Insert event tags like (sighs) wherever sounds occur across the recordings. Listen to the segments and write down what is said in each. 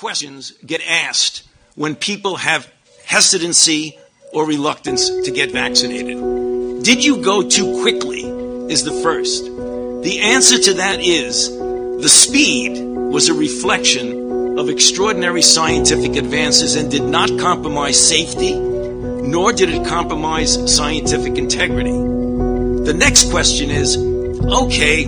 questions get asked when people have hesitancy or reluctance to get vaccinated? Did you go too quickly? Is the first. The answer to that is the speed was a reflection of extraordinary scientific advances and did not compromise safety, nor did it compromise scientific integrity. The next question is okay,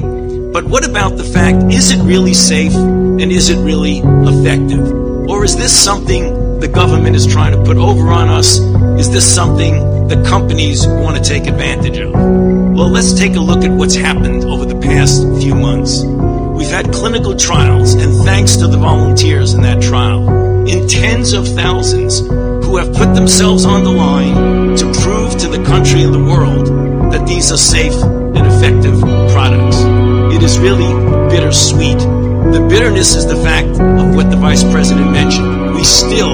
but what about the fact is it really safe and is it really effective? Or is this something the government is trying to put over on us? Is this something the companies want to take advantage of? Well, let's take a look at what's happened over the past few months. We've had clinical trials, and thanks to the volunteers in that trial, in tens of thousands who have put themselves on the line to prove to the country and the world that these are safe and effective products. It is really bittersweet. The bitterness is the fact of what the Vice President mentioned. We still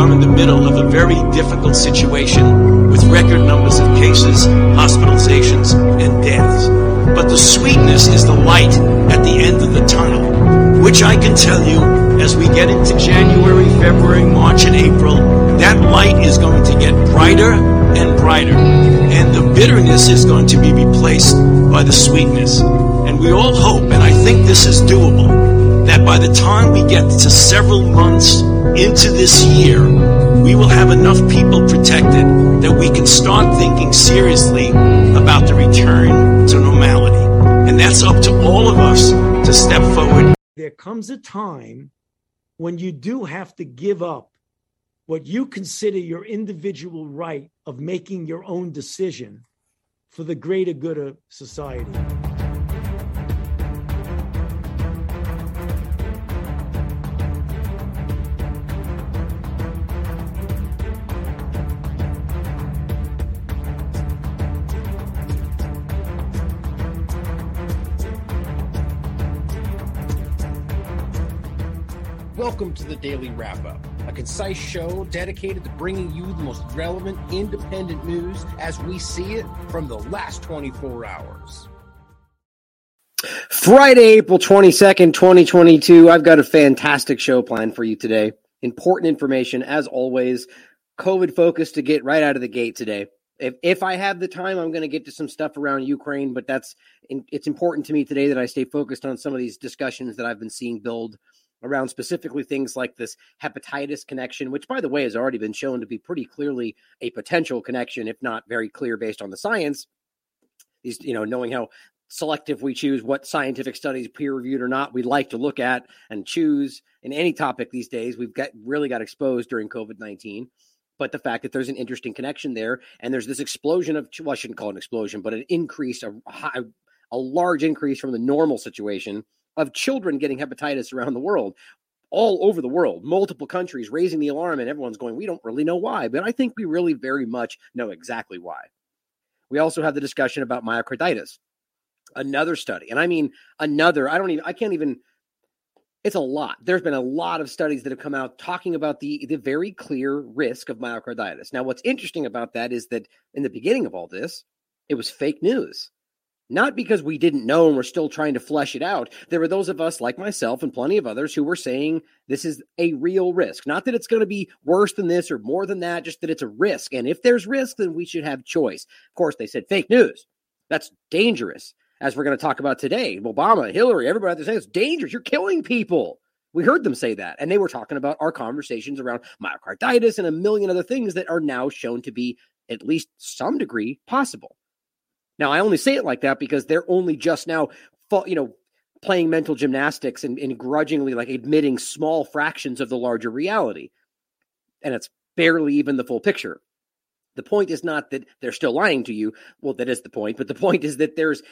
are in the middle of a very difficult situation with record numbers of cases, hospitalizations, and deaths. But the sweetness is the light at the end of the tunnel, which I can tell you as we get into January, February, March, and April, that light is going to get brighter and brighter. And the bitterness is going to be replaced by the sweetness. And we all hope, and I think this is doable, that by the time we get to several months into this year, we will have enough people protected that we can start thinking seriously about the return to normality. And that's up to all of us to step forward. There comes a time when you do have to give up what you consider your individual right of making your own decision for the greater good of society. Welcome to the Daily Wrap Up, a concise show dedicated to bringing you the most relevant independent news as we see it from the last 24 hours. Friday, April 22nd, 2022. I've got a fantastic show planned for you today. Important information, as always. COVID focus to get right out of the gate today. If, if I have the time, I'm going to get to some stuff around Ukraine, but that's it's important to me today that I stay focused on some of these discussions that I've been seeing build around specifically things like this hepatitis connection, which, by the way, has already been shown to be pretty clearly a potential connection, if not very clear based on the science. These, you know, knowing how selective we choose what scientific studies peer reviewed or not we like to look at and choose in any topic these days we've got really got exposed during covid-19 but the fact that there's an interesting connection there and there's this explosion of well i shouldn't call it an explosion but an increase a high, a large increase from the normal situation of children getting hepatitis around the world, all over the world, multiple countries raising the alarm, and everyone's going, we don't really know why, but I think we really very much know exactly why. We also have the discussion about myocarditis, another study, and I mean another, I don't even, I can't even. It's a lot. There's been a lot of studies that have come out talking about the the very clear risk of myocarditis. Now, what's interesting about that is that in the beginning of all this, it was fake news. Not because we didn't know and we're still trying to flesh it out. There were those of us, like myself and plenty of others, who were saying this is a real risk. Not that it's going to be worse than this or more than that, just that it's a risk. And if there's risk, then we should have choice. Of course, they said fake news. That's dangerous, as we're going to talk about today. Obama, Hillary, everybody out there saying it's dangerous. You're killing people. We heard them say that. And they were talking about our conversations around myocarditis and a million other things that are now shown to be, at least some degree, possible. Now, I only say it like that because they're only just now, you know, playing mental gymnastics and, and grudgingly like admitting small fractions of the larger reality. And it's barely even the full picture. The point is not that they're still lying to you. Well, that is the point. But the (laughs) point is that there's,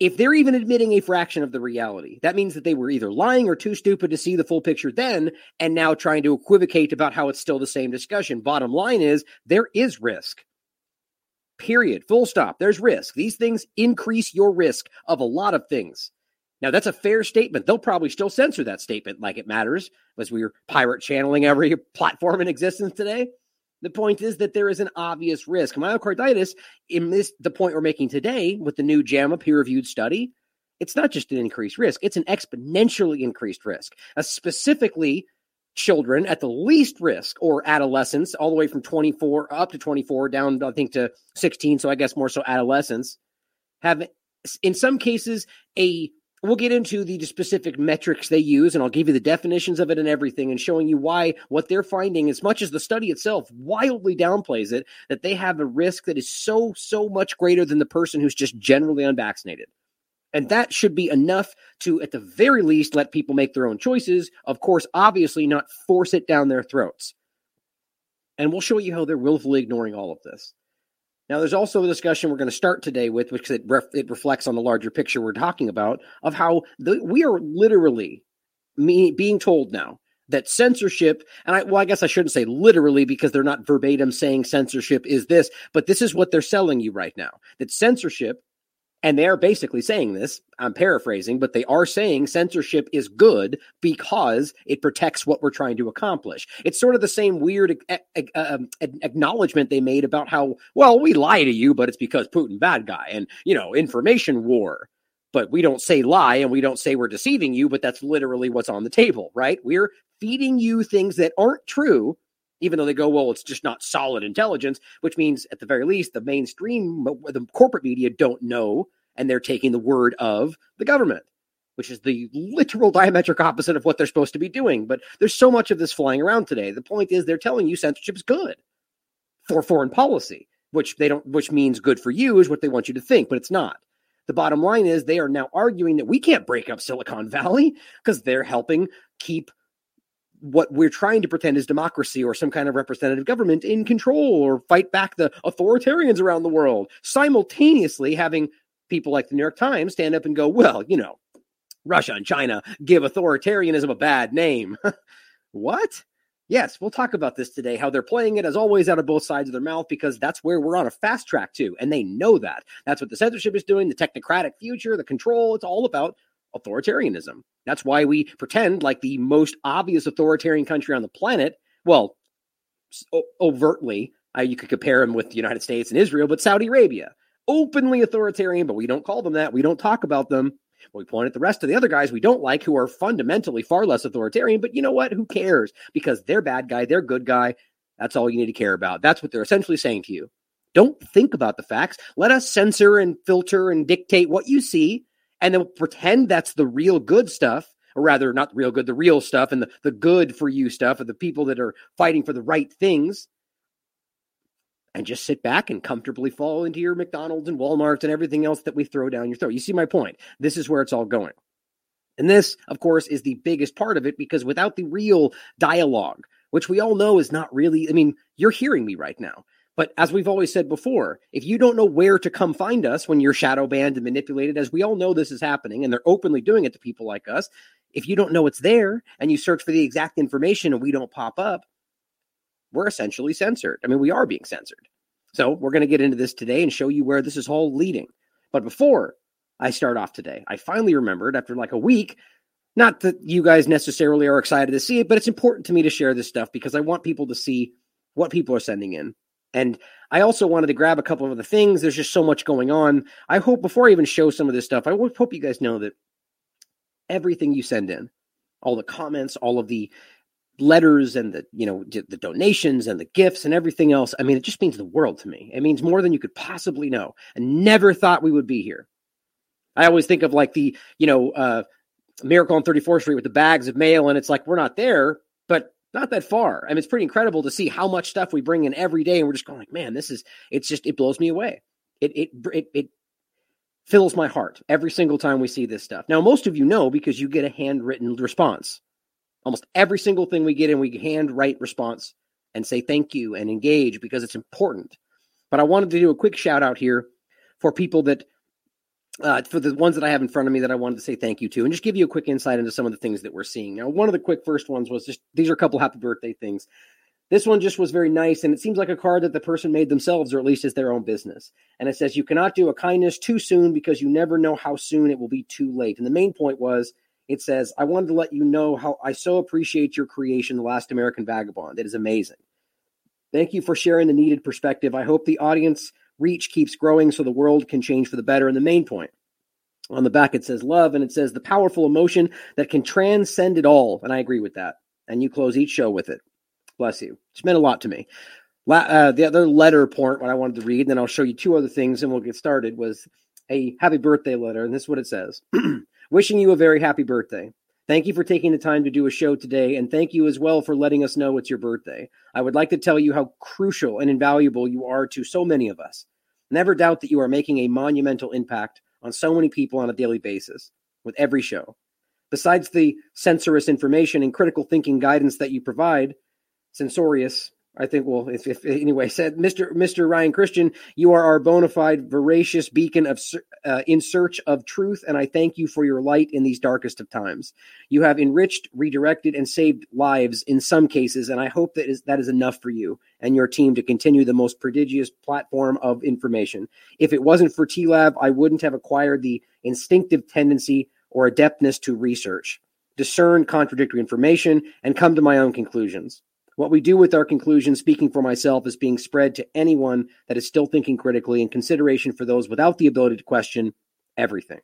if they're even admitting a fraction of the reality, that means that they were either lying or too stupid to see the full picture then, and now trying to equivocate about how it's still the same discussion. Bottom line is there is risk. Period. Full stop. There's risk. These things increase your risk of a lot of things. Now, that's a fair statement. They'll probably still censor that statement like it matters, as we're pirate channeling every (laughs) platform in existence today. The point is that there is an obvious risk. Myocarditis, in this the point we're making today with the new JAMA peer-reviewed study, it's not just an increased risk, it's an exponentially increased risk. Uh, specifically, children at the least risk or adolescents, all the way from 24 up to 24 down, I think, to 16. So I guess more so adolescents have, in some cases, a We'll get into the specific metrics they use, and I'll give you the definitions of it and everything, and showing you why what they're finding, as much as the study itself wildly downplays it, that they have a risk that is so, so much greater than the person who's just generally unvaccinated. And that should be enough to, at the very least, let people make their own choices. Of course, obviously, not force it down their throats. And we'll show you how they're willfully ignoring all of this. Now, there's also a discussion we're going to start today with, which it, ref, it reflects on the larger picture we're talking about, of how the, we are literally me, being told now that censorship, and I, well, I guess I shouldn't say literally because they're not verbatim saying censorship is this, but this is what they're selling you right now that censorship and they are basically saying this. I'm paraphrasing, but they are saying censorship is good because it protects what we're trying to accomplish. It's sort of the same weird um, acknowledgement they made about how, well, we lie to you, but it's because Putin bad guy and, you know, information war. But we don't say lie and we don't say we're deceiving you, but that's literally what's on the table, right? We're feeding you things that aren't true even though they go, well, it's just not solid intelligence, which means at the very least, the mainstream, the corporate media don't know, and they're taking the word of the government, which is the literal diametric opposite of what they're supposed to be doing. But there's so much of this flying around today. The point is, they're telling you censorship is good for foreign policy, which they don't, which means good for you is what they want you to think, but it's not. The bottom line is they are now arguing that we can't break up Silicon Valley (laughs) because they're helping keep what we're trying to pretend is democracy or some kind of representative government in control or fight back the authoritarians around the world, simultaneously having people like the New York Times stand up and go, well, you know, Russia and China give authoritarianism a bad name. (laughs) what? Yes, we'll talk about this today, how they're playing it as always out of both sides of their mouth because that's where we're on a fast track to. And they know that. That's what the censorship is doing, the technocratic future, the control. It's all about authoritarianism. That's why we pretend like the most obvious authoritarian country on the planet, well, overtly, uh, you could compare them with the United States and Israel, but Saudi Arabia, openly authoritarian, but we don't call them that. We don't talk about them. We point at the rest of the other guys we don't like who are fundamentally far less authoritarian, but you know what? Who cares? Because they're bad guy, they're good guy. That's all you need to care about. That's what they're essentially saying to you. Don't think about the facts. Let us censor and filter and dictate what you see and then pretend that's the real good stuff, or rather, not the real good, the real stuff and the, the good for you stuff of the people that are fighting for the right things. And just sit back and comfortably fall into your McDonald's and Walmarts and everything else that we throw down your throat. You see my point? This is where it's all going. And this, of course, is the biggest part of it because without the real dialogue, which we all know is not really, I mean, you're hearing me right now. But as we've always said before, if you don't know where to come find us when you're shadow banned and manipulated, as we all know this is happening, and they're openly doing it to people like us, if you don't know it's there and you search for the exact information and we don't pop up, we're essentially censored. I mean, we are being censored. So we're going to get into this today and show you where this is all leading. But before I start off today, I finally remembered after like a week, not that you guys necessarily are excited to see it, but it's important to me to share this stuff because I want people to see what people are sending in and I also wanted to grab a couple of other things. There's just so much going on. I hope before I even show some of this stuff, I hope you guys know that everything you send in, all the comments, all of the letters and the you know the donations and the gifts and everything else i mean it just means the world to me it means more than you could possibly know i never thought we would be here i always think of like the you know uh miracle on 34th street with the bags of mail and it's like we're not there but not that far. I mean, it's pretty incredible to see how much stuff we bring in every day, and we're just going like, man, this is. It's just it blows me away. It it it it fills my heart every single time we see this stuff. Now, most of you know because you get a handwritten response. Almost every single thing we get in, we handwrite response and say thank you and engage because it's important. But I wanted to do a quick shout out here for people that uh, for the ones that I have in front of me that I wanted to say thank you to, and just give you a quick insight into some of the things that we're seeing. Now, one of the quick first ones was just these are a couple happy birthday things. This one just was very nice, and it seems like a card that the person made themselves, or at least is their own business. And it says, You cannot do a kindness too soon because you never know how soon it will be too late. And the main point was, it says, I wanted to let you know how I so appreciate your creation, The Last American Vagabond. It is amazing. Thank you for sharing the needed perspective. I hope the audience reach keeps growing so the world can change for the better. And the main point on the back, it says love, and it says the powerful emotion that can transcend it all. And I agree with that. and you close each show with it. Bless you. It's meant a lot to me. La- uh, the other letter point, what I wanted to read, and then I'll show you two other things and we'll get started, was a happy birthday letter. And this is what it says (clears throat) Wishing you a very happy birthday. Thank you for taking the time to do a show today, and thank you as well for letting us know it's your birthday. I would like to tell you how crucial and invaluable you are to so many of us. Never doubt that you are making a monumental impact on so many people on a daily basis with every show. Besides the censorious information and critical thinking guidance that you provide, censorious, I think, well, if, if anyway, said Mr. Mr. Ryan Christian, you are our bona fide, voracious beacon of uh, in search of truth, and I thank you for your light in these darkest of times. You have enriched, redirected, and saved lives in some cases, and I hope that is that is enough for you and your team to continue the most prodigious platform of information. If it wasn't for TLAV, I wouldn't have acquired the instinctive tendency or adeptness to research, discern contradictory information, and come to my own conclusions. What we do with our conclusions, speaking for myself, is being spread to anyone that is still thinking critically in consideration for those without the ability to question everything.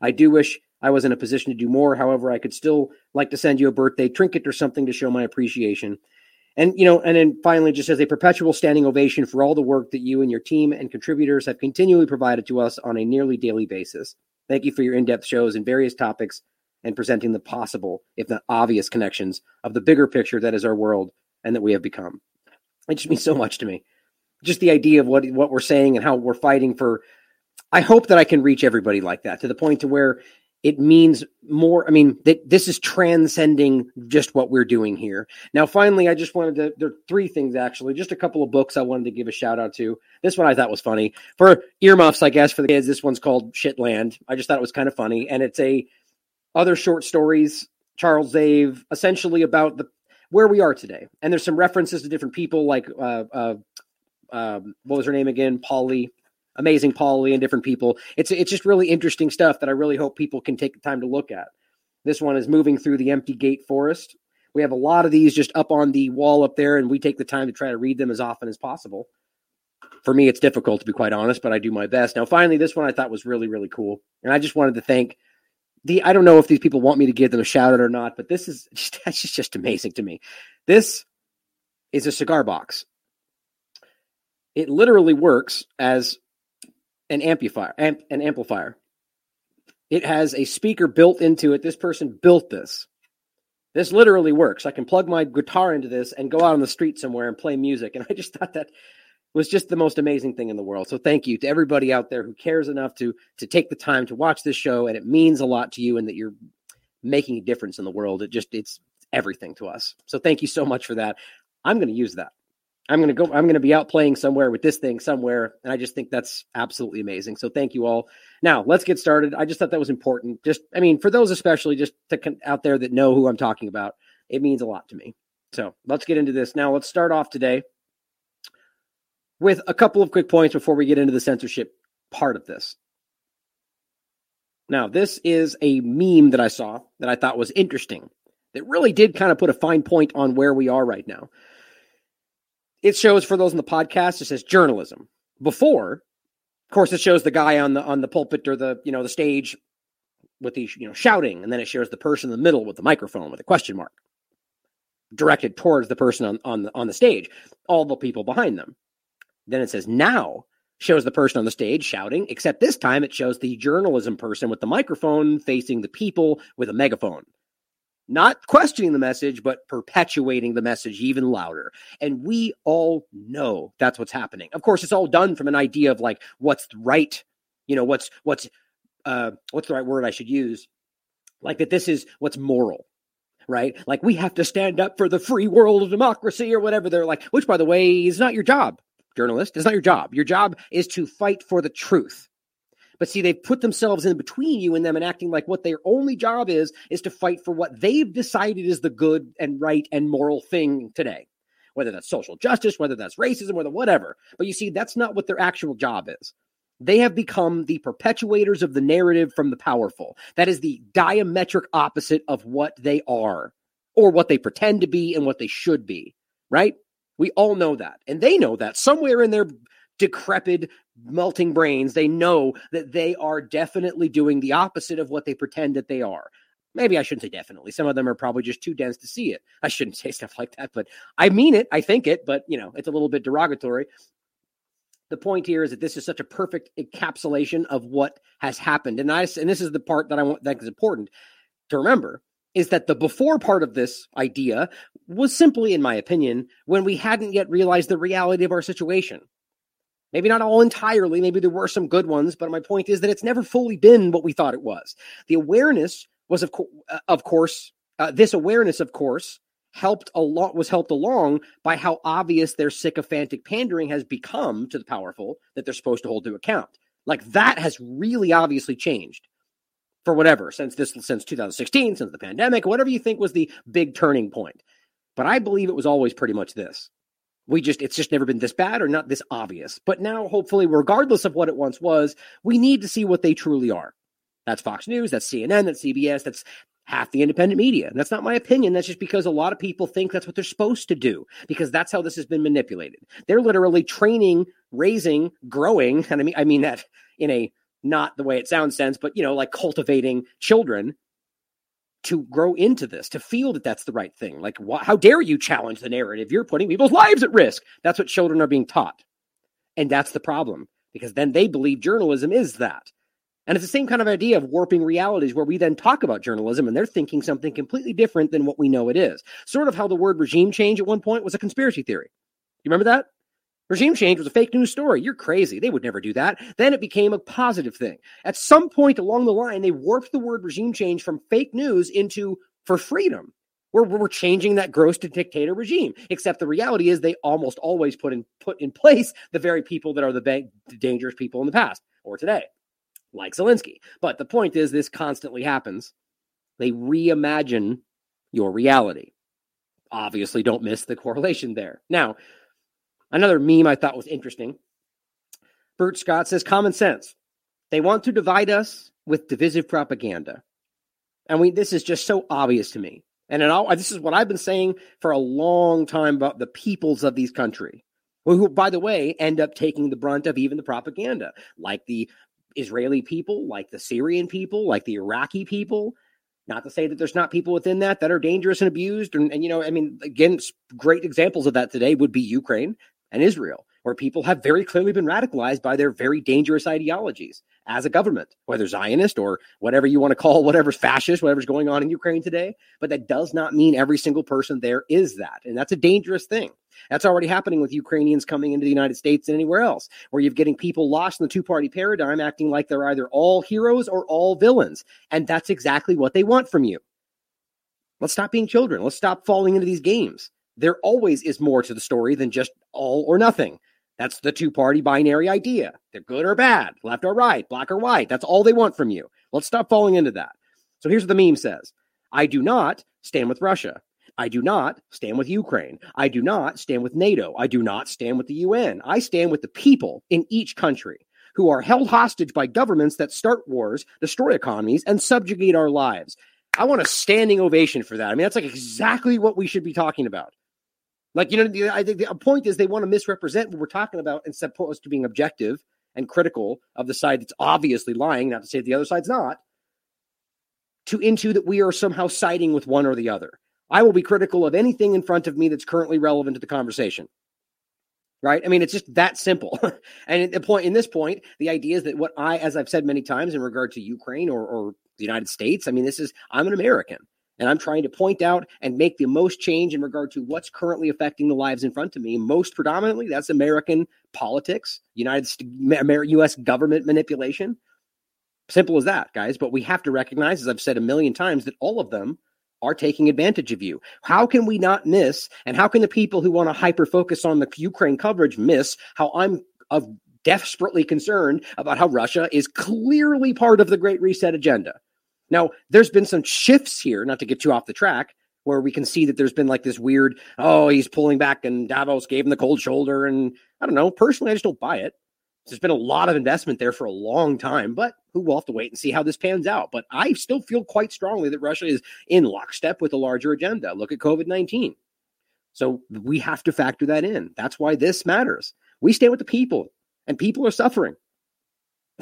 I do wish I was in a position to do more. However, I could still like to send you a birthday trinket or something to show my appreciation. And you know, and then finally, just as a perpetual standing ovation for all the work that you and your team and contributors have continually provided to us on a nearly daily basis. Thank you for your in-depth shows and various topics and presenting the possible, if not obvious, connections of the bigger picture that is our world and that we have become. It just means so much to me. Just the idea of what what we're saying and how we're fighting for. I hope that I can reach everybody like that to the point to where it means more. I mean, that this is transcending just what we're doing here. Now, finally, I just wanted to. There are three things actually. Just a couple of books I wanted to give a shout out to. This one I thought was funny for earmuffs, I guess for the kids. This one's called Shitland. I just thought it was kind of funny, and it's a other short stories, Charles Dave, essentially about the where we are today. And there's some references to different people, like uh, uh, um, what was her name again? Polly, amazing Polly, and different people. It's it's just really interesting stuff that I really hope people can take the time to look at. This one is moving through the empty gate forest. We have a lot of these just up on the wall up there, and we take the time to try to read them as often as possible. For me, it's difficult to be quite honest, but I do my best. Now, finally, this one I thought was really, really cool. And I just wanted to thank the I don't know if these people want me to give them a shout out or not, but this is (laughs) just, that's just, just amazing to me. This is a cigar box. It literally works as an amplifier, amp, an amplifier. It has a speaker built into it. This person built this. This literally works. I can plug my guitar into this and go out on the street somewhere and play music. And (laughs) I just thought that was just the most amazing thing in the world. So thank you to everybody out there who cares enough to to take the time to watch this show and it means a lot to you and that you're making a difference in the world. It just it's everything to us. So thank you so much for that. I'm going to use that. I'm going to go I'm going to be out playing somewhere with this thing somewhere and I just think that's absolutely amazing. So thank you all. Now, let's get started. I just thought that was important. Just I mean, for those especially just to out there that know who I'm talking about, it means a lot to me. So, let's get into this. Now, let's start off today with a couple of quick points before we get into the censorship part of this. Now, this is a meme that I saw that I thought was interesting, that really did kind of put a fine point on where we are right now. It shows for those in the podcast, it says journalism. Before, of course, it shows the guy on the on the pulpit or the you know the stage with the you know shouting, and then it shows the person in the middle with the microphone with a question mark directed towards the person on on the, on the stage, all the people behind them. Then it says now shows the person on the stage shouting, except this time it shows the journalism person with the microphone facing the people with a megaphone. Not questioning the message, but perpetuating the message even louder. And we all know that's what's happening. Of course, it's all done from an idea of like what's right, you know, what's what's uh what's the right word I should use? Like that this is what's moral right? Like we have to stand up for the free world of democracy or whatever. They're like, which by the way is not your job journalist. It's not your job. Your job is to fight for the truth. But see, they've put themselves in between you and them and acting like what their only job is, is to fight for what they've decided is the good and right and moral thing today. Whether that's social justice, whether that's racism, whether whatever. But you see, that's not what their actual job is. They have become the perpetuators of the narrative from the powerful. That is the diametric opposite of what they are or what they pretend to be and what they should be, right? We all know that. And they know that somewhere in their decrepit, melting brains, they know that they are definitely doing the opposite of what they pretend that they are. Maybe I shouldn't say definitely. Some of them are probably just too dense to see it. I shouldn't (laughs) say stuff like that, but I mean it. I think it, but you know, it's a little bit derogatory. The point here is that this is such a perfect encapsulation of what has happened. And I and this is the part that I want that is important to remember is that the before part of this idea was simply, in my opinion, when we hadn't yet realized the reality of our situation. Maybe not all entirely, maybe there were some good ones, but my point is that it's never fully been what we thought it was. The awareness was, of, co- uh, of course, uh, this awareness, of course, helped a lot was helped along by how obvious their sycophantic pandering has become to the powerful that they're supposed to hold to account. Like that has really obviously changed for whatever since this since 2016, since the pandemic, whatever you think was the big turning point. But I believe it was always pretty much this. We just it's just never been this bad or not this obvious. But now hopefully regardless of what it once was, we need to see what they truly are. That's Fox News, that's CNN, that's CBS, that's half the independent media. And that's not my opinion. That's just because a lot of people think that's what they're supposed to do because that's how this has been manipulated. They're literally training, raising, growing, (laughs) and I mean I mean that in a not the way it sounds sense, but you know, like cultivating children to grow into this, to feel that that's the right thing. Like, wh- how dare you challenge the narrative? You're putting people's lives at risk. That's what children are being taught. And that's the problem because then they believe journalism is that. And it's the same kind of idea of warping realities where we then talk about journalism and they're thinking something completely different than what we know it is. Sort of how the word regime change at one point was a conspiracy theory. You remember that? Regime change was a fake news story. You're crazy. They would never do that. Then it became a positive thing. At some point along the line, they warped the word regime change from fake news into for freedom. We're, we're changing that gross to dictator regime. Except the reality is they almost always put in put in place the very people that are the, dangerous people in the past or today, like Zelensky. But the point is, this constantly happens. They reimagine your reality. Obviously, don't miss the correlation there. Now, Another meme I thought was interesting. Bert Scott says common sense. They want to divide us with divisive propaganda. And we this is just so obvious to me. And all, this is what I've been saying for a long time about the peoples of these country, who, by the way, end up taking the brunt of even the propaganda, like the Israeli people, like the Syrian people, like the Iraqi people. Not to say that there's not people within that that are dangerous and abused. And, and you know, I mean, again, great examples of that today would be Ukraine and Israel, where people have very clearly been radicalized by their very dangerous ideologies as a government, whether Zionist or whatever you want to call (laughs) whatever's fascist, whatever's going on in Ukraine today. But that does not mean every single person there is that. And that's a dangerous thing. That's already happening with Ukrainians coming into the United States and anywhere else, where you're getting people lost in the two party paradigm acting like they're either all heroes or all villains. And that's exactly what they want from you. Let's stop being children. Let's stop falling into these games there always is more to the story than just all or nothing. That's the two party binary idea. They're good or bad, left or right, black or white. That's all they want from you. Let's stop falling into that. So here's what the meme says I do not stand with Russia. I do not stand with Ukraine. I do not stand with NATO. I do not stand with the UN. I stand with the people in each country who are held hostage by governments that start wars, destroy economies, and subjugate our lives. I want a standing ovation for that. I mean, that's like exactly what we should be talking about. Like, you know, I think the point is they want to misrepresent what we're talking about instead opposed to being objective and critical of the side that's obviously lying, not to say the other side's not, to into that we are somehow siding with one or the other. I will be critical of anything in front of me that's currently relevant to the conversation. Right? I mean, it's just that simple. (laughs) and at the point in this point, the idea is that what I, as I've said many times in regard to Ukraine or, or the United States, I mean, this is I'm an American. And I'm trying to point out and make the most change in regard to what's currently affecting the lives in front of me. Most predominantly, that's American politics, United U.S. government manipulation. Simple as that, guys. But we have to recognize, as I've said a million times, that all of them are taking advantage of you. How can we not miss? And how can the people who want to hyper focus on the Ukraine coverage miss how I'm of desperately concerned about how Russia is clearly part of the Great Reset agenda? Now, there's been some shifts here, not to get too off the track, where we can see that there's been like this weird, oh, he's pulling back and Davos gave him the cold shoulder. And I don't know. Personally, I just don't buy it. There's been a lot of investment there for a long time, but who will have to wait and see how this pans out. But I still feel quite strongly that Russia is in lockstep with a larger agenda. Look at COVID 19. So we have to factor that in. That's why this matters. We stand with the people, and people are suffering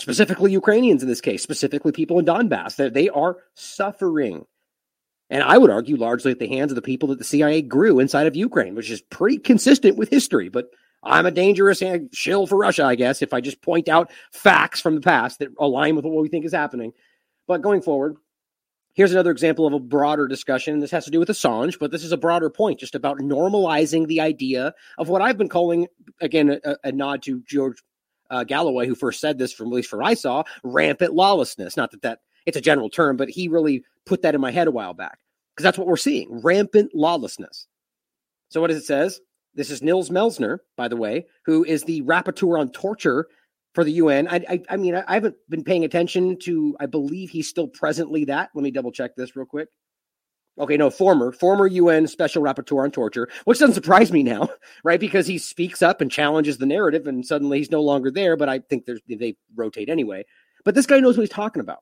specifically Ukrainians in this case, specifically people in Donbass, that they are suffering. And I would argue largely at the hands of the people that the CIA grew inside of Ukraine, which is pretty consistent with history. But I'm a dangerous shill for Russia, I guess, if I just point out facts from the past that align with what we think is happening. But going forward, here's another example of a broader discussion. This has to do with Assange, but this is a broader point just about normalizing the idea of what I've been calling, again, a, a nod to George uh, Galloway, who first said this, from at least for I saw, rampant lawlessness. Not that that it's a general term, but he really put that in my head a while back because that's what we're seeing rampant lawlessness. So, what does it says? This is Nils Melzer, by the way, who is the rapporteur on torture for the UN. I, I, I mean, I, I haven't been paying attention to. I believe he's still presently that. Let me double check this real quick. Okay, no, former former UN special rapporteur on torture, which doesn't surprise me now, (laughs) right? Because he speaks up and challenges the narrative, and suddenly he's no longer there. But I think they rotate anyway. But this guy knows what he's talking about.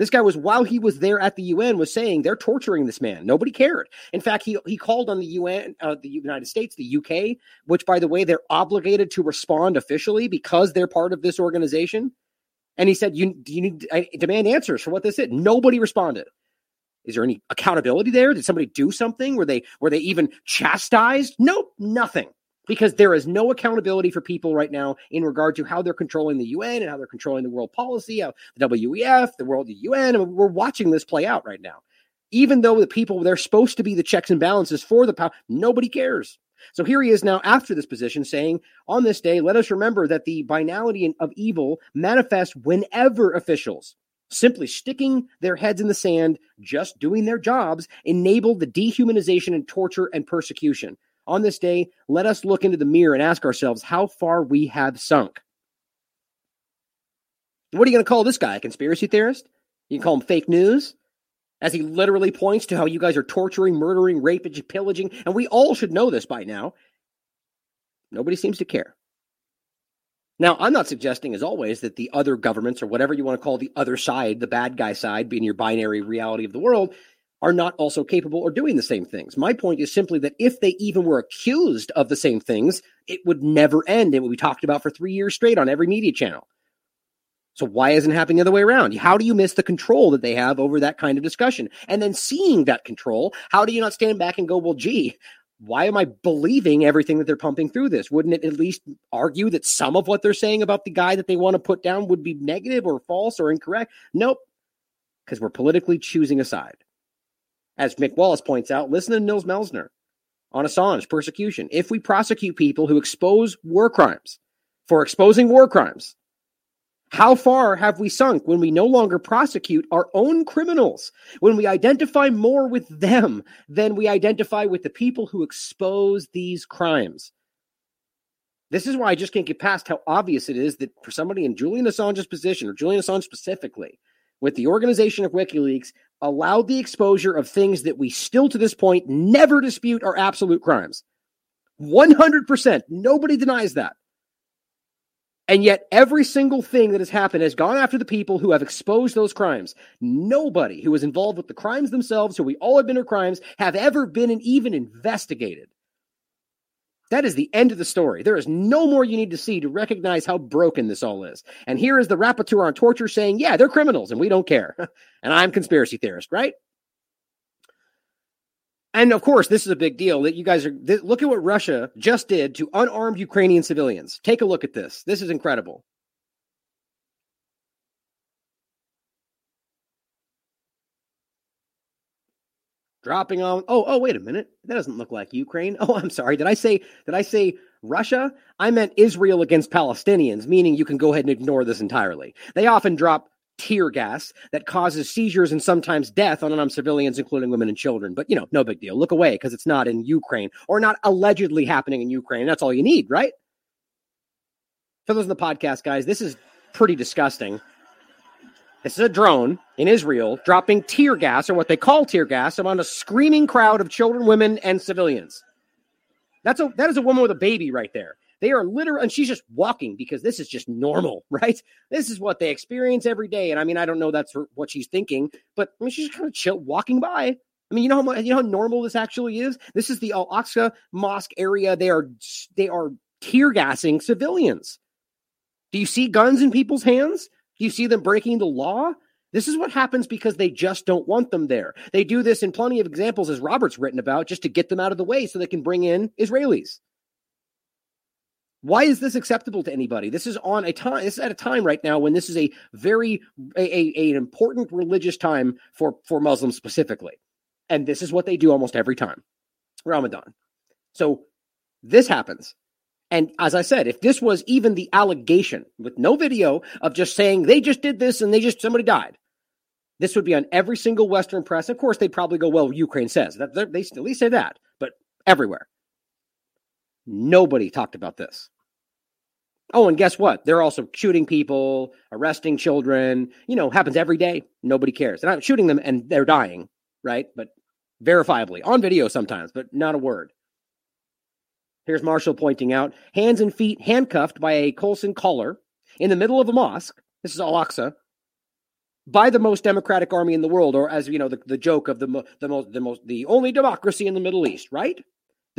This guy was while he was there at the UN was saying they're torturing this man. Nobody cared. In fact, he he called on the UN, uh, the United States, the UK, which by the way they're obligated to respond officially because they're part of this organization. And he said, "You you need I demand answers for what this is." Nobody responded. Is there any accountability there? Did somebody do something? Were they were they even chastised? Nope, nothing because there is no accountability for people right now in regard to how they're controlling the UN and how they're controlling the world policy, how the WEF, the world the UN. And we're watching this play out right now. Even though the people they're supposed to be the checks and balances for the power, nobody cares. So here he is now after this position saying, on this day, let us remember that the banality of evil manifests whenever officials simply sticking their heads in the sand, just doing their jobs, enabled the dehumanization and torture and persecution. On this day, let us look into the mirror and ask ourselves how far we have sunk. What are you going to call this guy? A conspiracy theorist? You can call him fake news? As he literally points to how you guys are torturing, murdering, raping, pillaging, and we all should know this by now. Nobody seems to care. Now, I'm not suggesting, as always, that the other governments or whatever you want to call the other side, the bad guy side, being your binary reality of the world, are not also capable or doing the same things. My point is simply that if they even were accused of the same things, it would never end. It would be talked about for three years straight on every media channel. So why isn't it happening the other way around? How do you miss the control that they have over that kind of discussion? And then seeing that control, how do you not stand back and go, well, gee, why am I believing everything that they're pumping through this? Wouldn't it at least argue that some of what they're saying about the guy that they want to put down would be negative or false or incorrect? Nope. Because we're politically choosing a side. As Mick Wallace points out, listen to Nils Melzer on Assange persecution. If we prosecute people who expose war crimes for exposing war crimes, how far have we sunk when we no longer prosecute our own criminals? When we identify more with them than we identify with the people who expose these crimes? This is why I just can't get past how obvious it is that for somebody in Julian Assange's position, or Julian Assange specifically, with the organization of WikiLeaks, allowed the exposure of things that we still to this point never dispute are absolute crimes. 100%. Nobody denies that. And yet, every single thing that has happened has gone after the people who have exposed those crimes. Nobody who was involved with the crimes themselves, who we all admit are crimes, have ever been and even investigated. That is the end of the story. There is no more you need to see to recognize how broken this all is. And here is the rapporteur on torture saying, yeah, they're criminals and we don't care. (laughs) and I'm conspiracy theorist, right? And of course, this is a big deal that you guys are. Th- look at what Russia just did to unarmed Ukrainian civilians. Take a look at this. This is incredible. dropping on oh oh wait a minute that doesn't look like ukraine (laughs) oh i'm sorry did i say did i say russia i meant israel against palestinians meaning you can go ahead and ignore this entirely they often drop tear gas that causes seizures and sometimes death on unarmed civilians including women and children. But you know no big deal. Look away because it's not in ukraine or not allegedly happening in ukraine. That's all you need right? For those in the podcast guys. This is pretty disgusting. This is a drone in Israel dropping tear gas, or what they call tear gas, on a screaming crowd of children, women, and civilians. That's a that is a woman with a baby right there. They are literally, and she's just walking because this is just normal, (laughs) right? This is what they experience every day. And I mean, I don't know that's what she's thinking, but I mean, she's kind of chill walking by. I mean, you know how you know how normal this actually is. This is the Al Aqsa Mosque area. They are they are tear gassing civilians. Do you see guns in people's hands? Do you see them breaking the law? This is what happens because they just don't want them there. They do this in plenty of examples, as Robert's written about, just to get them out of the way so they can bring in Israelis. Why is this acceptable to anybody? This is on a time. This is at a time right now when this is a very a, a, an important religious time for for Muslims specifically, and this is what they do almost every time, Ramadan. So this happens, and as I said, if this was even the allegation with no video of just saying they just did this and they just somebody died, this would be on every single Western press. Of course, they'd probably go, "Well, Ukraine says that." They at least say that, but everywhere. Nobody talked about this. Oh, and guess what? They're also shooting people, arresting children. You know, happens every day. Nobody cares. They're not shooting them and they're dying, right? But verifiably on video sometimes, but not a word. Here's Marshall pointing out hands and feet handcuffed by a Colson collar in the middle of a mosque. This is Al Aqsa. By the most democratic army in the world, or as you know, the, the joke of the, the most, the most, the only democracy in the Middle East, right?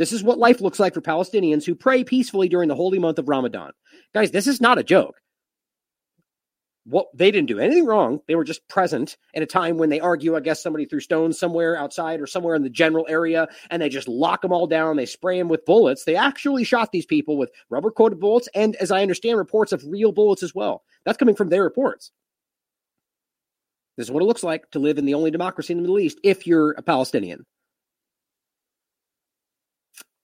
This is what life looks like for Palestinians who pray peacefully during the holy month of Ramadan. Guys, this is not a joke. What they didn't do anything wrong. They were just present at a time when they argue. I guess somebody threw stones somewhere outside or somewhere in the general area, and they just lock them all down. They spray them with bullets. They actually shot these people with rubber coated bullets, and as I understand, reports of real bullets as well. That's coming from their reports. This is what it looks like to live in the only democracy in the Middle East if you're a Palestinian.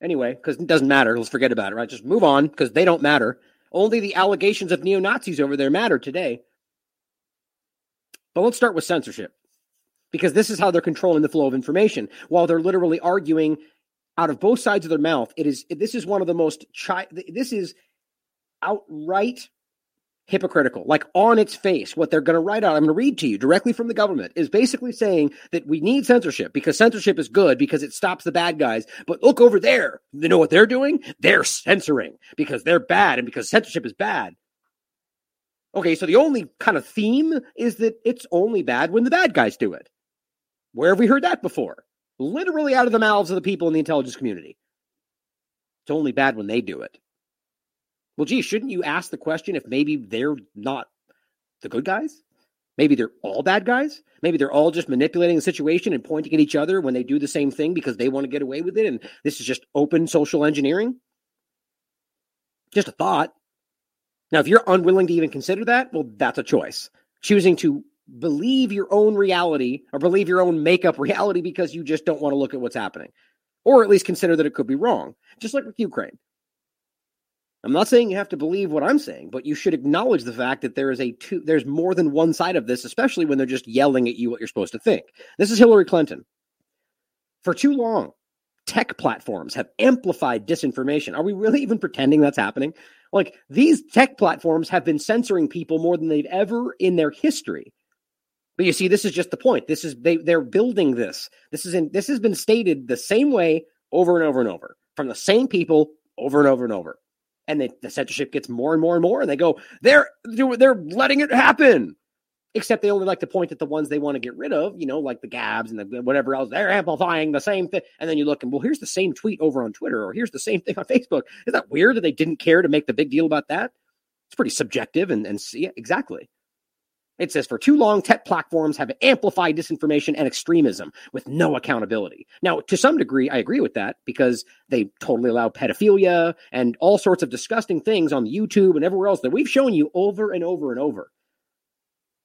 Anyway, because it doesn't matter. Let's forget about it, right? Just move on because they don't matter. Only the allegations of neo Nazis over there matter today. But let's start with censorship because this is how they're controlling the flow of information while they're literally arguing out of both sides of their mouth. It is this is one of the most chi- this is outright hypocritical, like on its face. What they're going to write out, I'm going to read to you directly from the government, is basically saying that we need censorship because censorship is good because it stops the bad guys. But look over there. You know what they're doing? They're censoring because they're bad and because censorship is bad. Okay, so the only kind of theme is that it's only bad when the bad guys do it. Where have we heard that before? Literally out of the mouths of the people in the intelligence community. It's only bad when they do it. Well, gee, shouldn't you ask the question if maybe they're not the good guys? Maybe they're all bad guys. Maybe they're all just manipulating the situation and pointing at each other when they do the same thing because they want to get away with it. And this is just open social engineering. Just a thought. Now, if you're unwilling to even consider that, well, that's a choice. Choosing to believe your own reality or believe your own makeup (laughs) reality because you just don't want to look at what's happening, or at least consider that it could be wrong. Just like with Ukraine. I'm not saying you have to believe what I'm saying, but you should acknowledge the fact that there is a two, there's more than one side of this, especially when they're just yelling at you what you're supposed to think. This is Hillary Clinton. For too long, tech platforms have amplified disinformation. Are we really even pretending that's happening? Like these tech platforms have been censoring people more than they've ever in their history. But you see, this is just the point. This is they they're building this. This is in this has been stated the same way over and over and over from the same people over and over and over and they, the censorship gets more and more and more, and they go, they're they're letting it happen. Except they only like to point at the ones they want to get rid of, you know, like the Gabs and the whatever else. They're amplifying the same thing, and then you look and well, here's the same tweet over on Twitter, or here's the same thing on Facebook. Is that weird that they didn't care to make the big deal about that? It's pretty subjective, and and see exactly. It says, for too long, tech platforms have amplified disinformation and extremism with no accountability. Now, to some degree, I agree with that because they totally allow pedophilia and all sorts of disgusting things on YouTube and everywhere else that we've shown you over and over and over.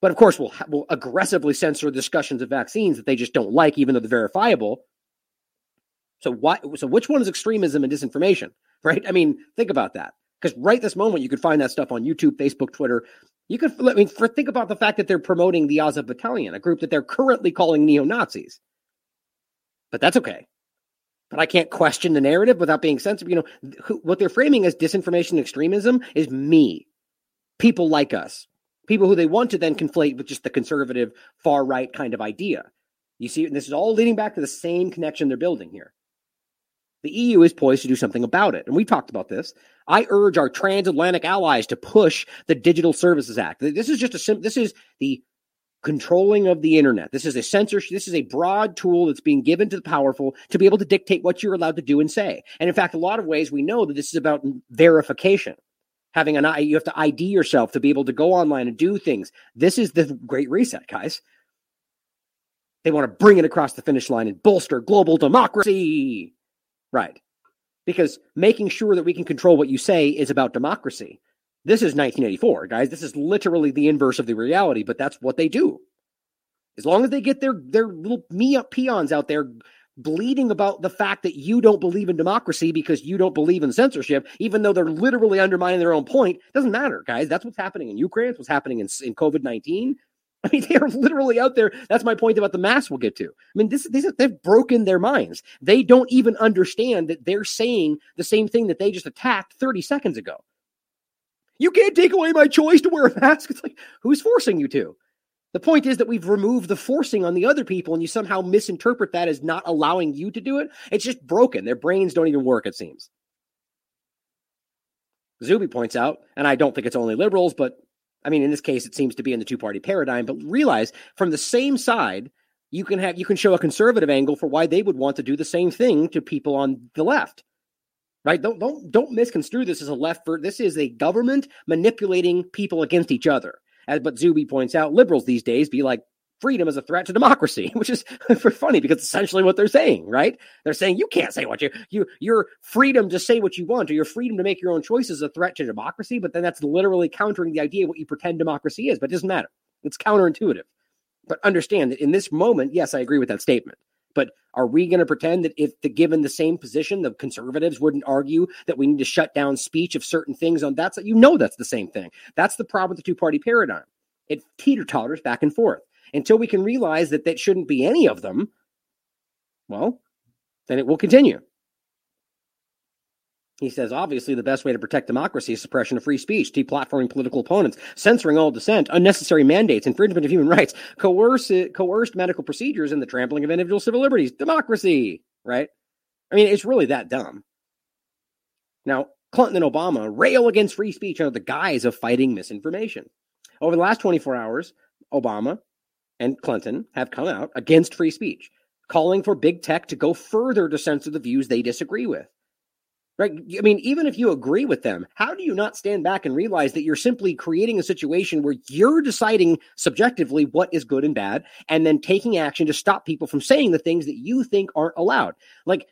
But of course, we'll, we'll aggressively censor discussions of vaccines that they just don't like, even though they're verifiable. So, why, so which one is extremism and disinformation, (laughs) right? I mean, think about that. Because right this moment, you could find that stuff on YouTube, Facebook, Twitter. You could, I mean, for, think about the fact that they're promoting the Azov Battalion, a group that they're currently calling neo Nazis. But that's okay. But I can't question the narrative without being sensitive. You know, who, what they're framing as disinformation extremism is me, people like us, people who they want to then conflate with just the conservative far right kind of idea. You see, and this is all leading back to the same connection they're building here. The EU is poised to do something about it. And we talked about this. I urge our transatlantic allies to push the Digital Services Act. This is just a sim- this is the controlling of the internet. This is a censorship. This is a broad tool that's being given to the powerful to be able to dictate what you're allowed to do and say. And in fact, a lot of ways we know that this is about verification. having an you have to ID yourself to be able to go online and do things. This is the great reset, guys. They want to bring it across the finish line and bolster global democracy. Right. Because making sure that we can control what you say is about democracy. This is 1984, guys. This is literally the inverse of the reality, but that's what they do. As long as they get their their little me up peons out there bleeding about the fact that you don't believe in democracy because you don't believe in censorship, even though they're literally undermining their own point, doesn't matter, guys. That's what's happening in Ukraine. It's what's happening in, in COVID 19. (laughs) I mean, they are literally out there. That's my point about the mass we'll get to. I mean, this, this they've broken their minds. They don't even understand that they're saying the same thing that they just attacked 30 seconds ago. You can't take away my choice to wear a mask. (laughs) It's like, who's forcing you to? The point is that we've removed the forcing on the other people, and you somehow misinterpret that as not allowing you to do it. It's just broken. Their brains don't even work, it seems. Zuby points out, and I don't think it's only liberals, but I mean, in this case, it seems to be in the two party paradigm, but realize from the same side, you can have you can show a conservative angle for why they would want to do the same thing to people on the left. Right? Don't don't don't misconstrue this as a left for this is a government manipulating people against each other. As but Zuby points out, liberals these days be like freedom is a threat to democracy, (laughs) which is (laughs) funny because essentially what they're saying, right? They're saying you can't say what you you your freedom to say what you want or your freedom to make your own choices is a threat to democracy, but then that's literally countering the idea of what you pretend democracy is, but it doesn't matter. It's counterintuitive. But understand that in this moment, yes, I agree with that statement. But are we going to pretend that if the given the same position, the conservatives wouldn't argue that we need to shut down speech of certain things on that's you know that's the same thing. That's the problem with the two party paradigm. It teeter totters back and forth until we can realize that that shouldn't be any of them. Well, then it will continue. He says, obviously, the best way to protect democracy is suppression of free speech, deplatforming political opponents, censoring all dissent, unnecessary mandates, infringement of human rights, coerce, coerced medical procedures, and the trampling of individual civil liberties. Democracy, right? I mean, it's really that dumb. Now, Clinton and Obama rail against free speech under the guise of fighting misinformation. Over the last 24 hours, Obama and Clinton have come out against free speech, calling for big tech to go further to censor the views they disagree with. Right? I mean, even if you agree with them, how do you not stand back and realize that you're simply creating a situation where you're deciding subjectively what is good and bad and then taking action to stop people from saying the things that you think aren't allowed? Like,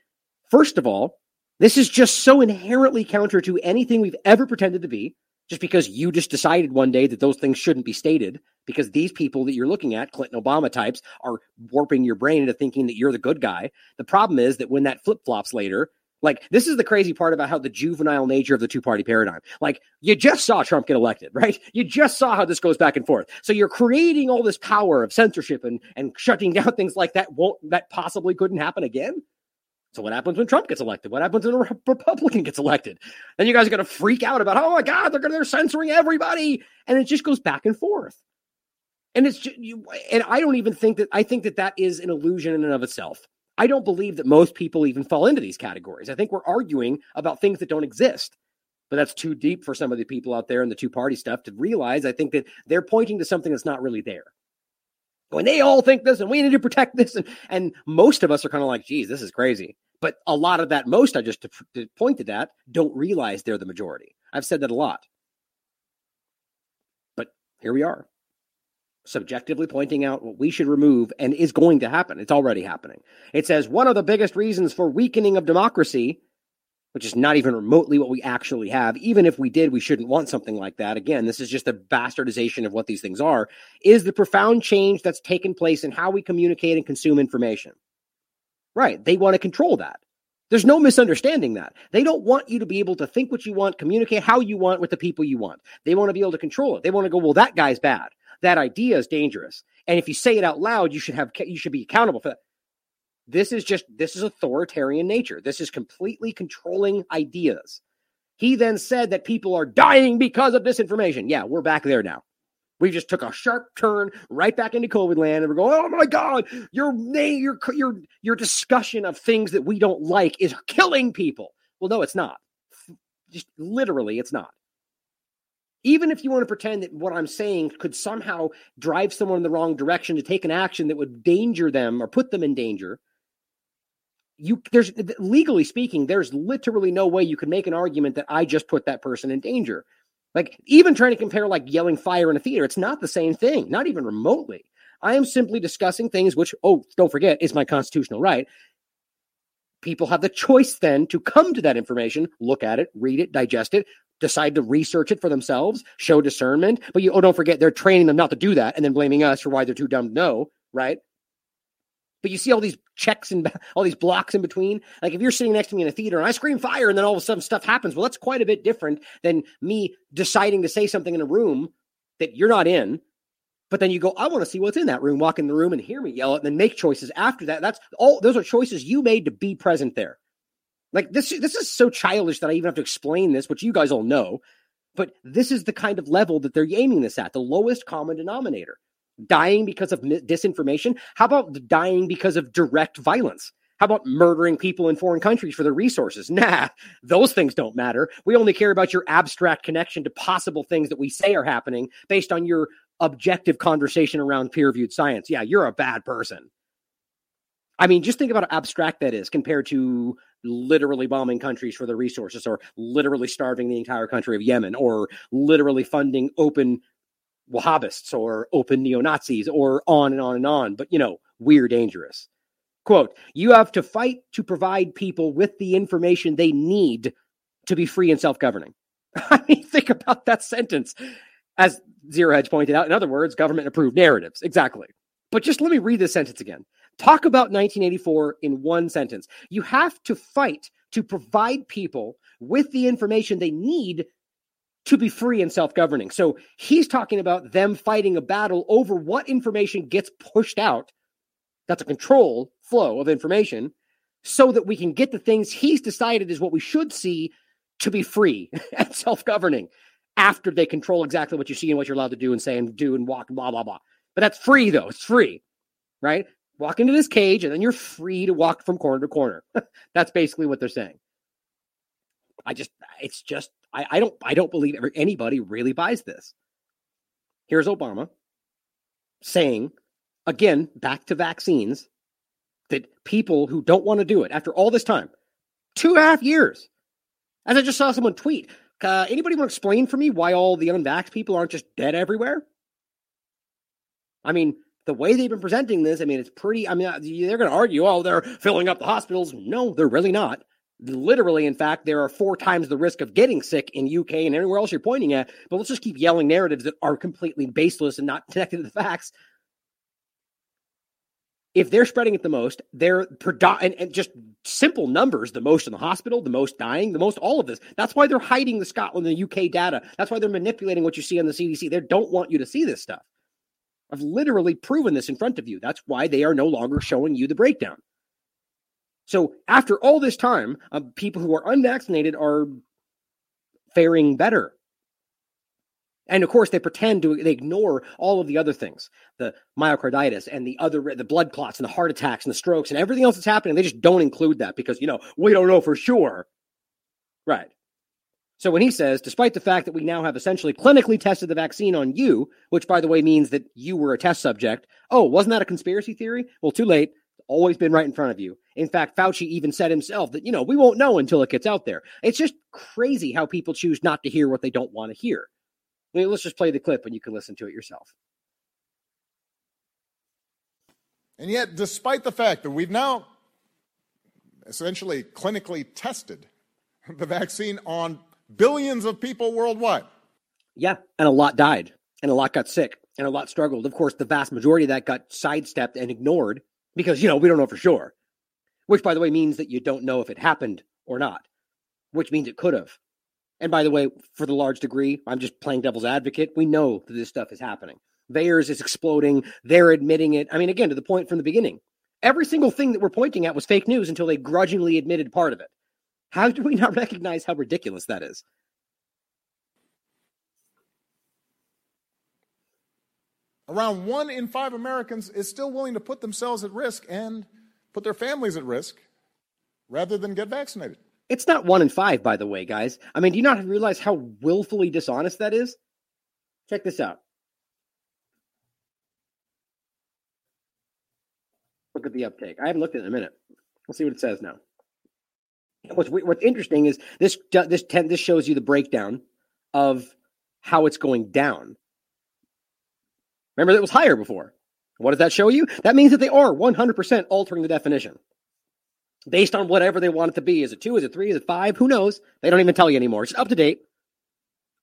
first of all, this is just so inherently counter to anything we've ever pretended to be, just because you just decided one day that those things shouldn't be stated, because these people that you're looking at, Clinton Obama types, are warping your brain into thinking that you're the good guy. The problem is that when that flip flops later, like, this is the crazy part about how the juvenile nature of the two party paradigm. Like, you just saw Trump get elected, right? You just saw how this goes back and forth. So you're creating all this power of censorship and, and shutting down (laughs) things like that won't, that possibly couldn't happen again. So what happens when Trump gets elected? What happens when a Republican gets elected? Then you guys are going to freak out about, oh my God, they're they're censoring everybody. And it just goes back and forth. And it's just, you, and I don't even think that, I think that that is an illusion in and of itself. I don't believe that most people even fall into these categories. I think we're arguing about things that don't exist. But that's too deep for some of the people out there in the two party stuff to realize. I think that they're pointing to something that's not really there. When they all think this and we need to protect this. And, and most of us are kind of like, geez, this is crazy. But a lot of that, most I just pointed at, don't realize they're the majority. I've said that a lot. But here we are subjectively pointing out what we should remove and is going to happen. It's already happening. It says one of the biggest reasons for weakening of democracy, which is not even remotely what we actually have, even if we did, we shouldn't want something like that. Again, this is just a bastardization of what these things are, is the profound change that's taken place in how we communicate and consume information. Right. They want to control that. There's no misunderstanding that. They don't want you to be able to think what you want, communicate how you want with the people you want. They want to be able to control it. They want to go, well, that guy's bad that idea is dangerous. And if you say it out loud, you should have you should be accountable for that. This is just this is authoritarian nature. This is completely controlling ideas. He then said that people are dying because of disinformation. Yeah, we're back there now. We just took a sharp turn right back into COVID land, and we're going, "Oh my God, your name, your your your discussion of things that we don't like is killing people." Well, no, it's not. Just literally, it's not even if you want to pretend that what I'm saying could somehow drive someone in the wrong direction to take an action that would danger them or put them in danger, you there's legally speaking, there's literally no way you could make an argument that I just put that person in danger. Like even trying to compare like yelling fire in a theater, it's not the same thing, not even remotely. I am simply discussing things which, oh, don't forget, is my constitutional right. People have the choice then to come to that information, look at it, read it, digest it, decide to research it for themselves, show discernment. But you, oh, don't forget, they're training them not to do that and then blaming us for why they're too dumb to know, right? But you see all these checks and (laughs) all these blocks in between. Like if you're sitting next to me in a theater and I scream fire and then all of a sudden stuff happens, well, that's quite a bit different than me deciding to say something in a room that you're not in. But then you go, I want to see what's in that room, walk in the room and hear me yell it, and then make choices after that. That's all those are choices you made to be present there. Like this, this is so childish that I even have to explain this, which you guys all know. But this is the kind of level that they're aiming this at, the lowest common denominator dying because of disinformation? How about dying because of direct violence? How about murdering people in foreign countries for their resources? (laughs) Nah, those things don't matter. We only care about your abstract connection to possible things that we say are happening based on your objective conversation around peer reviewed science. Yeah, you're a bad person. I mean, just think about how abstract that is compared to literally bombing countries for their resources or literally starving the entire country of Yemen or literally funding open Wahhabists or open neo Nazis or on and on and on. But, you know, we're dangerous. Quote, you have to fight to provide people with the information they need to be free and self governing. (laughs) I mean, think about that sentence. As Zero Hedge pointed out, in other words, government approved narratives. Exactly. But just let me read this sentence again. Talk about 1984 in one sentence. You have to fight to provide people with the information they need to be free and self governing. So he's talking about them fighting a battle over what information gets pushed out. That's a control flow of information so that we can get the things he's decided is what we should see to be free (laughs) and self governing after they control exactly what you see and what you're allowed to do and say and do and walk blah, blah, blah. But that's free, though. It's free, right? Walk into this cage and then you're free to walk from corner to corner. (laughs) that's basically what they're saying. I just, it's just I, I don't I don't believe anybody really buys this. Here's Obama saying again back to vaccines that people who don't want to do it after all this time, two and a half years, as I just saw someone tweet, uh, anybody want to explain for me why all the unvaxxed people aren't just dead everywhere? I mean, the way they've been presenting this, I mean, it's pretty. I mean, they're going to argue, oh, they're filling up the hospitals. No, they're really not literally in fact there are four times the risk of getting sick in uk and anywhere else you're pointing at but let's just keep yelling narratives that are completely baseless and not (laughs) connected to the facts. If they're spreading it the most they're and, and just simple numbers the most in the hospital the most dying the most all of this. That's why they're hiding the scotland and the uk data. That's why they're manipulating what you see on the cdc they don't want you to see this stuff. I've literally proven this in front of you. That's why they are no longer showing you the breakdown so after all this time, uh, people who are unvaccinated are faring better. And of course, they pretend to they ignore all of the other things, the myocarditis and the other the blood clots and the heart attacks and the strokes and everything else that's happening. They just don't include that because you know we don't know for sure, right? So when he says, despite the fact that we now have essentially clinically tested the vaccine on you, which by the way means that you were a test subject, oh, wasn't that a conspiracy theory? Well, too late always been right in front of you. In fact, Fauci even said himself that, you know, we won't know until it gets out there. It's just crazy how people choose not to hear what they don't want to hear. I mean, let's just play the clip and you can listen to it yourself. And yet, despite the fact that we've now essentially clinically tested the vaccine on billions of people worldwide. Yeah, and a lot died, and a lot got sick, and a lot struggled. Of course, the vast majority of that got sidestepped and ignored because, you know, we don't know for sure. Which, by the way, means that you don't know if it happened or not, which means it could have. And by the way, for the large degree, I'm just playing devil's advocate. We know that this stuff is happening. VAERS is exploding. They're admitting it. I mean, again, to the point from the beginning, every single thing that we're pointing at was fake news until they grudgingly admitted part of it. How do we (laughs) not recognize how ridiculous that is? Around one in five Americans is still willing to put themselves at risk and put their families at risk rather than get vaccinated. It's not one in five, by the way, guys. I mean, do you not realize how willfully dishonest that is? Check this out. Look at the uptake. I haven't looked at it in a minute. We'll see what it says now. What's what's interesting is this this ten, this shows you the breakdown of how it's going down. Remember, that was higher before. What does that show you? That means that they are 100% altering the definition based on whatever they want it to be. Is it two? Is it three? Is it five? Who knows? They don't even tell you anymore. It's up to date.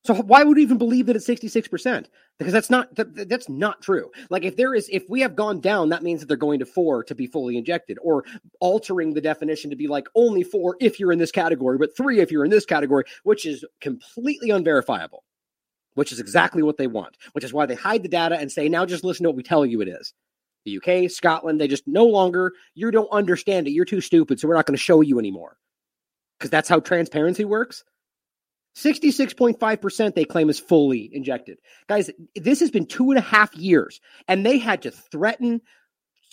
So why would we even believe that it's 66%? Because that's not that, that's not true. Like if there is if we have gone down, that means that they're going to 4 to be fully injected or altering the definition to be like only 4 if you're in this category, but 3 if you're in this category, which is completely unverifiable. Which is exactly what they want, which is why they hide the data and say now just listen to what we tell you it is. The UK, Scotland, they just no longer you don't understand it. You're too stupid, so we're not going to show you anymore. Cuz that's how transparency works. 66.5% they claim is fully injected. Guys, this has been two and a half years, and they had to threaten,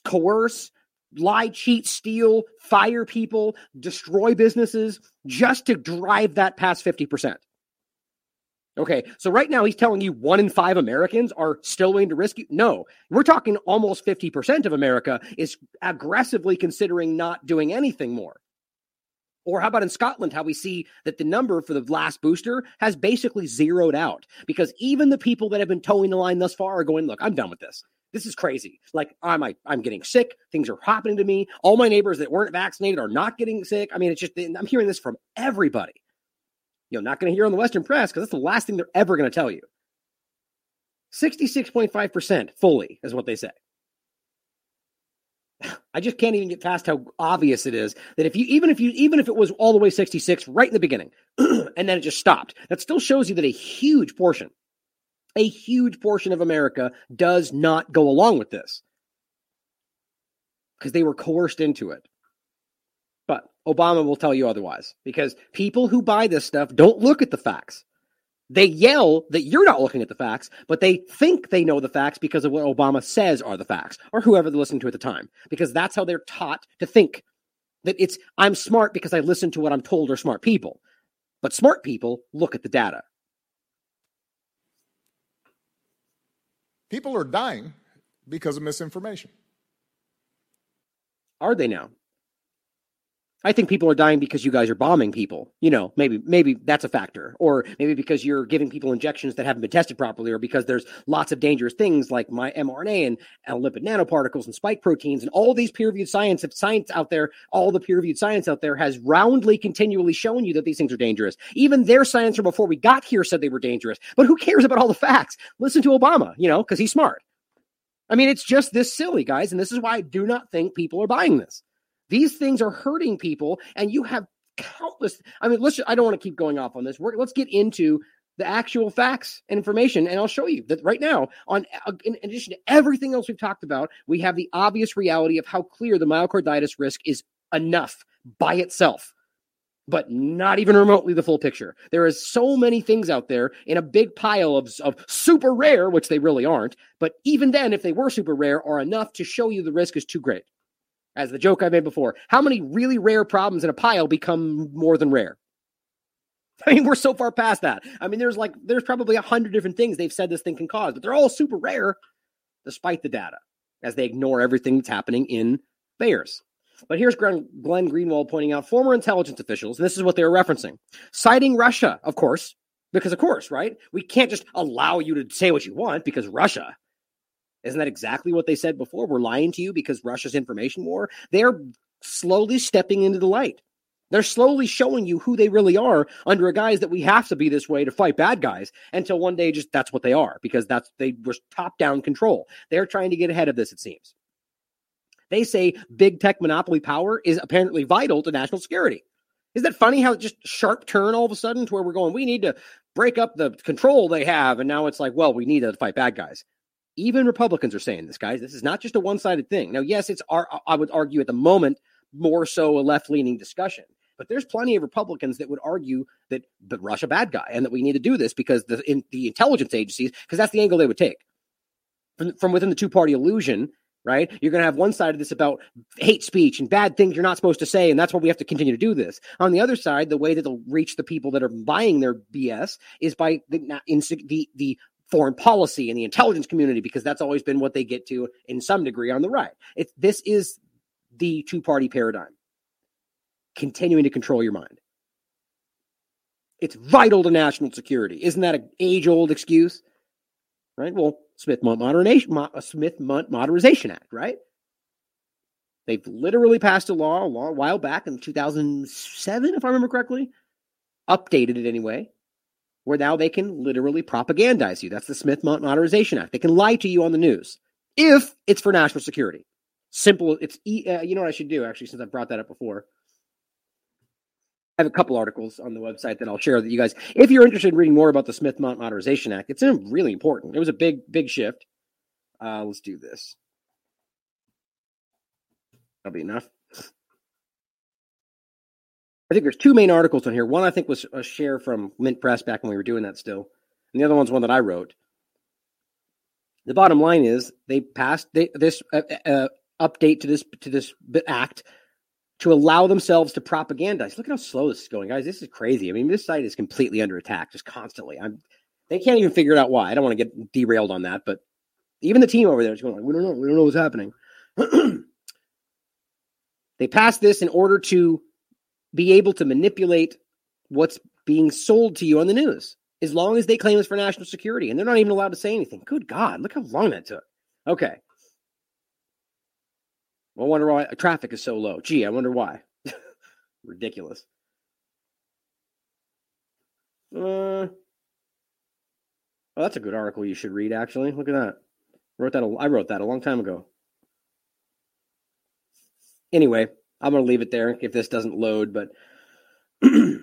coerce, lie, cheat, steal, fire people, destroy businesses just to drive that past 50%. Okay, so right now he's telling you one in five Americans are still willing to risk you. No, we're talking almost 50% of America is aggressively considering not doing anything more. Or how about in Scotland, how we see that the number for the last booster has basically zeroed out because even the people that have been toeing the line thus far are going, look, I'm done with this. This is crazy. Like I'm, I, I'm getting sick. Things are happening to me. All my neighbors that weren't vaccinated are not getting sick. I mean, it's just I'm hearing this from everybody. You know, not going to hear on the Western press because that's the last thing they're ever going to tell you. 66.5% fully is what they say. (sighs) I just can't even get past how obvious it is that if you even if you even if it was all the way 66 right in the beginning (clears throat) and then it just stopped, that still shows you that a huge portion, a huge portion of America does not go along with this because they were coerced into it. But Obama will tell you otherwise because people who buy this stuff don't look at the facts. They yell that you're not looking at the facts, but they think they know the facts because of what Obama says are the facts, or whoever they're listening to at the time, because that's how they're taught to think that it's I'm smart because I listen to what I'm told are smart people. But smart people look at the data. People are dying because of misinformation. Are they now? I think people are dying because you guys are bombing people. You know, maybe maybe that's a factor, or maybe because you're giving people injections that haven't been tested properly, or because there's lots of dangerous things like my mRNA and, lipid nanoparticles and spike proteins and all these peer-reviewed science of science out there. All the peer-reviewed science out there has roundly, continually shown you that these things are dangerous. Even their science from before we got here said they were dangerous. But who cares about all the facts? Listen to Obama, you know, because he's smart. I mean, it's just this silly, guys, and this is why I do not think people are buying this. These things are hurting people, and you have countless. I mean, let's. I don't want to keep going off on this. We're, let's get into the actual facts and information, and I'll show you that right now. On uh, in addition to everything else we've talked about, we have the obvious reality of how clear the myocarditis risk is enough by itself but not even remotely the full picture. There is so many things out there in a big pile of, of super rare, which they really aren't. But even then, if they were super rare, are enough to show you the risk is too great as the joke I made before. How many really rare problems in a pile become more than rare? (laughs) I mean, we're so far past that. I mean, there's like there's probably a hundred different things they've said this thing can cause, but they're all super rare, despite the data, as they ignore everything that's happening in VAERS. But here's Glenn, Greenwald pointing out former intelligence officials, and this is what they were referencing, citing Russia, of course, because of course, right? We can't just allow you to say what you want because Russia. Isn't that exactly what they said before? We're lying to you because Russia's information war. They're slowly stepping into the light. They're slowly showing you who they really are under a guise that we have to be this way to fight bad guys until one day just that's what they are because that's they were top down control. They're trying to get ahead of this, it seems. They say big tech monopoly power is apparently vital to national security. Is that funny how it just sharp turn all of a sudden to where we're going? We need to break up the control they have, and now it's like, well, we need to fight bad guys. Even Republicans are saying this, guys. This is not just a one sided thing. Now, yes, it's, our, I would argue at the moment, more so a left leaning discussion. But there's plenty of Republicans that would argue that the Russia bad guy and that we need to do this because the in, the intelligence agencies, because that's the angle they would take from, from within the two party illusion. Right, you're going to have one side of this about hate speech and bad things you're not supposed to say, and that's why we have to continue to do this. On the other side, the way that they'll reach the people that are buying their BS is by the the, the foreign policy and the intelligence community because that's always been what they get to in some degree on the right. It, this is the two party paradigm, continuing to control your mind. It's vital to national security. Isn't that an age old excuse? Right? Well, Smith Modernization, uh, Smith Modernization Act, right? They've literally passed a law a long while back in 2007, if I remember correctly, updated it anyway, where now they can literally propagandize you. That's the Smith Modernization Act. They can lie to you on the news if it's for national security. Simple. It's uh, you know what I should do actually, since I brought that up before. I have a couple articles on the website that I'll share that you guys, if you're interested in reading more about the Smith Modernization Act, it's really important. It was a big, big shift. Uh, let's do this. That'll be enough. I think there's two main articles on here. One I think was a share from Mint Press back when we were doing that still, and the other one's one that I wrote. The bottom line is they passed they, this uh, uh, update to this to this act to allow themselves to propagandize. Look at how slow this is going, guys. This is crazy. I mean, this site is completely under attack, just constantly. I'm they can't even figure out why. I don't want to get derailed on that, but even the team over there is going like, we don't know, we don't know what's happening. (clears throat) they passed this in order to be able to manipulate what's being sold to you on the news, as long as they claim it's for national security, and they're not even allowed to say anything. Good God, look how long that took. Okay, I wonder why traffic is so low. Gee, I wonder why. (laughs) Ridiculous. Uh, oh, that's a good article you should read. Actually, look at that. Wrote that. A, I wrote that a long time ago. Anyway, I'm gonna leave it there if this doesn't load. But (clears throat) there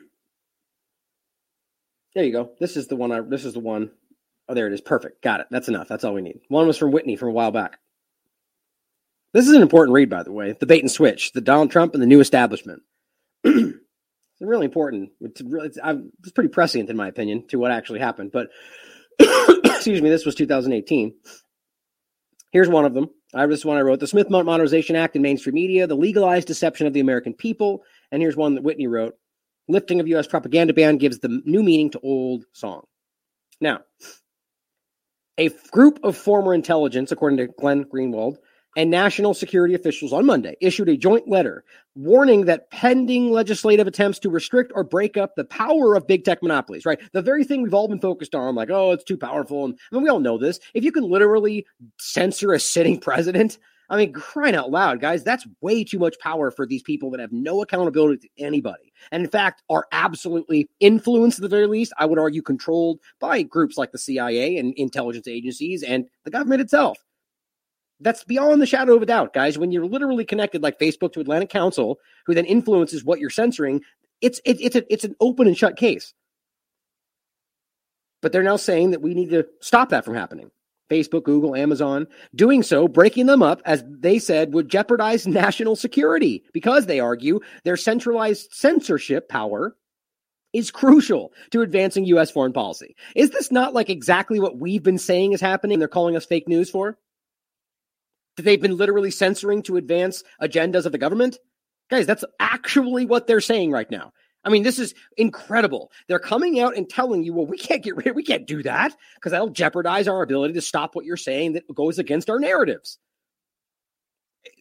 you go. This is the one. I. This is the one. Oh, there it is. Perfect. Got it. That's enough. That's all we need. One was from Whitney from a while back. This is an important read, by the way. The bait and switch, the Donald Trump and the new establishment. (clears throat) it's really important. It's really, it's, it's, pretty prescient, in my opinion, to what actually happened. But (coughs) excuse me, this was 2018. Here's one of them. I this one I wrote: the Smith Modernization Act in mainstream media, the legalized deception of the American people. And here's one that Whitney wrote: lifting of U.S. propaganda ban gives the new meaning to old song. Now, a group of former intelligence, according to Glenn Greenwald, and national security officials on Monday issued a joint letter warning that pending legislative attempts to restrict or break up the power of big tech monopolies, right? The very thing we've all been focused on, like, oh, it's too powerful. And I mean, we all know this. If you can literally censor a sitting (laughs) president, I mean, crying out loud, guys, that's way too much power for these people that have no accountability to anybody. And in fact, are absolutely influenced, at the very least, I would argue, controlled by groups like the CIA and intelligence agencies and the government itself. That's beyond the shadow of a doubt, guys. When you're literally connected like Facebook to Atlantic Council, who then influences what you're censoring, it's it, it's a, it's an open and shut case. But they're now saying that we need to stop that from happening. Facebook, Google, Amazon, doing so, breaking them up, as they said, would jeopardize national security because they argue their centralized censorship power is crucial to advancing U.S. foreign policy. Is this not like exactly what we've been saying is happening? They're calling us fake news for? That they've been literally censoring to advance agendas of the government? Guys, that's actually what they're saying right now. I mean, this is incredible. They're coming out and telling you, well, we can't get rid, we can't do that because that'll jeopardize our ability to stop what you're saying that goes against our narratives.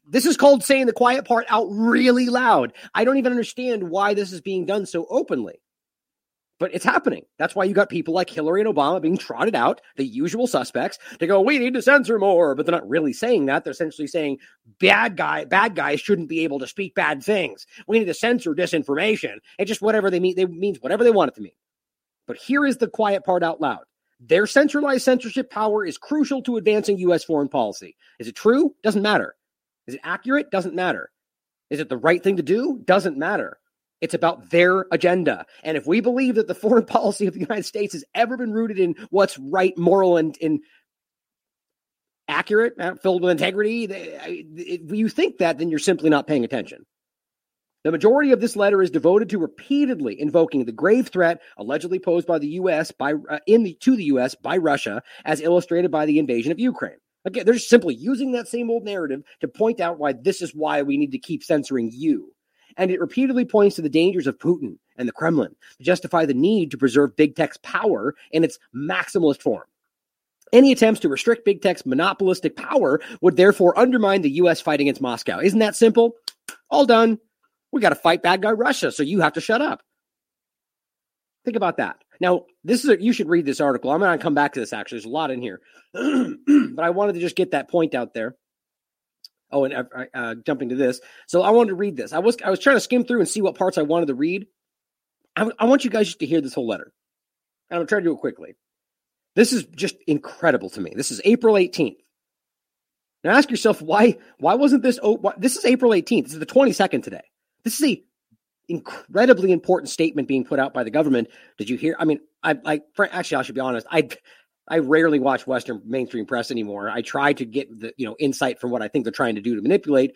This is called saying the quiet part out really loud. I don't even understand why this is being done so openly but it's happening. That's why you got people like Hillary and Obama being trotted out, the usual suspects, to go, we need to censor more. But they're not really saying that. They're essentially saying bad guy, bad guys shouldn't be able to speak bad things. We need to censor disinformation. And just whatever they mean, they means whatever they want it to mean. But here is the quiet part out loud. Their centralized censorship power is crucial to advancing U.S. foreign policy. Is it true? Doesn't matter. Is it accurate? Doesn't matter. Is it the right thing to do? Doesn't matter. It's about their agenda. And if we believe that the foreign (laughs) policy of the United States has ever been rooted in what's right, moral, and, and accurate, uh, filled with integrity, if you think that, then you're simply not paying attention. The majority of this letter is devoted to repeatedly invoking the grave threat allegedly posed by the U.S. by uh, in the to the U.S. by Russia, as illustrated by the invasion of Ukraine. Again, they're simply using that same old narrative to point out why this is why we need to keep censoring you and it repeatedly points to the dangers of Putin and the Kremlin to justify the need to preserve big tech's power in its maximalist form. Any attempts to restrict big tech's monopolistic power would therefore undermine the U.S. fight against Moscow. Isn't that simple? All done. We got to fight bad guy Russia, so you have to shut up. Think about that. Now, this is a, you should read this article. I'm going to come back to this actually. There's a lot in here, (clears throat) but I wanted to just get that point out there. Oh, and uh, uh, jumping to this, so I wanted to read this. I was I was trying to skim through and see what parts I wanted to read. I, I want you guys just to hear this whole letter, and I'm trying to try to do it quickly. This is just incredible to me. This is April 18th. Now ask yourself why why wasn't this? Oh, why, this is April 18th. This is the 22nd today. This is a incredibly important statement being put out by the government. Did you hear? I mean, I, I actually, I should be honest. I, I rarely watch Western mainstream press anymore. I try to get the you know insight from what I think they're trying to do to manipulate.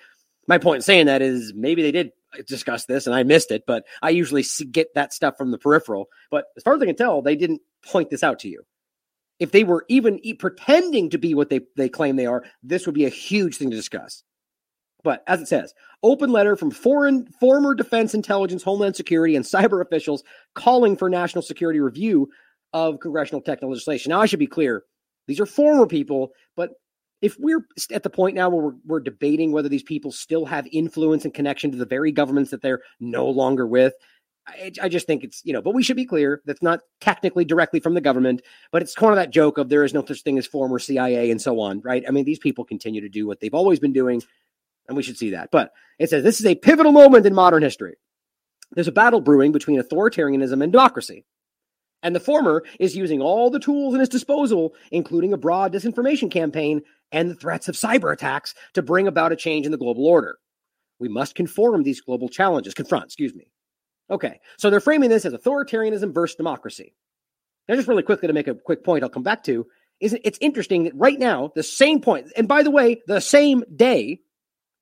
My point in saying that is maybe they did discuss this and I missed it, but I usually get that stuff from the peripheral. But as far as I can tell, they didn't point this out to you. If they were even pretending to be what they, they claim they are, this would be a huge thing to discuss. But as it says, open letter from foreign former defense intelligence, homeland security, and cyber officials calling for national security review of congressional technical legislation. Now, I should be clear: these are former people, but if we're at the point now where we're, we're debating whether these people still have influence and connection to the very governments that they're no longer with, I, I, just think it's, you know, but we should be clear that's not technically directly from the government, but it's kind of that joke of there is no such thing as former CIA and so on, right? I mean, these people continue to do what they've always been doing and we should see that. But it says this is a pivotal moment in modern history. There's a battle brewing between authoritarianism and democracy. And the former is using all the tools in his disposal, including a broad disinformation campaign and the threats of cyber attacks, to bring about a change in the global order. We must conform these global challenges, confront, excuse me. Okay, so they're framing this as authoritarianism versus democracy. Now, just really quickly to make a quick point I'll come back to, is it's interesting that right now, the same point, and by the way, the same day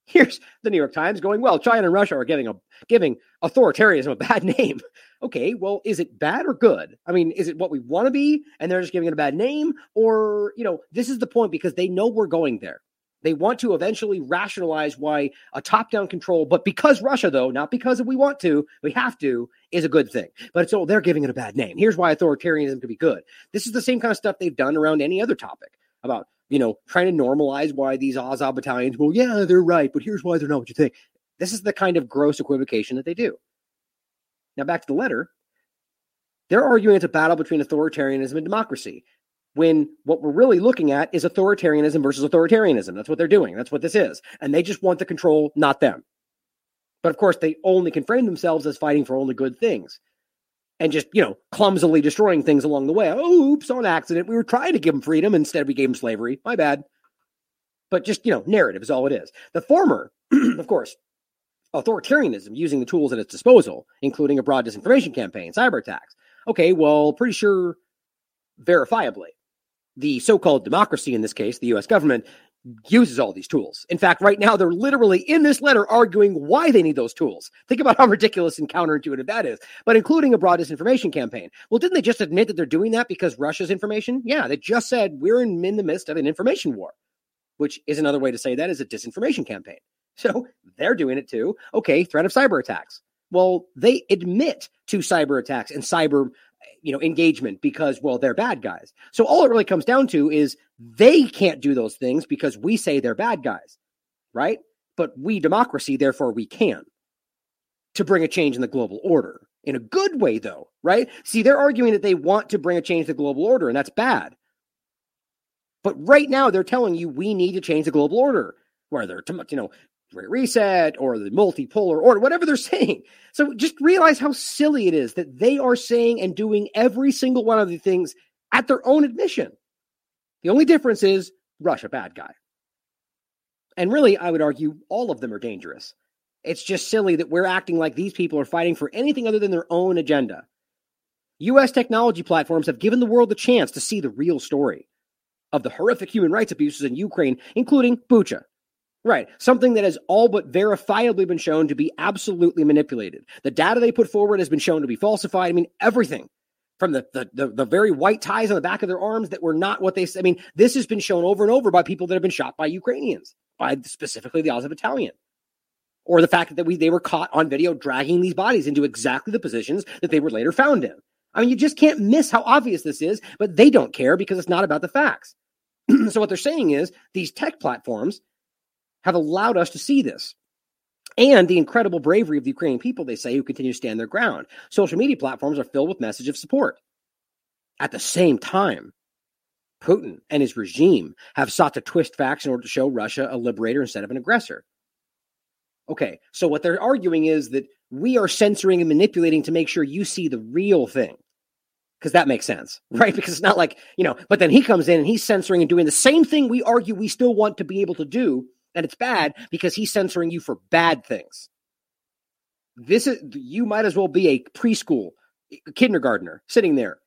(laughs) Here's the New York Times going, well, China and Russia are giving a giving authoritarianism a bad (laughs) name. Okay, well, is it bad or good? I mean, is it what we want to be and they're just giving it a bad name? Or, you know, this is the point because they know we're going there. They want to eventually rationalize why a top down control, but because Russia, though, not because we want to, we have to, is a good thing. But so they're giving it a bad name. Here's why authoritarianism could be good. This is the same kind of stuff they've done around any other topic about you know, trying to normalize why these Azov battalions, well, yeah, they're right, but here's why they're not what you think. This is the kind of gross equivocation that they do. Now, back to the letter. They're arguing it's a battle between authoritarianism and democracy, when what we're really looking at is authoritarianism versus authoritarianism. That's what they're doing. That's what this is. And they just want the control, not them. But of course, they only can frame themselves as fighting for only good things and just, you know, clumsily destroying things along the way. Oh, oops, on accident. We were trying to give them freedom. Instead, we gave them slavery. My bad. But just, you know, narrative is all it is. The former, (clears throat) of course, authoritarianism using the tools at its disposal, including a broad disinformation campaign, cyber attacks. Okay, well, pretty sure verifiably, the so called democracy in this case, the US government, uses all these tools. In fact, right now they're literally in this letter arguing why they need those tools. Think about how (laughs) ridiculous and counterintuitive that is. But including a broad disinformation campaign. Well, didn't they just admit that they're doing that because Russia's information? Yeah, they just said we're in, in the midst of an information war, which is another way to say that is a disinformation campaign. (laughs) So they're doing it too. Okay, threat of cyber attacks. Well, they admit to cyber attacks and cyber you know engagement because well they're bad guys. So all it really comes down to is they can't do those things because we say they're bad guys right? But we democracy therefore we can to bring a change in the global order in a good way though right? See they're arguing that they want to bring a change to the global order and that's bad. But right now they're telling you we need to change the global order whether to, you know Great Reset or the multipolar order, whatever they're (laughs) saying. So just realize how silly it is that they are saying and doing every single one of the things at their own admission. The only difference is Russia, bad guy. And really, I would argue all of them are dangerous. It's just silly that we're acting like these people are fighting for anything other than their own agenda. US technology platforms have given the world the chance to see the real story of the horrific human rights abuses in Ukraine, including Bucha, Right. Something that has all but verifiably been shown to be absolutely manipulated. The data they put forward has been shown to be falsified. I mean, everything from the, the, the, the, very white ties on the back of their arms that were not what they said. I mean, this has been shown over and over by people that have been shot by Ukrainians, by specifically the Azov Battalion. Or the fact that we, they were caught on video dragging these bodies into exactly the positions that they were later found in. I mean, you just can't miss how obvious this is, but they don't care because it's not about the facts. (clears throat) so what they're saying is these tech platforms have allowed us to see this. and the incredible bravery of the Ukrainian people, they say, who continue to stand their ground. Social media platforms are filled with messages of support. At the same time, Putin and his regime have sought to twist facts in order to show Russia a liberator instead of an aggressor. Okay, so what they're arguing is that we are censoring and manipulating to make sure you see the real thing. Because that makes sense, mm-hmm. right? Because it's not like, you know, but then he comes in and he's censoring and doing the same thing we argue we still want to be able to do. And it's bad because he's censoring you for bad things. This is, you might as well be a preschool a kindergartner sitting there.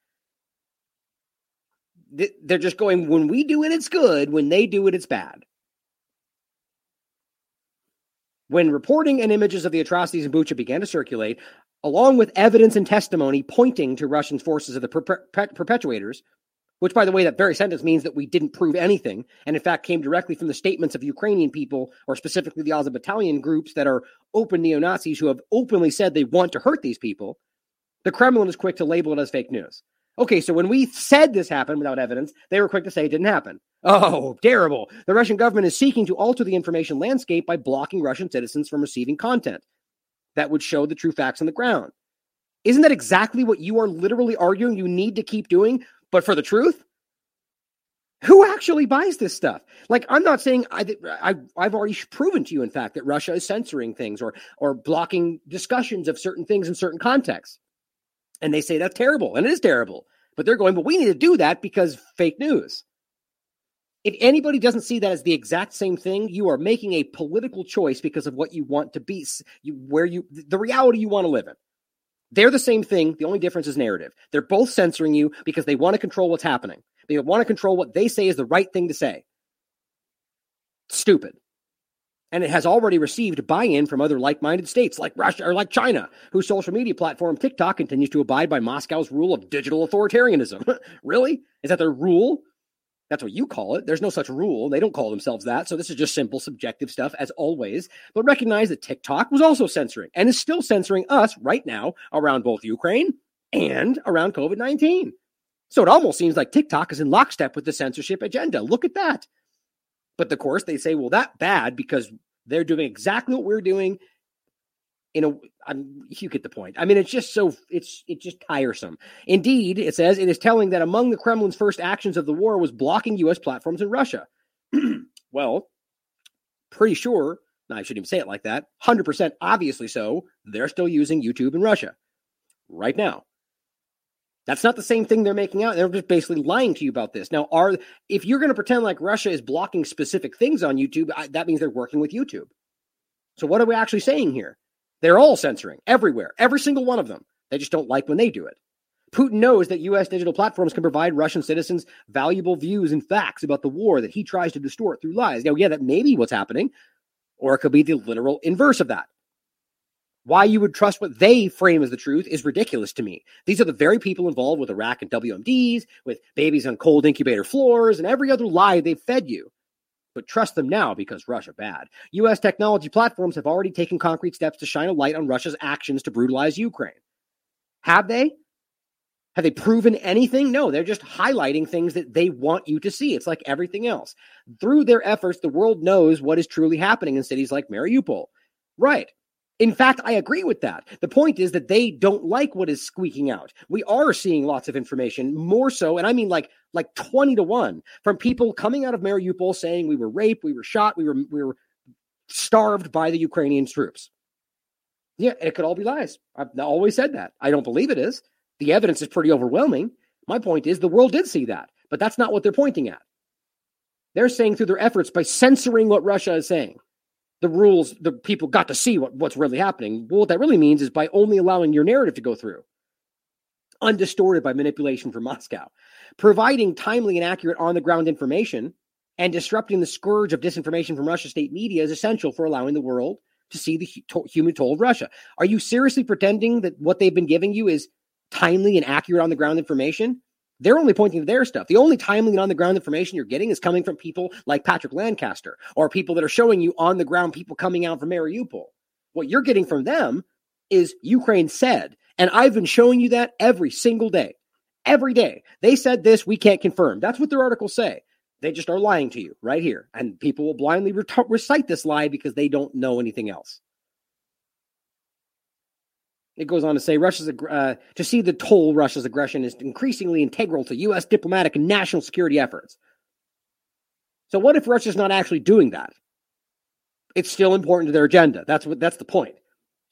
They're just going, when we do it, it's good. When they do it, it's bad. When reporting and images of the atrocities in Bucha began to circulate, along with evidence and testimony pointing to Russian forces of the perpetrators, which, by the way, that very sentence means that we didn't prove anything, and in fact came directly from the statements of Ukrainian people, or specifically the Azov battalion groups that are open neo Nazis who have openly said they want to hurt these people. The Kremlin is quick to label it as fake news. Okay, so when we said this happened without evidence, they were quick to say it didn't happen. Oh, terrible. The Russian government is seeking to alter the information landscape by blocking Russian citizens from receiving content that would show the true facts on the ground. Isn't that exactly what you are literally arguing you need to keep doing, but for the truth? Who actually buys this stuff? Like, I'm not saying I, I, I've already proven to you, in fact, that Russia is censoring things or or blocking discussions of certain things in certain contexts. And they say that's terrible, and it is terrible. But they're going, but we need to do that because fake news. If anybody doesn't see that as the exact same thing, you are making a political choice because of what you want to be, you, where you, the reality you want to live in. They're the same thing. The only difference is narrative. They're both censoring you because they want to control what's happening. They want to control what they say is the right thing to say. Stupid and it has already received buy-in from other like-minded states like Russia or like China, whose social media platform TikTok continues to abide by Moscow's rule of digital authoritarianism. (laughs) really? Is that their rule? That's what you call it. There's no such rule. They don't call themselves that. So this is just simple subjective stuff as always. But recognize that TikTok was also censoring and is still censoring us right now around both Ukraine and around COVID-19. So it almost seems like TikTok is in lockstep with the censorship agenda. Look at that. But of course, they say, well, that bad because they're doing exactly what we're doing. In a, I'm, you get the point. I mean, it's just so it's it's just tiresome. Indeed, it says it is telling that among the Kremlin's first actions of the war was blocking U.S. platforms in Russia. (clears throat) well, pretty sure. I shouldn't even say it like that. Hundred percent, obviously so. They're still using YouTube in Russia right now. That's not the same thing they're making out. They're just basically lying to you about this. Now, are if you're going to pretend like Russia is blocking specific things on YouTube, that means they're working with YouTube. So what are we actually saying here? They're all censoring everywhere, every single one of them. They just don't like when they do it. Putin knows that U.S. digital platforms can provide Russian citizens valuable views and facts about the war that he tries to distort through lies. Now, yeah, that may be what's happening, or it could be the literal inverse of that. Why you would trust what they frame as the truth is ridiculous to me. These are the very people involved with Iraq and WMDs, with babies on cold incubator floors, and every other lie they've fed you. But trust them now because Russia bad. U.S. technology platforms have already taken concrete steps to shine a light on Russia's actions to brutalize Ukraine. Have they? Have they proven anything? No, they're just highlighting things that they want you to see. It's like everything else. Through their efforts, the world knows what is truly happening in cities like Mariupol. Right. In fact, I agree with that. The point is that they don't like what is squeaking out. We are seeing lots of information, more so, and I mean like like 20 to 1 from people coming out of Mariupol saying we were raped, we were shot, we were we were starved by the Ukrainian troops. Yeah, it could all be lies. I've always said that. I don't believe it is. The evidence is pretty overwhelming. My point is the world did see that, but that's not what they're pointing at. They're saying through their efforts by censoring what Russia is saying the rules, the people got to see what, what's really happening. Well, what that really means is by only allowing your narrative to go through, undistorted by manipulation from Moscow, providing timely and accurate on the ground information, and disrupting the scourge of disinformation from Russia state media is essential for allowing the world to see the human toll of Russia. Are you seriously pretending that what they've been giving you is timely and accurate on the ground information? They're only pointing to their stuff. The only timely and on the ground information you're getting is coming from people like Patrick Lancaster or people that are showing you on the ground people coming out from Mariupol. What you're getting from them is Ukraine said. And I've been showing you that every single day. Every day. They said this, we can't confirm. That's what their articles say. They just are lying to you right here. And people will blindly re- recite this lie because they don't know anything else. It goes on to say Russia's uh, to see the toll Russia's aggression is increasingly integral to U.S. diplomatic and national security efforts. So, what if Russia's not actually doing that? It's still important to their agenda. That's what that's the point.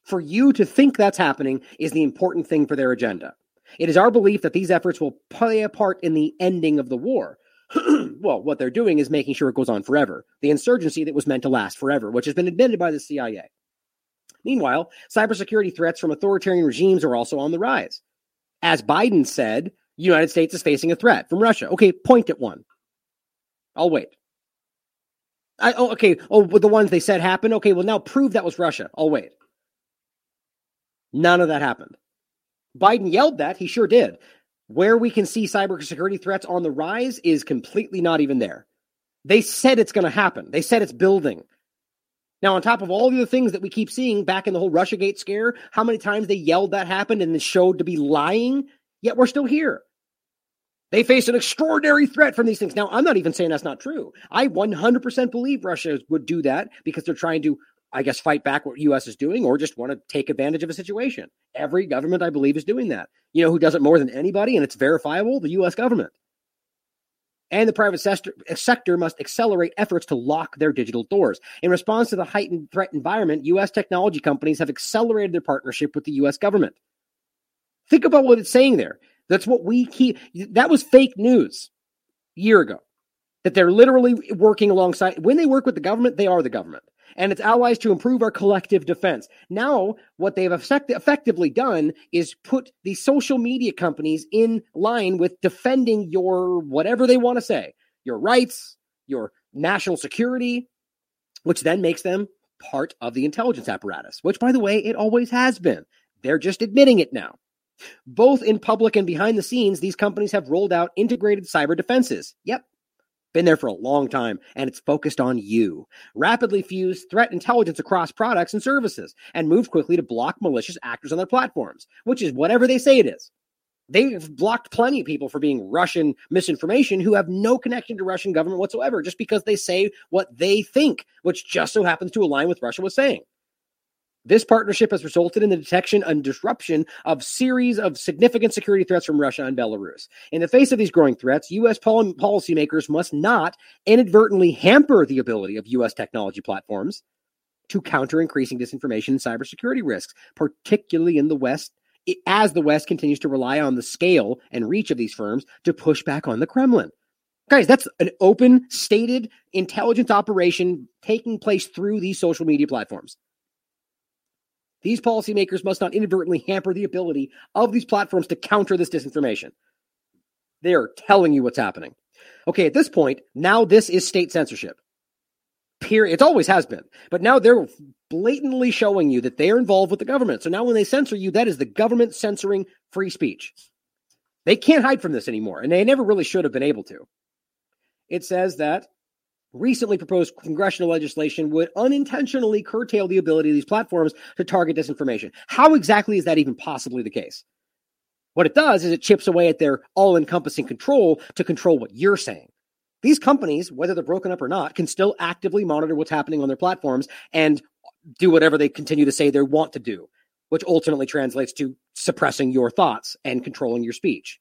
For you to think that's happening is the important thing for their agenda. It is our belief that these efforts will play a part in the ending of the war. (clears throat) well, what they're doing is making sure it goes on forever. The insurgency that was meant to last forever, which has been admitted by the CIA. Meanwhile, cybersecurity threats from authoritarian regimes are also on the rise. As Biden said, United States is facing a threat from Russia. Okay, point at one. I'll wait. I, oh, okay. Oh, the ones they said happened. Okay, well now prove that was Russia. I'll wait. None of that happened. Biden yelled that. He sure did. Where we can see cybersecurity threats on the rise is completely not even there. They said it's going to happen. They said it's building. Now, on top of all the other things that we keep seeing back in the whole Russiagate scare, how many times they yelled that happened and then showed to be lying, yet we're still here. They face an extraordinary threat from these things. Now, I'm not even saying that's not true. I 100% believe Russia would do that because they're trying to, I guess, fight back what U.S. is doing or just want to take advantage of a situation. Every government, I believe, is doing that. You know who does it more than anybody, and it's verifiable? The U.S. government. And the private sector must accelerate efforts to lock their digital doors. In response to the heightened threat environment, U.S. technology companies have accelerated their partnership with the U.S. government. Think about what it's saying there. That's what we keep. That was fake news year ago. That they're literally working alongside. When they work with the government, they are the government. And its allies to improve our collective defense. Now, what they've effect- effectively done is put the social media companies in line with defending your whatever they want to say, your rights, your national security, which then makes them part of the intelligence apparatus, which, by the way, it always has been. They're just admitting it now. Both in public and behind the scenes, these companies have rolled out integrated cyber defenses. Yep. Been there for a long time, and it's focused on you. Rapidly fuse threat intelligence across products and services, and move quickly to block malicious actors on their platforms, which is whatever they say it is. They've blocked plenty of people for being Russian misinformation who have no connection to Russian government whatsoever, just because they say what they think, which just so happens to align with Russia was saying. This partnership has resulted in the detection and disruption of series of significant security threats from Russia and Belarus. In the face of these growing threats, U.S. Pol- policymakers must not inadvertently hamper the ability of U.S. technology platforms to counter increasing disinformation and cybersecurity risks, particularly in the West, as the West continues to rely on the scale and reach of these firms to push back on the Kremlin. Guys, that's an open, stated intelligence operation taking place through these social media platforms. These policymakers must not inadvertently hamper the ability of these platforms to counter this disinformation. They are telling you what's happening. Okay, at this point, now this is state censorship. Period. It always has been. But now they're blatantly showing you that they're involved with the government. So now when they censor you, that is the government censoring free speech. They can't hide from this anymore, and they never really should have been able to. It says that recently proposed congressional legislation would unintentionally curtail the ability of these platforms to target disinformation. How exactly is that even possibly the case? What it does is it chips away at their all encompassing control to control what you're saying. These companies, whether they're broken up or not, can still actively monitor what's happening on their platforms and do whatever they continue to say they want to do, which ultimately translates to suppressing your thoughts and controlling your speech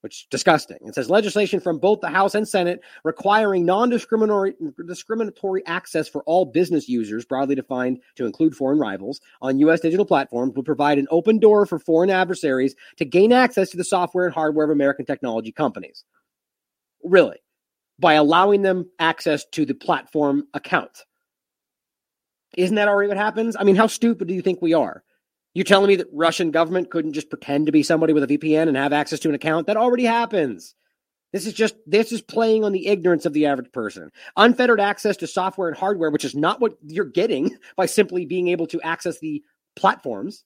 which is disgusting. It says legislation from both the House and Senate requiring non-discriminatory discriminatory access for all business users, broadly defined to include foreign rivals, on U.S. digital platforms would provide an open door for foreign adversaries to gain access to the software and hardware of American technology companies. Really, by allowing them access to the platform account. Isn't that already what happens? I mean, how stupid do you think we are? You telling me that Russian government couldn't just pretend to be somebody with a VPN and have access to an account? That already happens. This is just this is playing on the ignorance of the average person. Unfettered access to software and hardware, which is not what you're getting (laughs) by simply being able to access the platforms.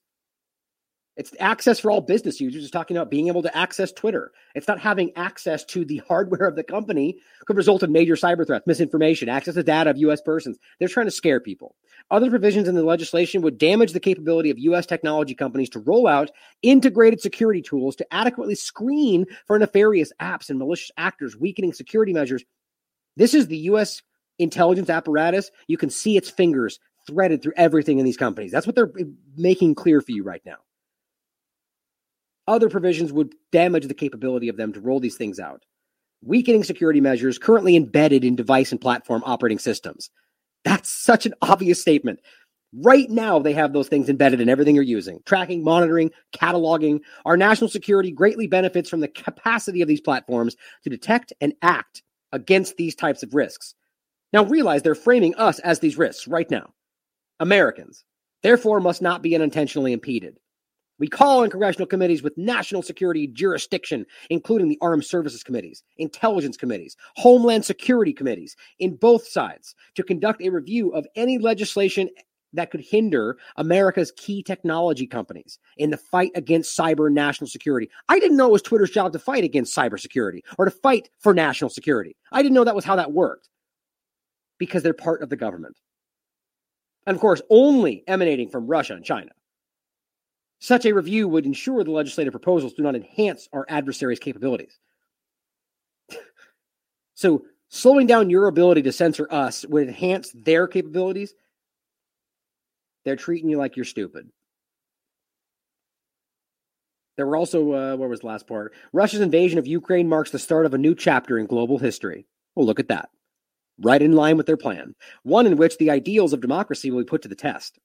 It's access for all business users. It's talking about being able to access Twitter. It's not having access to the (laughs) hardware of the company could result in major cyber threats, misinformation, access to data of U.S. persons. They're trying to scare people. Other provisions in the legislation would damage the capability of U.S. technology companies to roll out integrated security tools to adequately screen for nefarious apps and malicious actors, weakening security measures. This is the U.S. intelligence apparatus. You can see its fingers threaded through everything in these companies. That's what they're eh, making clear for you right now. Other provisions would damage the capability of them to roll these things out. Weakening security measures currently embedded in device and platform operating systems. That's such an obvious statement. Right now, they have those things embedded in everything you're using tracking, monitoring, cataloging. Our national security greatly benefits from the capacity of these platforms to detect and act against these types of risks. Now, realize they're framing us as these risks right now. Americans, therefore, must not be unintentionally impeded. We call on congressional committees with national security jurisdiction, including the armed services committees, intelligence committees, homeland security committees in both sides, to conduct a review of any legislation that could hinder America's key technology companies in the fight against cyber national security. I didn't know it was Twitter's job to fight against cybersecurity or to fight for national security. I didn't know that was how that worked because they're part of the government. And of course, only emanating from Russia and China. Such a review would ensure the legislative proposals do not enhance our adversaries' capabilities. (laughs) so, slowing down your ability to censor us would enhance their capabilities they're treating you like you're stupid. There were also, uh, where was the last part? Russia's invasion of Ukraine marks the start of a new chapter in global history. Well, look at that. Right in line with their plan. One in which the ideals of democracy will be put to the test.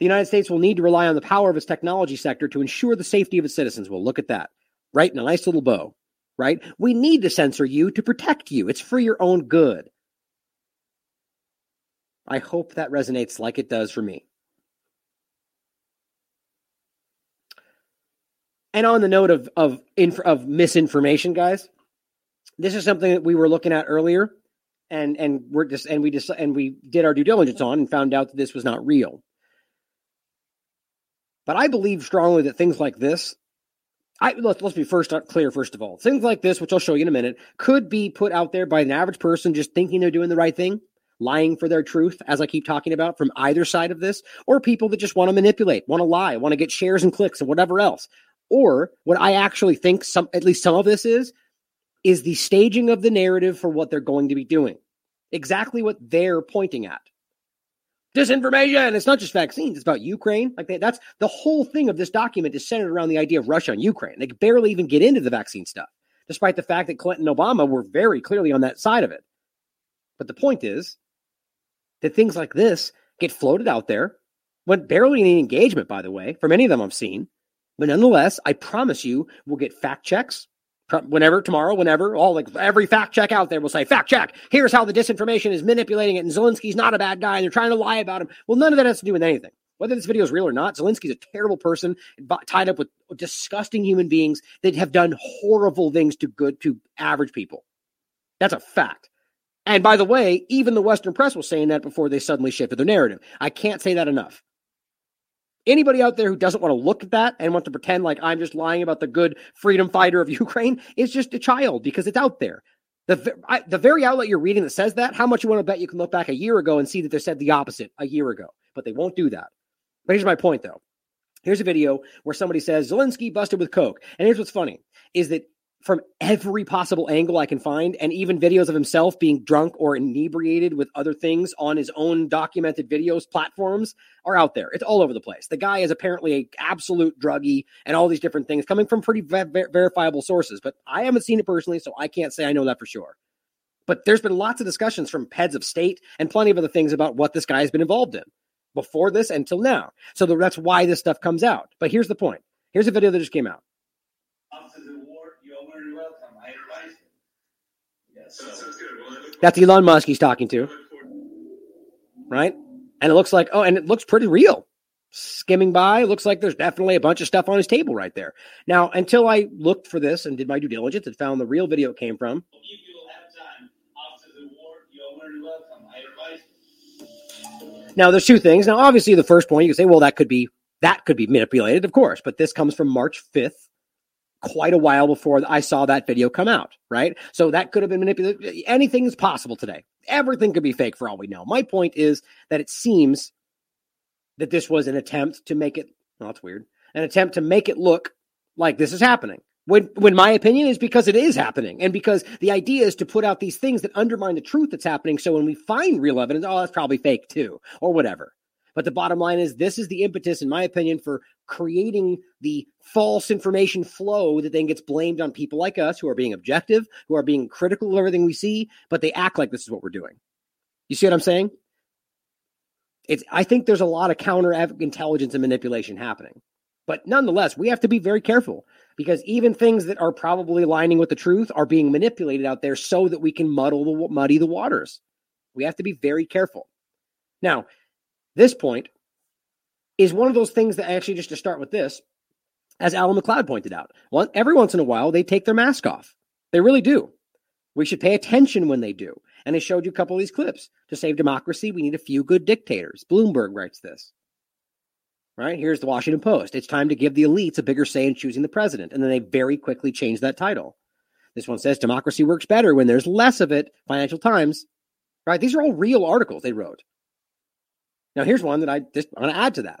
The United States will need to rely on the power of its technology sector to ensure the safety of its citizens. Well, look at that. Right in a nice little bow. Right? We need to censor you to protect you. It's for your own good. I hope that resonates like it does for me. And on the note of of inf- of misinformation, guys, this is something that we were looking at earlier, and and we're just and we just and we did our due diligence on and found out that this was not real. But I believe strongly that things like this, I let's let's be first uh, clear. First of all, things like this, which I'll show you in a minute, could be put out there by an average person just thinking they're doing the right thing lying for their truth, as I keep talking about from either side of this, or people that just want to manipulate, want to lie, want to get shares and clicks and whatever else. Or what I actually think some, at least some of this is, is the staging of the narrative for what they're going to be doing. Exactly what they're pointing at. Disinformation. It's not just vaccines. It's about Ukraine. Like they, that's the whole thing of this document is centered around the idea of Russia and Ukraine. They barely even get into the vaccine stuff, despite the fact that Clinton and Obama were very clearly on that side of it. But the point is, that things like this get floated out there when barely any engagement, by the way, from any of them I've seen. But nonetheless, I promise you, we'll get fact checks whenever, tomorrow, whenever. All like every fact check out there will say, fact check. Here's how the disinformation is manipulating it, and Zelensky's not a bad guy, and they're trying to lie about him. Well, none of that has to do with anything. Whether this video is real or not, Zelensky's a terrible person tied up with disgusting human beings that have done horrible things to good to average people. That's a fact. And by the way, even the Western press was saying that before they suddenly shifted their narrative. I can't say that enough. Anybody out there who doesn't want to look at that and want to pretend like I'm just lying about the good freedom fighter of (laughs) Ukraine is just a child because it's out there. The, I, the very outlet you're reading that says that, how much you want to bet you can look back a year ago and see that they said the opposite a year ago, but they won't do that. But here's my point though. Here's a video where somebody says Zelensky busted with coke. And here's what's funny is that from every possible angle I can find, and even videos of himself being drunk or inebriated with other things on his own documented videos platforms are out there. It's all over the place. The guy is apparently a absolute druggie and all these different things coming from pretty ver- verifiable sources, but I haven't seen it personally, so I can't say I know that for sure. But there's been lots of discussions from heads of state and plenty of other things about what this guy has been involved in before this until now. So that's why this stuff comes out. But here's the point. Here's a video that just came out. That's Elon Musk he's talking to. Right? And it looks like, oh, and it looks pretty real. Skimming by, looks like there's definitely a bunch of stuff on his table right there. Now, until I looked for this and did my due diligence and found the real video it came from. Now, there's two things. Now, obviously, the first point you can say, well, that could be that could be manipulated, of course, but this comes from March 5th, quite a while before I saw that video come out, right? So that could have been manipulated. Anything is possible today. Everything could be fake for all we know. My point is that it seems that this was an attempt to make it, well, that's weird, an attempt to make it look like this is happening When, when my opinion is because it is happening and because the idea is to put out these things that undermine the truth that's happening. So when we find real evidence, oh, that's probably fake too, or whatever. But the bottom line is this is the impetus, in my opinion, for creating the false information flow that then gets blamed on people like us who are being objective, who are being critical of everything we see, but they act like this is what we're doing. You see what I'm saying? It's, I think there's a lot of counter intelligence and manipulation happening. But nonetheless, we have to be very careful because even things that are probably aligning with the truth are being manipulated out there so that we can muddle the muddy the waters. We have to be very careful. Now, this point is one of those things that actually just to start with this, as Alan MacLeod pointed out, one, every once in a while they take their mask off. They really do. We should pay attention when they do. And I showed you a couple of these clips. To save democracy, we need a few good dictators. Bloomberg writes this. Right? Here's the Washington Post. It's time to give the elites a bigger say in choosing the president. And then they very quickly change that title. This one says democracy works better when there's less of it. Financial Times. Right? These are all real articles they wrote. Now, here's one that I just want to add to that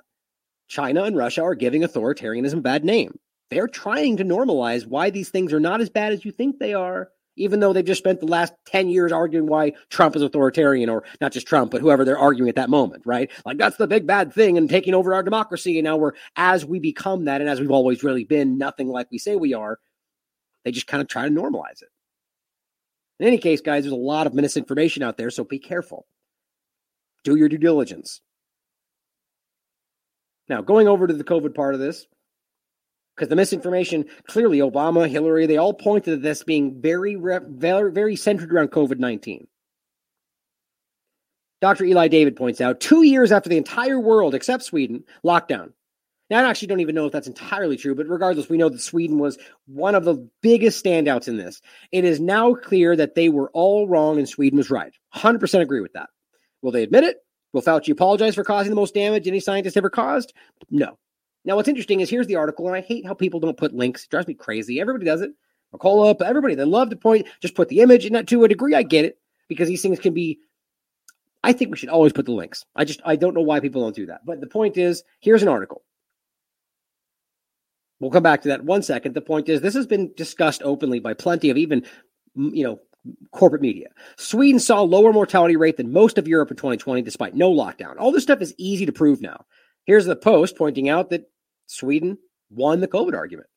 China and Russia are giving authoritarianism a bad name. They're trying to normalize why these things are not as bad as you think they are even though they've just spent the last 10 years arguing why Trump is authoritarian, or not just Trump, but whoever they're arguing at that moment, right? Like that's the big bad thing and taking over our democracy. And now we're, as we become that, and as we've always really been, nothing like we say we are, they just kind of try to normalize it. In any case, guys, there's a lot of misinformation out there, so be careful. Do your due diligence. Now, going over to the COVID part of this, because the misinformation clearly Obama, Hillary, they all pointed to this being very, very, very centered around COVID 19. Dr. Eli David points out two years after the entire world, except Sweden, lockdown. Now, I actually don't even know if that's entirely true, but regardless, we know that Sweden was one of the biggest standouts in this. It is now clear that they were all wrong and Sweden was right. 100% agree with that. Will they admit it? Will Fauci apologize for causing the most damage any scientist ever caused? No. Now, what's interesting is here's the article, and I hate how people don't put links. It drives me crazy. Everybody does it. Mercola, everybody, they love to point, just put the image. And to a degree, I get it because these things can be. I think we should always put the links. I just, I don't know why people don't do that. But the point is, here's an article. We'll come back to that one second. The point is, this has been discussed openly by plenty of even, you know, corporate media. Sweden saw lower mortality rate than most of Europe in 2020, despite no lockdown. All this stuff is easy to prove now. Here's the post pointing out that Sweden won the COVID argument.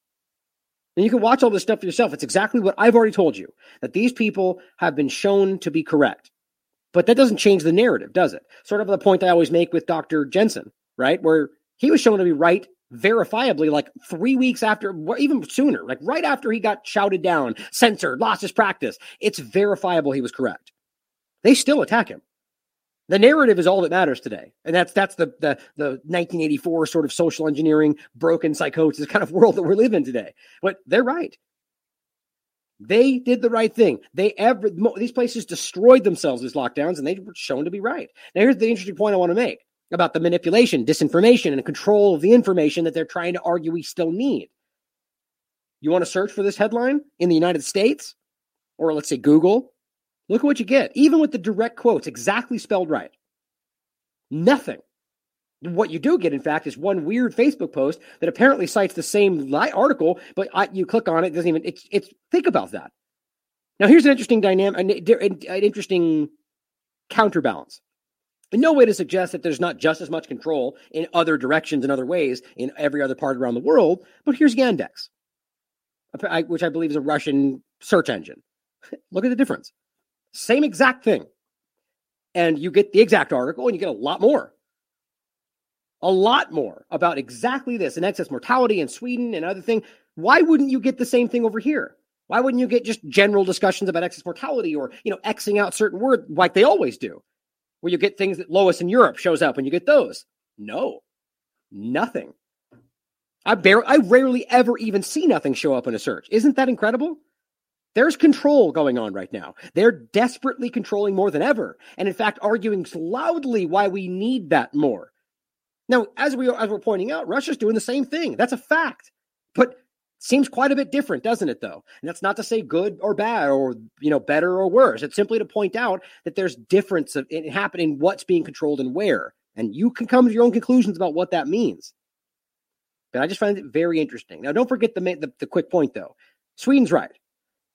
And you can watch all this stuff for yourself. It's exactly what I've already told you that these people have been shown to be correct. But that doesn't change the narrative, does it? Sort of the point I always make with Dr. Jensen, right? Where he was shown to be right verifiably like three weeks after, even sooner, like right after he got shouted down, censored, lost his practice. It's verifiable he was correct. They still attack him. The narrative is all that matters today, and that's that's the the the 1984 sort of social engineering, broken psychosis kind of world that we're living today. But they're right. They did the right thing. They ever these places destroyed themselves as lockdowns, and they were shown to be right. Now, here's the interesting point I want to make about the manipulation, disinformation, and control of the information that they're trying to argue we still need. You want to search for this headline in the United States, or let's say Google, Look at what you get, even with the direct quotes exactly spelled right. Nothing. What you do get, in fact, is one weird Facebook post that apparently cites the same article, but I, you click on it, it doesn't even. It's it's. Think about that. Now, here's an interesting dynamic, an, an interesting counterbalance. No way to suggest that there's not just as much control in other directions and other ways in every other part around the world, but here's Yandex, which I believe is a Russian search engine. (laughs) Look at the difference. Same exact thing. And you get the exact article and you get a lot more. A lot more about exactly this and excess mortality in Sweden and other thing. Why wouldn't you get the same thing over here? Why wouldn't you get just general discussions about excess mortality or, you know, Xing out certain words like they always do? Where you get things that Lois in Europe shows up and you get those. No, nothing. I barely, I rarely ever even see nothing show up in a search. Isn't that incredible? There's control going on right now. They're desperately controlling more than ever, and in fact, arguing loudly why we need that more. Now, as we as we're pointing out, Russia's doing the same thing. That's a fact, seems quite a bit different, doesn't it? Though, and that's not to say good or bad, or you know, better or worse. It's simply to point out that there's difference of it happening, what's being controlled and where, and you can come to your own conclusions about what that means. But I just find it very interesting. Now, don't forget the, the, the quick point, though. Sweden's right.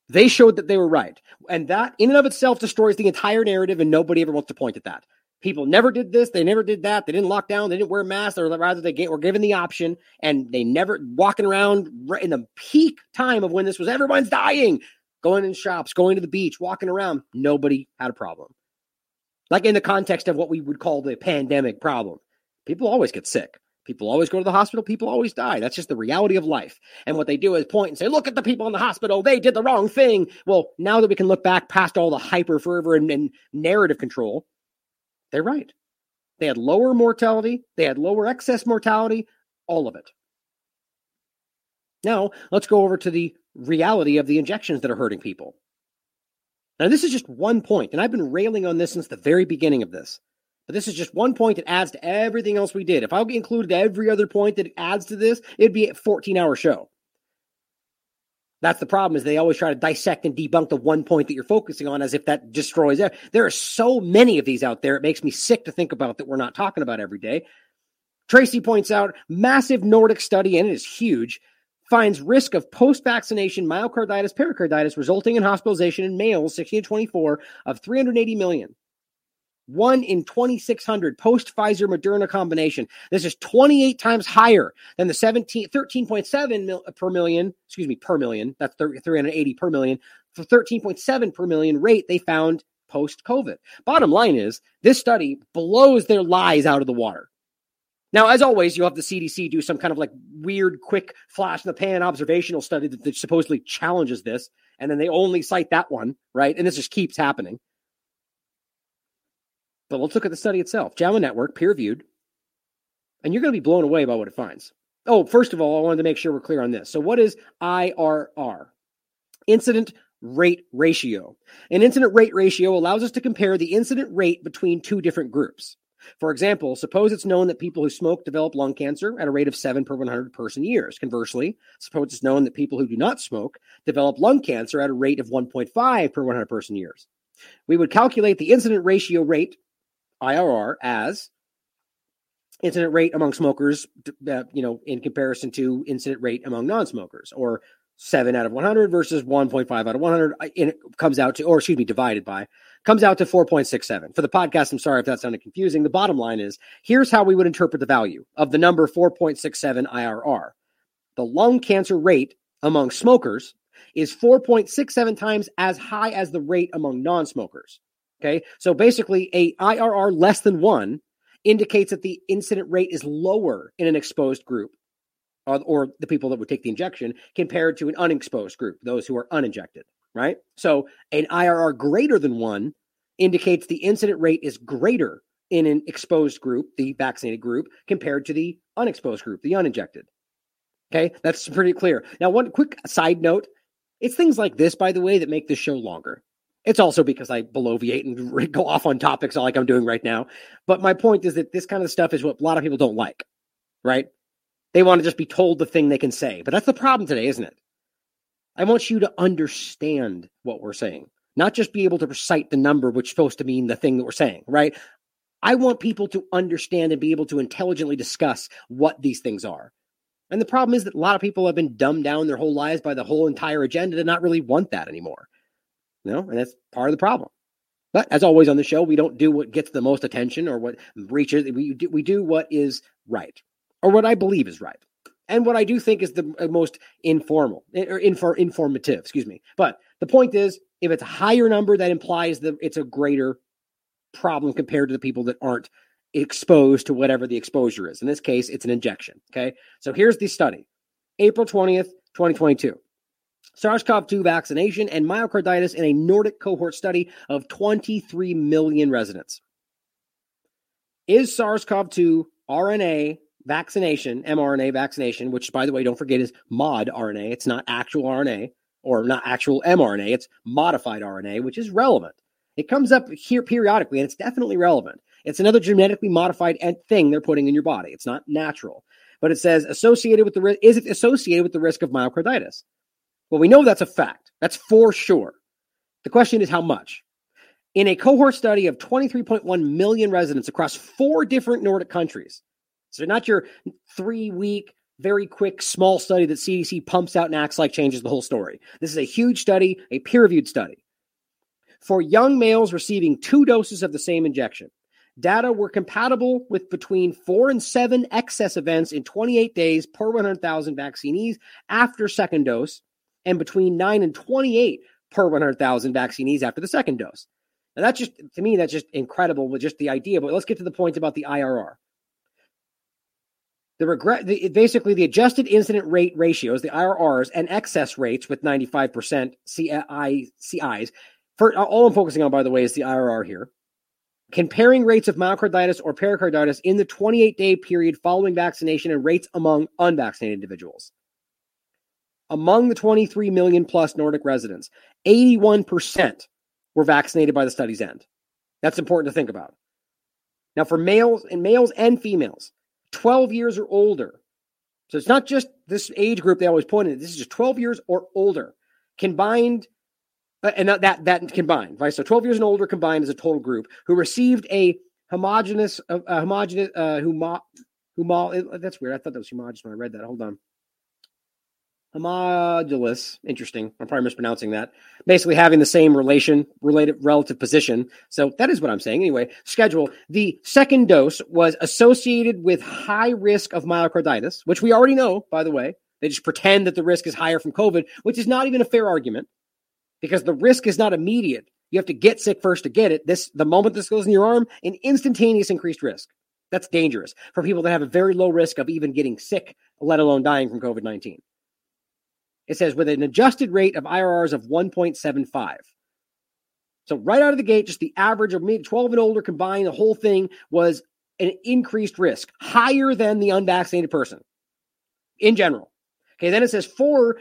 They showed that they were right. And that, in and of itself, destroys the entire narrative, and nobody ever wants to point at that. People never did this. They never did that. They didn't lock down. They didn't wear masks, or rather, they get, were given the option, and they never walking around in the peak time of when this was everyone's dying, going in shops, going to the beach, walking around. Nobody had a problem. Like in the context of what we would call the pandemic problem, people always get sick. People always go to the hospital. People always die. That's just the reality of life. And what they do is point and say, look at the people in the hospital. They did the wrong thing. Well, now that we can look back past all the hyper fervor and, and narrative control, they're right. They had lower mortality. They had lower excess mortality, all of it. Now, let's go over to the reality of the injections that are hurting people. Now, this is just one point, and I've been railing on this since the very beginning of this. But this is just one point that adds to everything else we did. If I included every other point that adds to this, it'd be a 14 hour show. That's the problem is they always try to dissect and debunk the one point that you're focusing on as if that destroys it. There are so many of these out there. It makes me sick to think about that we're not talking about every day. Tracy points out massive Nordic study, and it is huge, finds risk of post-vaccination myocarditis pericarditis resulting in hospitalization in males 16 to 24 of 380 million one in 2,600 post Pfizer Moderna combination. This is 28 times higher than the 17, 13.7 mil, uh, per million, excuse me, per million. That's 380 per million for 13.7 per million rate they found post COVID. Bottom line is this study blows their lies out of the water. Now, as always, you'll have the CDC do some kind of like weird, quick flash in the pan observational study that, that supposedly challenges this. And then they only cite that one, right? And this just keeps happening. But let's look at the study itself. JAMA Network, peer reviewed, and you're going to be blown away by what it finds. Oh, first of all, I wanted to make sure we're clear on this. So, what is IRR? Incident rate ratio. An incident rate ratio allows us to compare the incident rate between two different groups. For example, suppose it's known that people who smoke develop lung cancer at a rate of 7 per 100 person years. Conversely, suppose it's known that people who do not smoke develop lung cancer at a rate of 1.5 per 100 person years. We would calculate the incident ratio rate IRR as incident rate among smokers, uh, you know, in comparison to incident rate among non-smokers, or seven out of 100 versus 1.5 out of 100. And it comes out to, or excuse me, divided by, comes out to 4.67. For the podcast, I'm sorry if that sounded confusing. The bottom line is here's how we would interpret the value of the number 4.67 IRR. The lung cancer rate among smokers is 4.67 times as high as the rate among non smokers. Okay. So basically, a IRR less than one indicates that the incident rate is lower in an exposed group or, or, the people that would take the injection compared to an unexposed group, those who are uninjected, right? So an IRR greater than one indicates the incident rate is greater in an exposed group, the vaccinated group, compared to the unexposed group, the uninjected. Okay, that's pretty clear. Now, one quick side note it's things like this, by the way, that make this show longer. It's also because I bloviate and (laughs) go off on topics like I'm doing right now. But my point is that this kind of stuff is what a lot of people don't like, right? They want to just be told the thing they can say. But that's the problem today, isn't it? I want you to understand what we're saying, not just be able to recite the number, which is supposed to mean the thing that we're saying, right? I want people to understand and be able to intelligently discuss what these things are. And the problem is that a lot of people have been dumbed down their whole lives by the whole entire agenda to not really want that anymore. You know, and that's part of the problem. But as always on the show, we don't do what gets the most attention or what reaches. We do, we do what is right or what I believe is right, and what I do think is the uh, most informal eh, or infor, informative. Excuse me. But the point is, if it's a higher number, that implies that it's a greater problem compared to the people that aren't exposed to whatever the exposure is. In this case, it's an injection. Okay. So here's the study April 20th, 2022. SARS CoV 2 vaccination and myocarditis in a Nordic cohort study of 23 million residents. Is SARS CoV 2 RNA vaccination, mRNA vaccination, which, by the way, don't forget is mod RNA, it's not actual RNA or not actual mRNA, it's modified RNA, which is relevant. It comes up here periodically and it's definitely relevant. It's another genetically modified thing they're putting in your body. It's not natural. But it says associated with the risk is it associated with the risk of myocarditis? Well, we know that's a fact. That's for sure. The question is how much? In a cohort study of 23.1 million residents across four different Nordic countries, so not your three week very quick, small study that CDC pumps out and acts like changes the whole story. This is a huge study, a peer reviewed study. For young males receiving two doses of the same injection, data were compatible with between four and seven excess events in 28 days per 100,000 vaccinees after second dose, and between nine and 28 per 100,000 vaccinees after the second dose. Now, that's just, to me, that's just incredible with just the idea. But let's get to the point about the IRR. The regret, the, basically, the adjusted incident rate ratios, the IRRs, and excess rates with 95% CI, CIs. For, all I'm focusing on, by the way, is the IRR here. Comparing rates of myocarditis or pericarditis in the 28 day period following vaccination and rates among unvaccinated individuals. Among the 23 million plus Nordic residents, 81% were vaccinated by the study's end. That's important to think about. Now, for males and males and females, 12 years or older. So it's not just this age group they always point at. This is just 12 years or older combined, uh, and that, that combined, right? So 12 years and older combined as a total group who received a homogenous, uh, homogenous, uh, humo, humo, that's weird. I thought that was homogenous when I read that. Hold on homologous. Interesting. I'm probably mispronouncing that. Basically, having the same relation, related, relative position. So that is what I'm saying. Anyway, schedule. The second dose was associated with high risk of myocarditis, which we already know, by the way. They just pretend that the risk is higher from COVID, which is not even a fair argument because the risk is not immediate. You have to get sick first to get it. This, the moment this goes in your arm, an instantaneous increased risk. That's dangerous for people that have a very low risk of even getting sick, let alone dying from COVID 19. It says with an adjusted rate of IRRs of 1.75. So right out of the gate, just the average of mid 12 and older combined, the whole thing was an increased risk, higher than the unvaccinated person in general. Okay, then it says for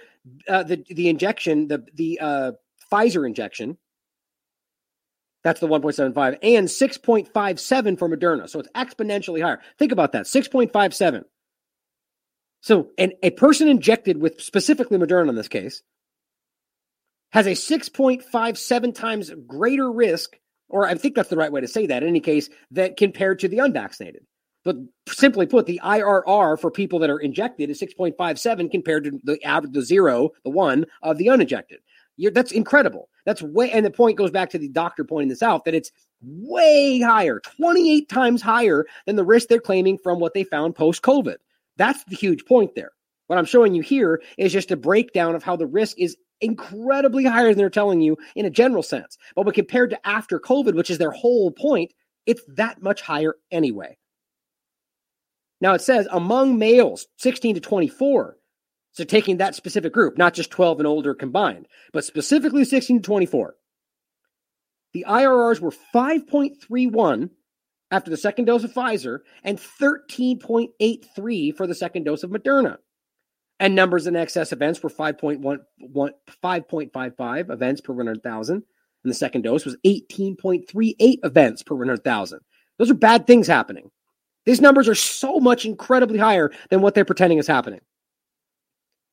uh, the the injection, the the uh, Pfizer injection, that's the 1.75, and 6.57 for Moderna. So it's exponentially higher. Think about that 6.57. So, an, a person injected with specifically Moderna in this case has a 6.57 times greater risk, or I think that's the right way to say that in any case, that compared to the unvaccinated. But simply put, the IRR for people that are injected is 6.57 compared to the average, the zero, the one of the uninjected. You're, that's incredible. That's way, and the point goes back to the doctor pointing this out that it's way higher, 28 times higher than the risk they're claiming from what they found post COVID. That's the huge point there. What I'm showing you here is just a breakdown of how the risk is incredibly higher than they're telling you in a general sense. But when compared to after COVID, which is their whole point, it's that much higher anyway. Now it says among males 16 to 24, so taking that specific group, not just 12 and older combined, but specifically 16 to 24, the IRRs were 5.31 after the second dose of Pfizer and 13.83 for the second dose of Moderna. And numbers in excess events were 5.1, 5.55 events per 100,000. And the second dose was 18.38 events per 100,000. Those are bad things happening. These numbers are so much incredibly higher than what they're pretending is happening.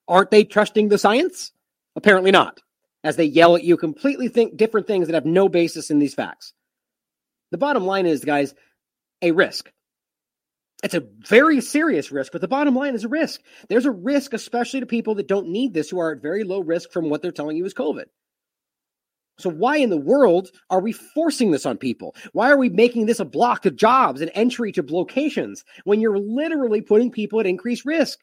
Aren't they trusting the science? Apparently not, as they yell at you completely think different things that have no basis in these facts. The bottom line is, guys, a risk. It's a very serious risk, but the bottom line is a risk. There's a risk, especially to people that don't need this, who are at very low risk from what they're telling you is COVID. So, why in the world are we forcing this on people? Why are we making this a block to jobs and entry to locations when you're literally putting people at increased risk?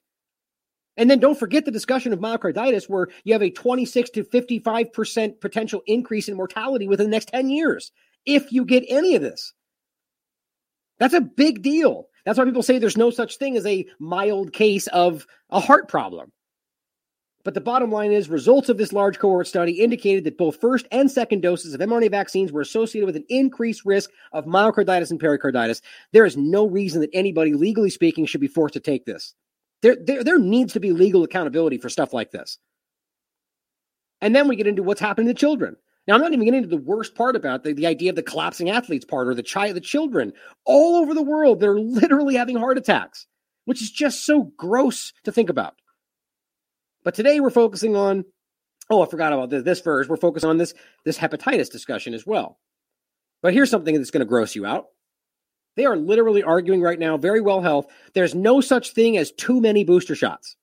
And then don't forget the discussion of myocarditis, where you have a 26 to 55% potential increase in mortality within the next 10 years if you get any of this. That's a big deal. That's why people say there's no such thing as a mild case of a heart problem. But the bottom line is results of this large cohort study indicated that both first and second doses of mRNA vaccines were associated with an increased risk of myocarditis and pericarditis. There is no reason that anybody, legally speaking, should be forced to take this. There, there, there needs to be legal accountability for stuff like this. And then we get into what's happening to children. Now, I'm not even getting into the worst part about the, the idea of the collapsing athletes part or the child, the children all over the world that are literally having heart attacks, which is just so gross to think about. But today we're focusing on, oh, I forgot about this, this first. We're focusing on this, this hepatitis discussion as well. But here's something that's going to gross you out. They are literally arguing right now, Verywell Health. There's no such thing as too many booster shots.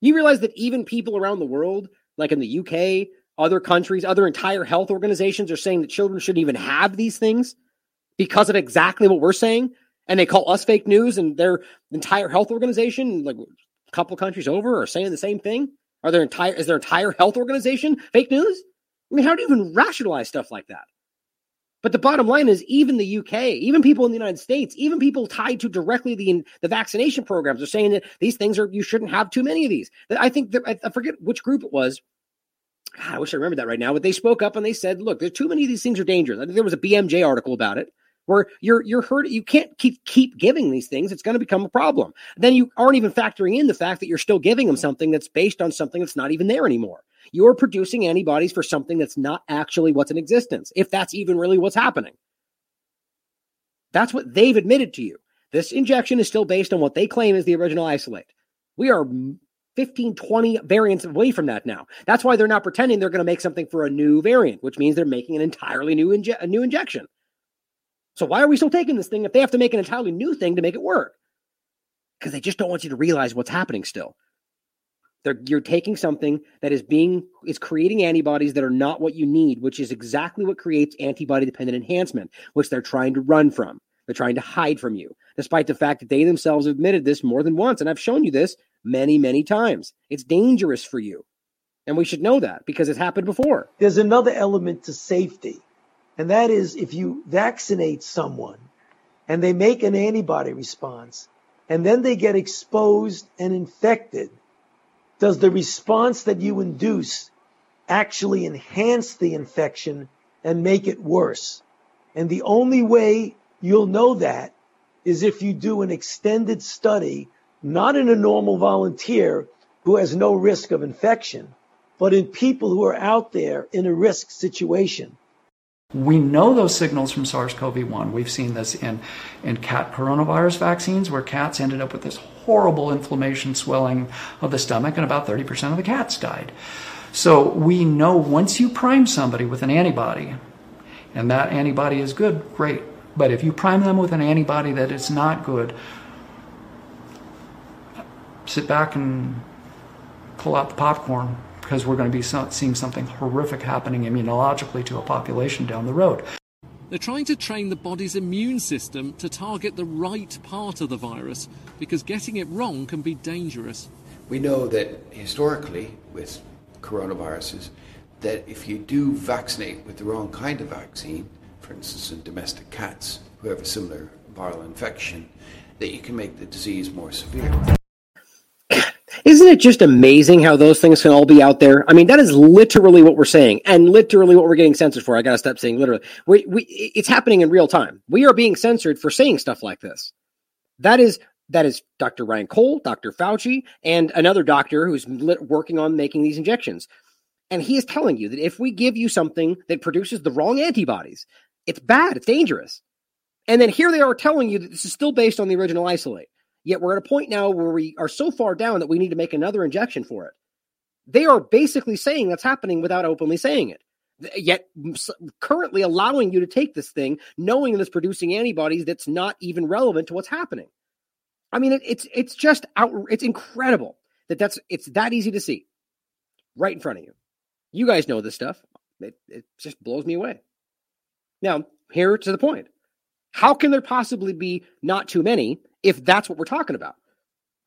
You realize that even people around the world, like in the UK, other countries, other entire health organizations are saying that children shouldn't even have these things because of exactly what we're saying. And they call us fake news and their entire health organization, like a couple countries over, are saying the same thing. Are their entire is their entire health organization fake news? I mean, how do you even rationalize stuff like that? But the bottom line is, even the UK, even people in the United States, even people tied to directly the the vaccination programs are saying that these things are you shouldn't have too many of these. I think that, I forget which group it was. I wish I remember that right now. But they spoke up and they said, "Look, there's too many of these things are dangerous." I think there was a BMJ article about it where you're you're hurt. You can't keep keep giving these things. It's going to become a problem. Then you aren't even factoring in the fact that you're still giving them something that's based on something that's not even there anymore. You're producing antibodies for something that's not actually what's in existence, if that's even really what's happening. That's what they've admitted to you. This injection is still based on what they claim is the original isolate. We are 15, 20 variants away from that now. That's why they're not pretending they're going to make something for a new variant, which means they're making an entirely new inje- a new injection. So why are we still taking this thing if they have to make an entirely new thing to make it work? Because they just don't want you to realize what's happening still. They're, you're taking something that is being is creating antibodies that are not what you need, which is exactly what creates antibody dependent enhancement, which they're trying to run from. They're trying to hide from you, despite the fact that they themselves admitted this more than once. And I've shown you this many, many times. It's dangerous for you. And we should know that because it's happened before. There's another element to safety. And that is if you vaccinate someone and they make an antibody response and then they get exposed and infected, does the response that you induce actually enhance the infection and make it worse? And the only way you'll know that is if you do an extended study, not in a normal volunteer who has no risk of infection, but in people who are out there in a risk situation. We know those signals from SARS CoV 1. We've seen this in, in cat coronavirus vaccines, where cats ended up with this horrible inflammation, swelling of the stomach, and about 30% of the cats died. So we know once you prime somebody with an antibody, and that antibody is good, great. But if you prime them with an antibody that is not good, sit back and pull out the popcorn because we're going to be seeing something horrific happening immunologically to a population down the road. They're trying to train the body's immune system to target the right part of the virus because getting it wrong can be dangerous. We know that historically, with coronaviruses, that if you do vaccinate with the wrong kind of vaccine, for instance, in domestic cats who have a similar viral infection, that you can make the disease more severe. Isn't it just amazing how those things can all be out there? I mean, that is literally what we're saying and literally what we're getting censored for. I got to stop saying literally. We, we, it's happening in real time. We are being censored for saying stuff like this. That is, that is Dr. Ryan Cole, Dr. Fauci, and another doctor who's working on making these injections. And he is telling you that if we give you something that produces the wrong antibodies, it's bad, it's dangerous. And then here they are telling you that this is still based on the original isolate. Yet we're at a point now where we are so far down that we need to make another injection for it. They are basically saying that's happening without openly saying it. Yet currently allowing you to take this thing, knowing that it's producing antibodies that's not even relevant to what's happening. I mean, it, it's it's just out. It's incredible that that's it's that easy to see, right in front of you. You guys know this stuff. It, it just blows me away. Now, here to the point. How can there possibly be not too many if that's what we're talking about.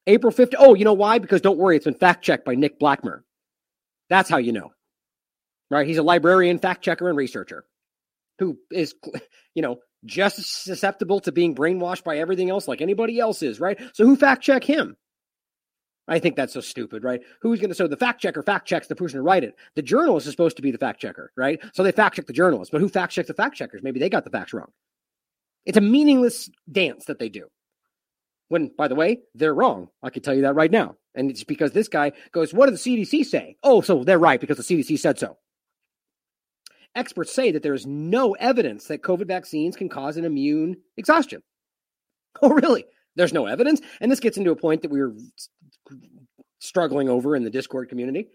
April 5th. Oh, you know why? Because don't worry, it's been fact checked by Nick Blackmer. That's how you know. Right? He's a librarian, fact checker, and researcher who is, (laughs) you know, just susceptible to being brainwashed by everything else like anybody else is, right? So who fact check him? I think that's so stupid, right? Who's going to, so the fact checker fact checks the person who write it. The journalist is supposed to be the fact checker, right? So they fact check the journalist, but who fact checks the fact checkers? Maybe they got the facts wrong. It's a meaningless dance that they do. When, by the way, they're wrong. I can tell you that right now. And it's because this guy goes, What did the CDC say? Oh, so they're right because the CDC said so. Experts say that there is no evidence that COVID vaccines can cause an immune exhaustion. (laughs) Oh, really? There's no evidence? And this gets into a point that we were struggling over in the Discord community.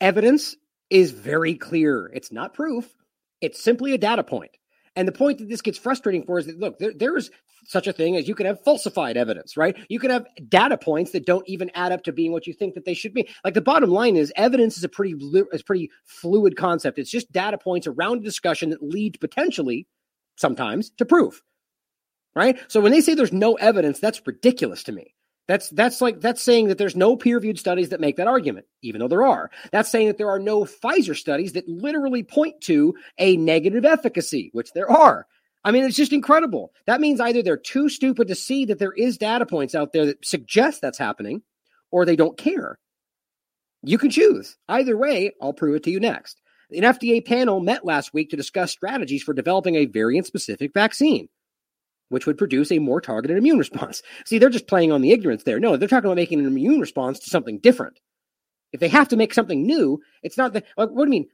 Evidence is very clear. It's not proof, it's simply a data point. And the point that this gets frustrating for is that look, there, there is such a thing as you can have falsified evidence, right? You can have data points that don't even add up to being what you think that they should be. Like the bottom line is evidence is a pretty is pretty fluid concept. It's just data points around a discussion that lead potentially sometimes to proof. Right? So when they say there's no evidence, that's ridiculous to me. That's that's like that's saying that there's no peer-reviewed studies that make that argument, even though there are. That's saying that there are no Pfizer studies that literally point to a negative efficacy, which there are. I mean, it's just incredible. That means either they're too stupid to see that there is data points out there that suggest that's happening, or they don't care. You can choose. Either way, I'll prove it to you next. An FDA panel met last week to discuss strategies for developing a variant specific vaccine which would produce a more targeted immune (laughs) response. See, they're just playing on the ignorance there. No, they're talking about making an immune response to something different. If they have to make something new, it's not that. What do you mean?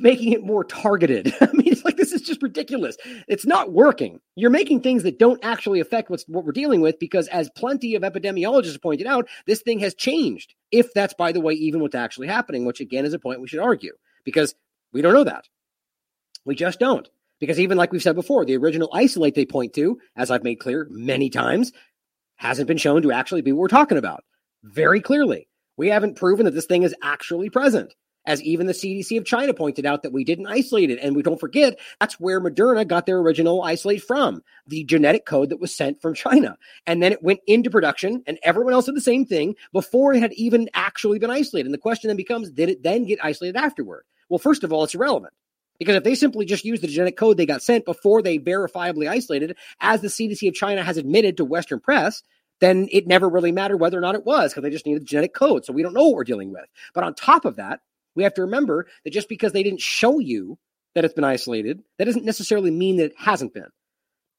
Making it more targeted. (laughs) I mean, it's like this is just ridiculous. It's not working. You're making things that don't actually affect what's what we're dealing with because, as plenty of epidemiologists pointed out, this thing has changed. If that's, by the way, even what's actually happening, which again is a point we should argue because we don't know that. We just don't. Because even like we've said before, the original isolate they point to, as I've made clear many times, hasn't been shown to actually be what we're talking about. Very clearly. We haven't proven that this thing is actually present. As even the CDC of China pointed out that we didn't isolate it. And we don't forget, that's where Moderna got their original isolate from, the genetic code that was sent from China. And then it went into production, and everyone else did the same thing before it had even actually been isolated. And the question then becomes, did it then get isolated afterward? Well, first of all, it's irrelevant because if they simply just use the genetic code they got sent before they verifiably isolated, as the CDC of China has admitted to Western press, then it never really mattered whether or not it was because they just needed the genetic code. So we don't know what we're dealing with. But on top of that, we have to remember that just because they didn't show you that it's been isolated, that doesn't necessarily mean that it hasn't been.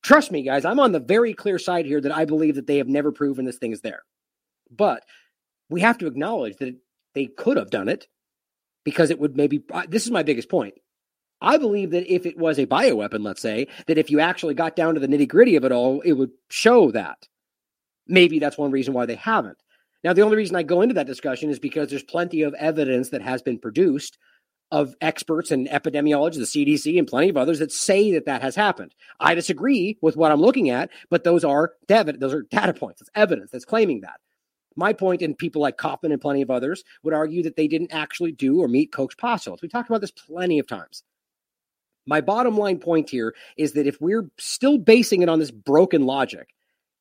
Trust me, guys, I'm on the very clear side here that I believe that they have never proven this thing is there. But we have to acknowledge that they could have done it because it would maybe. This is my biggest point. I believe that if it was a bioweapon, let's say, that if you actually got down to the nitty gritty of it all, it would show that. Maybe that's one reason why they haven't. Now, the only reason I go into that discussion is because there's plenty of evidence that has been produced of experts and epidemiologists, the CDC, and plenty of others that say that that has happened. I disagree with what I'm looking at, but those are dev- those are data points. It's evidence that's claiming that. My point, and people like Kaufman and plenty of others would argue that they didn't actually do or meet Koch's postulates. We talked about this plenty of times. My bottom line point here is that if we're still basing it on this broken logic,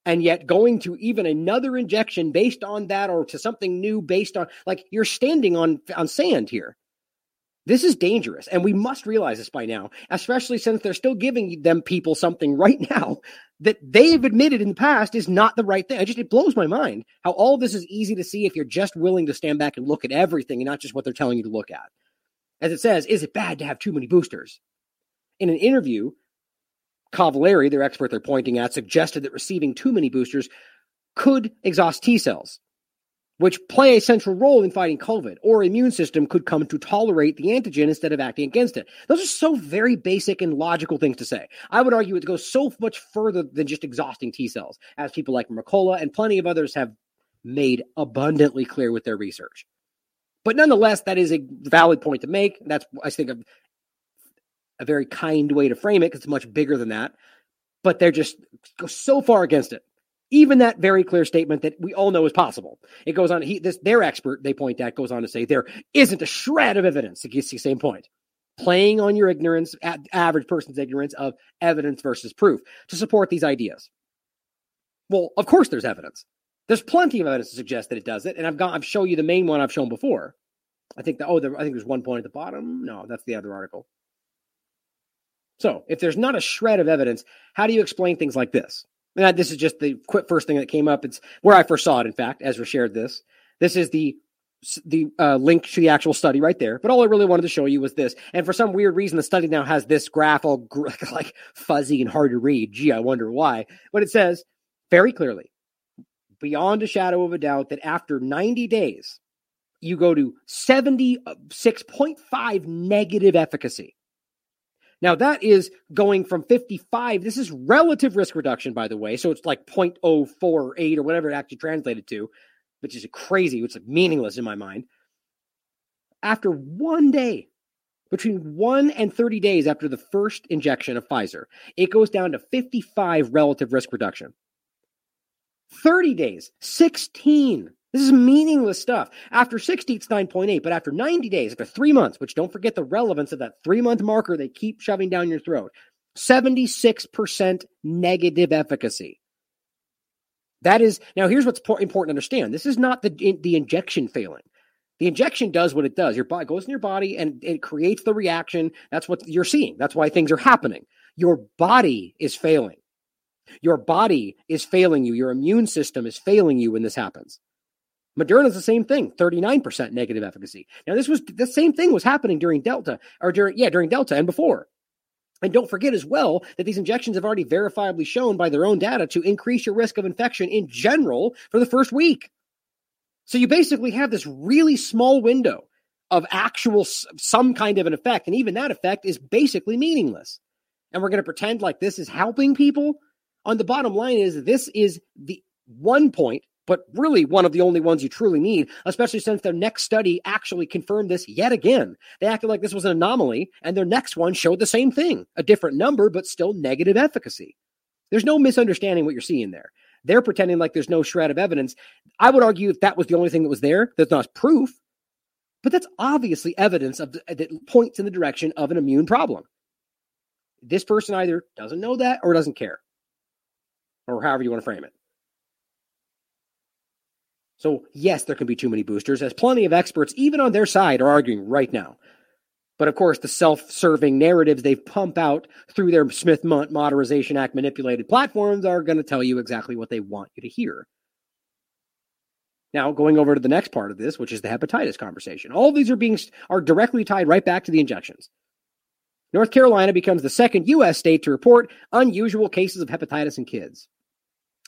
and yet going to even another injection based on that or to something new based on like you're standing on on sand here. This is dangerous and we must realize this by now especially since they're still giving them people something (laughs) right now that they've admitted in the past is not the right thing. I just it blows my mind how all this is easy to see if you're just willing to stand back and look at everything and not just what they're telling you to look at. As it says is it bad to have too many boosters in an interview, Cavaleri, their expert they're pointing at, suggested that receiving too many boosters could exhaust T cells, which play a central role in fighting COVID, or immune system could come to tolerate the antigen instead of acting against it. Those are so very basic and logical things to say. I would argue it goes so much further than just exhausting T cells, as people like Mercola and plenty of others have made abundantly clear with their research. But nonetheless, that is a valid point to make. That's, I think, a very kind way to frame it because it's much bigger than that. But they're just so far against it. Even that very clear statement that we all know is possible. It goes on. He, this their expert they point at goes on to say there isn't a shred of evidence. Gets the same point. Playing on your ignorance, average person's ignorance of evidence versus proof to support these ideas. Well, of course, there's evidence. There's plenty of evidence to suggest that it does it, and I've got I've shown you the main one I've shown before. I think the oh, there, I think there's one point at the bottom. No, that's the other article. So, if there's not a shred of evidence, how do you explain things like this? And this is just the quick first thing that came up. It's where I first saw it. In fact, Ezra shared this. This is the the uh, link to the actual study right there. But all I really wanted to show you was this. And for some weird reason, the study now has this graph all gr- (laughs) like fuzzy and hard to read. Gee, I wonder why. But it says very clearly, beyond a shadow of a doubt, that after 90 days, you go to 76.5 negative efficacy. Now, that is going from 55. This is relative risk reduction, by the way. So it's like 0.048 or whatever it actually translated to, which is crazy, It's is meaningless in my mind. After one day, Between 1 and 30 days after the first injection of Pfizer, it goes down to 55 relative risk reduction. 30 days, 16. This is meaningless stuff. After 60, it's 9.8, but after 90 days, after three months, which don't forget the relevance of that three month marker they keep shoving down your throat, 76% negative efficacy. That is, now here's what's important to understand this is not the, the injection failing. The injection does what it does. Your body goes in your body and it creates the reaction. That's what you're seeing. That's why things are happening. Your body is failing. Your body is failing you. Your immune system is failing you when this happens. Moderna is the same thing, 39% negative efficacy. Now, this was the same thing was happening during Delta, or during, yeah, during Delta and before. And don't forget as well that these injections have already verifiably shown by their own data to increase your risk of infection in general for the first week. So you basically have this really small window of actual some kind of an effect. And even that effect is basically meaningless. And we're going to pretend like this is helping people. On the bottom line is this is the one point, but really one of the only ones you truly need, especially since their next study actually confirmed this yet again. They acted like this was an anomaly, and their next one showed the same thing, a different number, but still negative efficacy. There's no misunderstanding what you're seeing there. They're pretending like there's no shred of evidence. I would argue if that was the only thing that was there, that's not proof. But that's obviously evidence of the, that points in the direction of an immune problem. This person either doesn't know that or doesn't care, or however you want to frame it. So, yes, there can be too many boosters, as plenty of experts, even on their side, are arguing right now. But of course, the self serving narratives they pump out through their Smith Modernization Act manipulated platforms are going to tell you exactly what they want you to hear. Now, going over to the next part of this, which is the hepatitis conversation. All these are being are directly tied right back to the injections. North Carolina becomes the second U.S. state to report unusual cases of hepatitis in kids.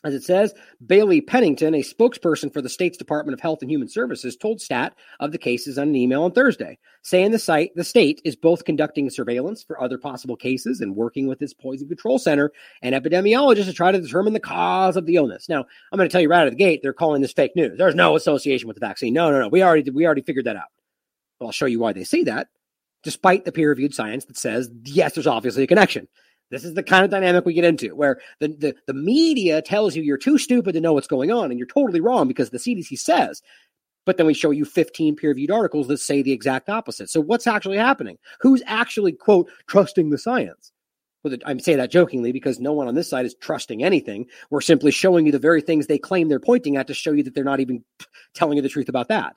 As it says, Bailey Pennington, a spokesperson for the state's Department of Health and Human Services, told Stat of the cases on an email on Thursday, saying the site, the state is both conducting surveillance for other possible cases and working with its poison control center and epidemiologists to try to determine the cause of the illness. Now, I'm going to tell you right out of the gate, they're calling this fake news. There's no association with the vaccine. No, no, no. We already we already figured that out. Well, I'll show you why they say that, despite the peer-reviewed science that says yes, there's obviously a connection. This is the kind of dynamic we get into where the, the, the media tells you you're too stupid to know what's going on and you're totally wrong because the CDC says. But then we show you 15 peer reviewed articles that say the exact opposite. So what's actually happening? Who's actually, quote, trusting the science? Well, I'm saying that jokingly because no one on this side is trusting anything. We're simply showing you the very things they claim they're pointing at to show you that they're not even (laughs) telling you the truth about that.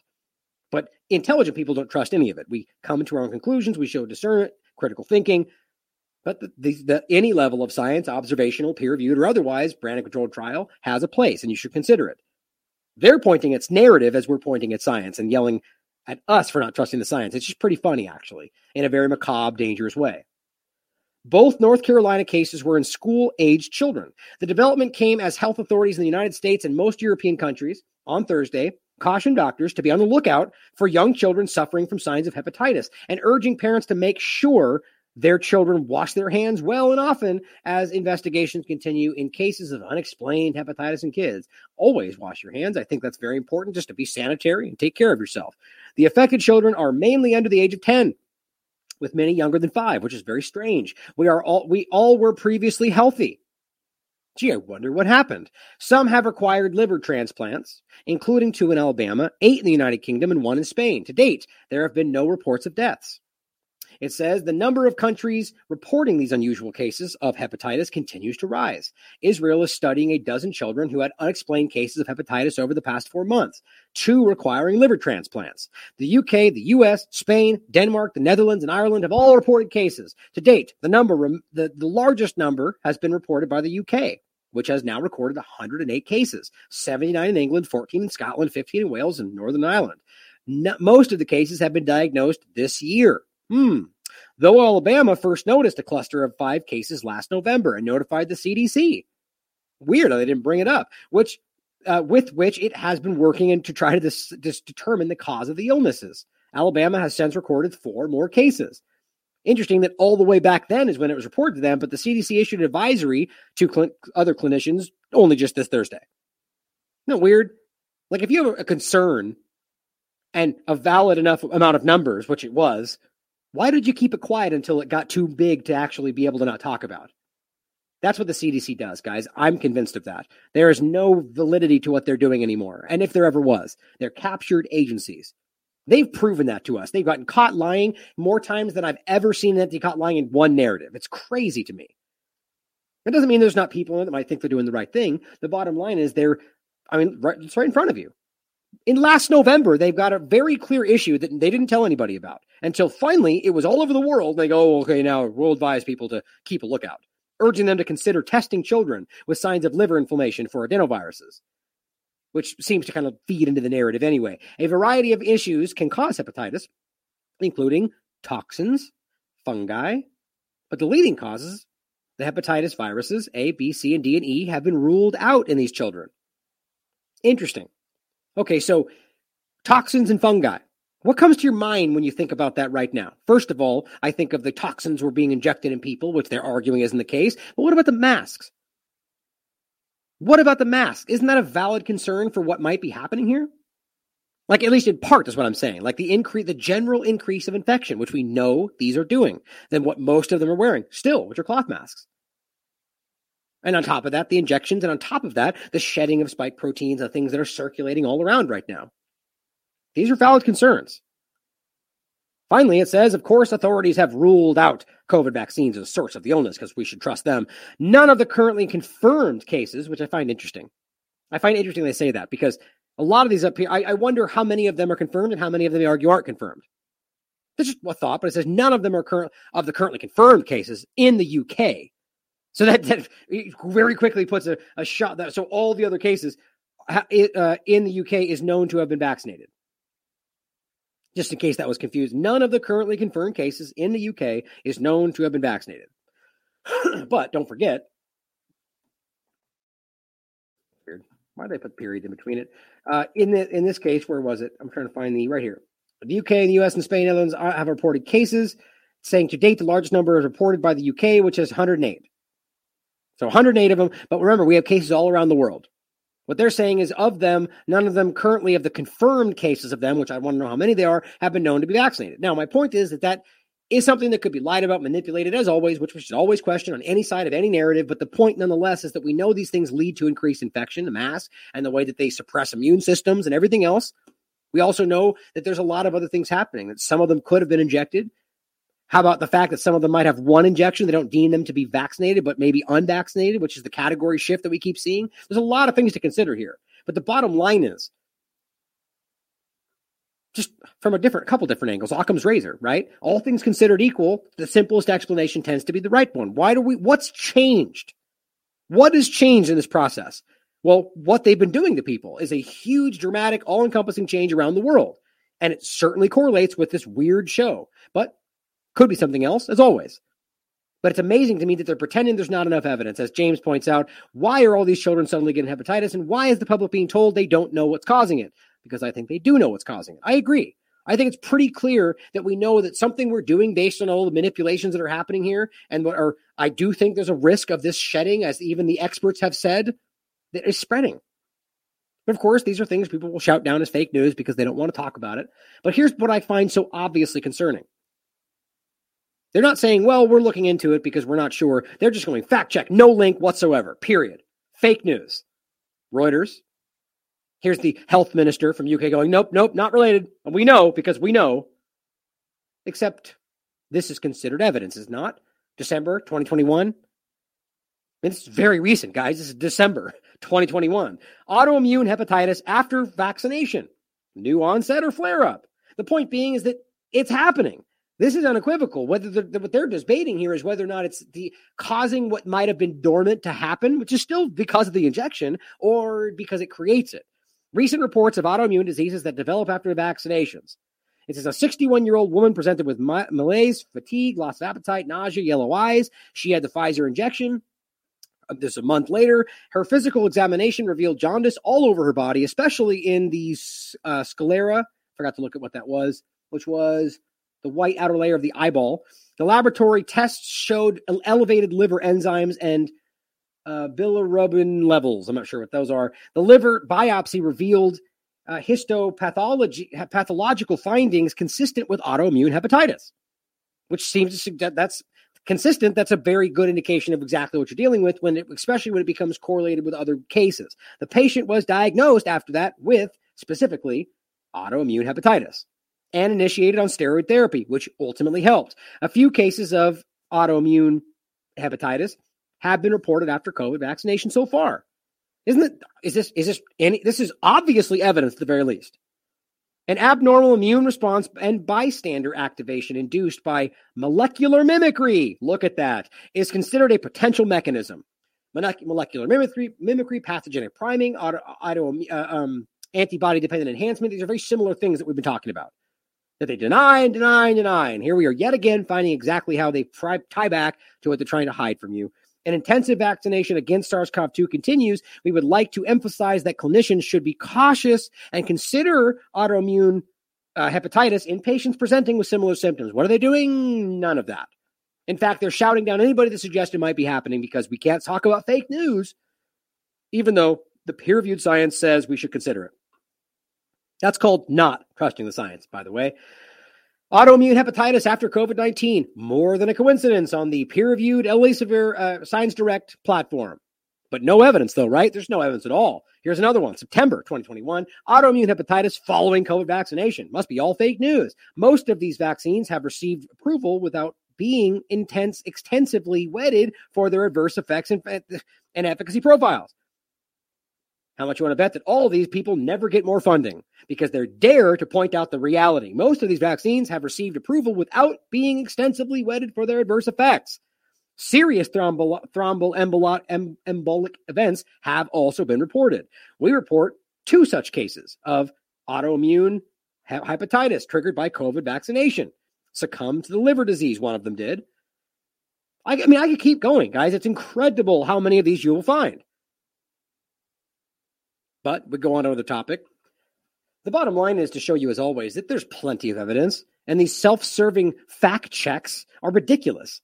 But intelligent people don't trust any of it. We come to our own conclusions. We show discernment, critical thinking, but the, the, the, any level of science, observational, peer reviewed, or otherwise, brand controlled trial has a place, and you should consider it. They're pointing at narrative as we're pointing at science and yelling at us for not trusting the science. It's just pretty funny, actually, in a very macabre, dangerous way. Both North Carolina cases were in school aged children. The development came as health authorities in the United States and most European countries on Thursday cautioned doctors to be on the lookout for young children suffering from signs of hepatitis and urging parents to make sure their children wash their hands well and often as investigations continue in cases of unexplained hepatitis in kids. Always wash your hands. I think that's very important just to be sanitary and take care of yourself. The affected children are mainly under the age of 10 with many younger than 5, which is very strange. We are all we all were previously healthy. Gee, I wonder what happened. Some have required liver transplants, including two in Alabama, eight in the United Kingdom, and one in Spain. To date, there have been no reports of deaths. It says the number of countries reporting these unusual cases of hepatitis continues to rise. Israel is studying a dozen children who had unexplained cases of hepatitis over the past four months, two requiring liver transplants. The UK, the US, Spain, Denmark, the Netherlands, and Ireland have all reported cases. To date, the number, the, the largest number has been reported by the UK which has now recorded 108 cases 79 in England, 14 in Scotland, 15 in Wales, and Northern Ireland. No, most of the cases have been diagnosed this year. Hmm. Though Alabama first noticed a cluster of five cases last November and notified the CDC. Weird, they didn't bring it up, which uh, with which it has been working in to try to dis- dis- determine the cause of the illnesses. Alabama has since recorded four more cases. Interesting that all the way back then is when it was reported to them, but the CDC issued an advisory to cl- other clinicians only just this Thursday. Isn't that weird? Like if you have a concern and a valid enough amount of numbers, which it was, Why did you keep it quiet until it got too big to actually be able to not talk about? That's what the CDC does, guys. I'm convinced of that. There is no validity to what they're doing anymore. And if there ever was, they're captured agencies. They've proven that to us. They've gotten caught lying more times than I've ever seen that they caught lying in one narrative. It's crazy to me. That doesn't mean there's not people that might think they're doing the right thing. The bottom line is they're, I mean, right, it's right in front of you. In last November, they've got a very clear issue that they didn't tell anybody about until finally it was all over the world. They go, oh, okay, now we'll advise people to keep a lookout, urging them to consider testing children with signs of liver inflammation for adenoviruses, which seems to kind of feed into the narrative anyway. A variety of issues can cause hepatitis, including toxins, fungi, but the leading causes the hepatitis viruses A, B, C, and D, and E have been ruled out in these children. Interesting. Okay, so toxins and fungi. What comes to your mind when you think about that right now? First of all, I think of the toxins were being injected in people, which they're arguing isn't the case. But what about the masks? What about the mask? Isn't that a valid concern for what might be happening here? Like at least in part is what I'm saying. Like the increase, the general increase of infection, which we know these are doing, than what most of them are wearing still, which are cloth masks. And on top of that, the injections, and on top of that, the shedding of spike proteins and things that are circulating all around right now. These are valid concerns. Finally, it says, of course, authorities have ruled out COVID vaccines as a source of the illness because we should trust them. None of the currently confirmed cases, which I find interesting. I find interesting they say that because a lot of these up here, I, I wonder how many of them are confirmed and how many of them they argue aren't confirmed. This is a thought, but it says none of them are current of the currently confirmed cases in the UK. So that, that very quickly puts a, a shot that so all the other cases uh, in the UK is known to have been vaccinated. Just in case that was confused, none of the currently confirmed cases in the UK is known to have been vaccinated. (clears throat) but don't forget, weird. why did they put period in between it? Uh, in the in this case, where was it? I'm trying to find the right here. The UK, the US, and Spain, Netherlands have reported cases, saying to date the largest number is reported by the UK, which is 108. So 108 of them. But remember, we have cases all around the world. What they're saying is of them, none of them currently of the confirmed cases of them, which I want to know how many they are, have been known to be vaccinated. Now, my point is that that is something that could be lied about, manipulated as always, which we should always question on any side of any narrative. But the point, nonetheless, is that we know these things lead to increased infection, the mass, and the way that they suppress immune systems and everything else. We also know that there's a lot of other things happening, that some of them could have been injected, how about the fact that some of them might have one injection? They don't deem them to be vaccinated, but maybe unvaccinated, which is the category shift that we keep seeing. There's a lot of things to consider here. But the bottom line is just from a different couple different angles, Occam's razor, right? All things considered equal, the simplest explanation tends to be the right one. Why do we what's changed? What has changed in this process? Well, what they've been doing to people is a huge, dramatic, all encompassing change around the world. And it certainly correlates with this weird show. But could be something else, as always. But it's amazing to me that they're pretending there's not enough evidence. As James points out, why are all these children suddenly getting hepatitis? And why is the public being told they don't know what's causing it? Because I think they do know what's causing it. I agree. I think it's pretty clear that we know that something we're doing based on all the manipulations that are happening here, and what are I do think there's a risk of this shedding, as even the experts have said, that is spreading. But of course, these are things people will shout down as fake news because they don't want to talk about it. But here's what I find so obviously concerning. They're not saying, well, we're looking into it because we're not sure. They're just going fact check, no link whatsoever, period. Fake news. Reuters. Here's the health minister from UK going, nope, nope, not related. And we know because we know. Except this is considered evidence, is not? December 2021. This is very recent, guys. This is December 2021. Autoimmune hepatitis after vaccination. New onset or flare up. The point being is that it's happening. This is unequivocal. Whether the, what they're debating here is whether or not it's the causing what might have been dormant to happen, which is still because of the injection, or because it creates it. Recent reports of autoimmune diseases that develop after vaccinations. It says a 61 year old woman presented with malaise, fatigue, loss of appetite, nausea, yellow eyes. She had the Pfizer injection. Uh, this a month later, her physical examination revealed jaundice all over her body, especially in the uh, sclera. Forgot to look at what that was, which was the white outer layer of the eyeball. The laboratory tests showed elevated liver enzymes and uh, bilirubin levels. I'm not sure what those are. The liver biopsy revealed uh, histopathology pathological findings consistent with autoimmune hepatitis. which seems to suggest that's consistent. That's a very good indication of exactly what you're dealing with when it, especially when it becomes correlated with other cases. The patient was diagnosed after that with specifically autoimmune hepatitis and initiated on steroid therapy, which ultimately helped. A few cases of autoimmune hepatitis have been reported after COVID vaccination so far. Isn't it? Is this is this any? This is obviously evidence at the very least. An abnormal immune response and bystander activation induced by molecular mimicry. Look at that. Is considered a potential mechanism. Molecular mimicry, mimicry, pathogenic priming, auto, auto uh, um, antibody dependent enhancement. These are very similar things that we've been talking about. That they deny and deny and deny. And here we are yet again finding exactly how they tie back to what they're trying to hide from you and intensive vaccination against SARS CoV 2 continues, we would like to emphasize that clinicians should be cautious and consider autoimmune uh, hepatitis in patients presenting with similar symptoms. What are they doing? None of that. In fact, they're shouting down anybody that suggests it might be happening because we can't talk about fake news, even though the peer reviewed science says we should consider it. That's called not trusting the science, by the way. Autoimmune hepatitis after COVID 19, more than a coincidence on the peer reviewed Elsevier uh, Science Direct platform. But no evidence, though, right? There's no evidence at all. Here's another one September 2021 autoimmune hepatitis following COVID vaccination. Must be all fake news. Most of these vaccines have received approval without being intense, extensively vetted for their adverse effects and, and efficacy profiles. How much you want to bet that all of these people never get more funding because they're dare to point out the reality. Most of these vaccines have received approval without being extensively vetted for their adverse effects. Serious thrombol- thromboembolic embolic events have also been reported. We report two such cases of autoimmune hepatitis triggered by COVID vaccination. Succumbed to the liver disease, one of them did. I, I mean, I could keep going, guys. It's incredible how many of these you will find. But we go on to another topic. The bottom line is to show you, as always, that there's plenty of evidence, and these self serving fact checks are ridiculous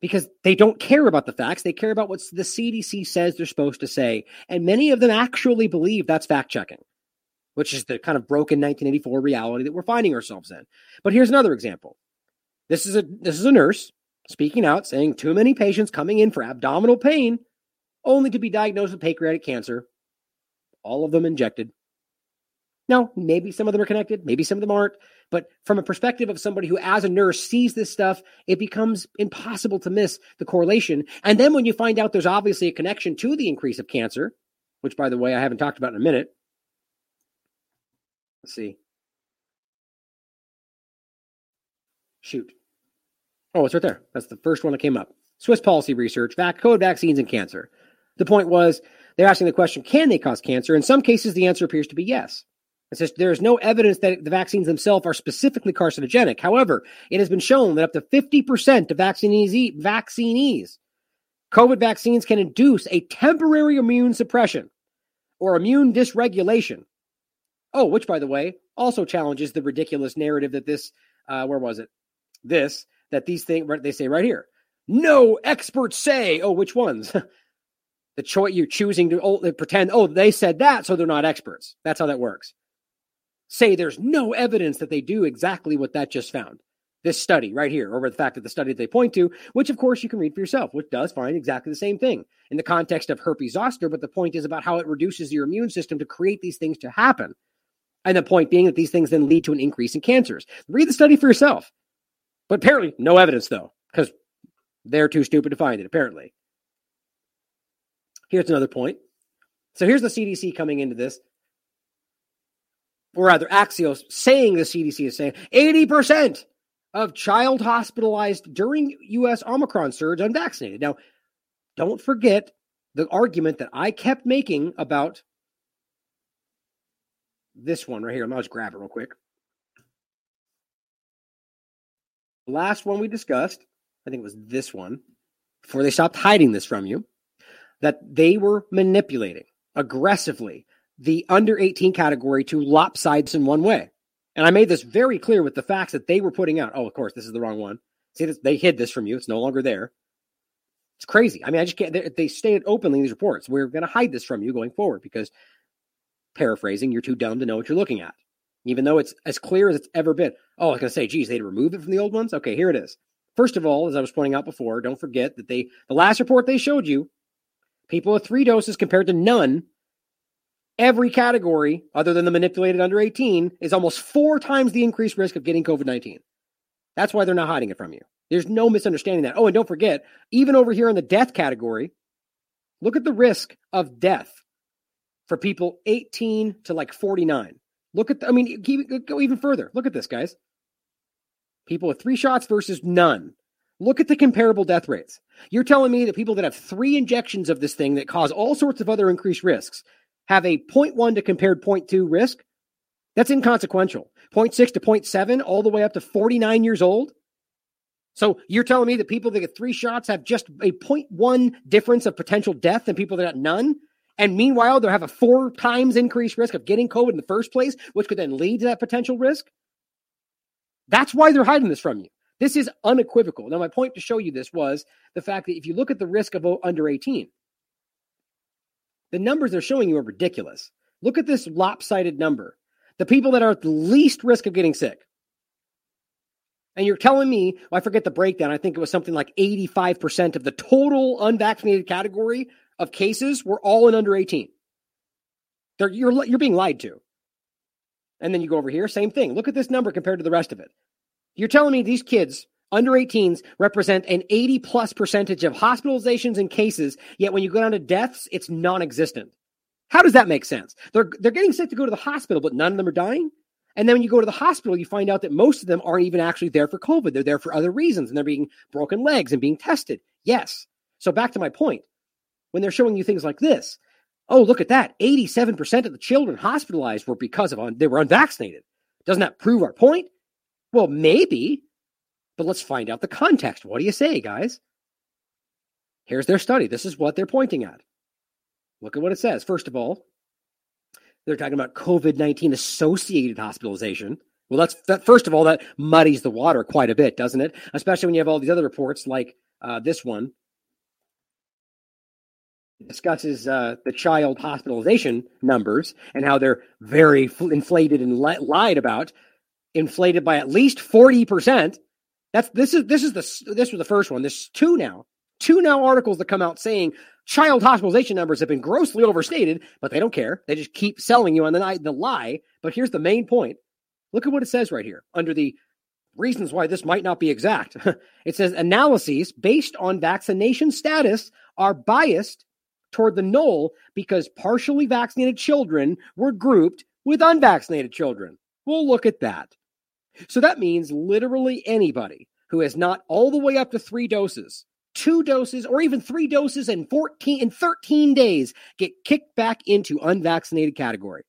because they don't care about the facts. They care about what the CDC says they're supposed to say. And many of them actually believe that's fact checking, which is the kind of broken 1984 reality that we're finding ourselves in. But here's another example. This is a this is a nurse speaking out saying too many patients coming in for abdominal pain only to be diagnosed with pancreatic cancer all of them injected. Now, maybe some of them are connected, maybe some of them aren't. But from a perspective of somebody who, as a nurse, sees this stuff, it becomes impossible to miss the correlation. And then when you find out there's obviously a connection to the increase of cancer, which, by the way, I haven't talked about in a minute. Let's see. Shoot. Oh, it's right there. That's the first one that came up. Swiss policy research, vac- COVID vaccines and cancer. The point was they're asking the question, can they cause cancer? In some cases, the answer appears to be yes. It says there is no evidence that the vaccines themselves are specifically carcinogenic. However, it has been shown that up to 50% of vaccinees, vaccinees, COVID vaccines can induce a temporary immune suppression or immune dysregulation. Oh, which, by the way, also challenges the ridiculous narrative that this, uh, where was it? This, that these things, they say right here. No experts say, oh, which ones? (laughs) the choice you're choosing to oh, pretend, oh, they said that, so they're not experts. That's how that works. Say there's no evidence that they do exactly what that just found. This study right here, over the fact that the study that they point to, which of course you can read for yourself, which does find exactly the same thing in the context of herpes zoster, but the point is about how it reduces your immune system to create these things to happen. And the point being that these things then lead to an increase in cancers. Read the study for yourself. But apparently, no evidence though, because they're too stupid to find it, apparently. Here's another point. So here's the CDC coming into this, or rather, Axios saying the CDC is saying 80% of child hospitalized during U.S. Omicron surge unvaccinated. Now, don't forget the argument that I kept making about this one right here. I'll just grab it real quick. Last one we discussed, I think it was this one, before they stopped hiding this from you that they were manipulating aggressively the under 18 category to lopsides in one way. And I made this very clear with the facts that they were putting out. Oh, of course, this is the wrong one. See, this, they hid this from you. It's no longer there. It's crazy. I mean, I just can't. They, they stated openly in these reports, we're going to hide this from you going forward because, paraphrasing, you're too dumb to know what you're looking at. Even though it's as clear as it's ever been. Oh, I was going to say, geez, they'd remove it from the old ones? Okay, here it is. First of all, as I was pointing out before, don't forget that they the last report they showed you, people with three doses compared to none, every category other than the manipulated under 18 is almost four times the increased risk of getting COVID 19. That's why they're not hiding it from you. There's no misunderstanding that. Oh, and don't forget, even over here in the death category, look at the risk of death for people 18 to like 49. Look at, the, I mean, go even further. Look at this, guys. People with three shots versus none. Look at the comparable death rates. You're telling me that people that have three injections of this thing that cause all sorts of other increased risks have a 0.1 to compared 0.2 risk? That's inconsequential. 0.6 to 0.7, all the way up to 49 years old. So you're telling me that people that get three shots have just a 0.1 difference of potential death than people that got none? And meanwhile, they'll have a four times increased risk of getting COVID in the first place, which could then lead to that potential risk? That's why they're hiding this from you. This is unequivocal. Now, my point to show you this was the fact that if you look at the risk of under 18, the numbers they're showing you are ridiculous. Look at this lopsided number. The people that are at the least risk of getting sick. And you're telling me, well, I forget the breakdown. I think it was something like 85% of the total unvaccinated category of cases were all in under 18. They're, you're, you're being lied to. And then you go over here, same thing. Look at this number compared to the rest of it. You're telling me these kids under 18s represent an 80 plus percentage of hospitalizations and cases, yet when you go down to deaths, it's non existent. How does that make sense? They're, they're getting sick to go to the hospital, but none of them are dying. And then when you go to the hospital, you find out that most of them aren't even actually there for COVID. They're there for other reasons and they're being broken legs and being tested. Yes. So back to my point. When they're showing you things like this, Oh, look at that. 87% of the children hospitalized were because of un- they were unvaccinated. Doesn't that prove our point? Well, maybe, but let's find out the context. What do you say, guys? Here's their study. This is what they're pointing at. Look at what it says. First of all, they're talking about COVID 19 associated hospitalization. Well, that's that. First of all, that muddies the water quite a bit, doesn't it? Especially when you have all these other reports like uh, this one discusses uh, the child hospitalization numbers and how they're very inflated and li- lied about, inflated by at least forty percent. That's this is this is the this was the first one. There's two now, two now articles that come out saying child hospitalization numbers have been grossly overstated, but they don't care. They just keep selling you on the the lie. But here's the main point. Look at what it says right here under the reasons why this might not be exact. (laughs) it says analyses based on vaccination status are biased toward the null because partially vaccinated children were grouped with unvaccinated children. We'll look at that. So that means literally anybody who has not all the way up to three doses, two doses, or even three doses in 14 in 13 days get kicked back into unvaccinated category.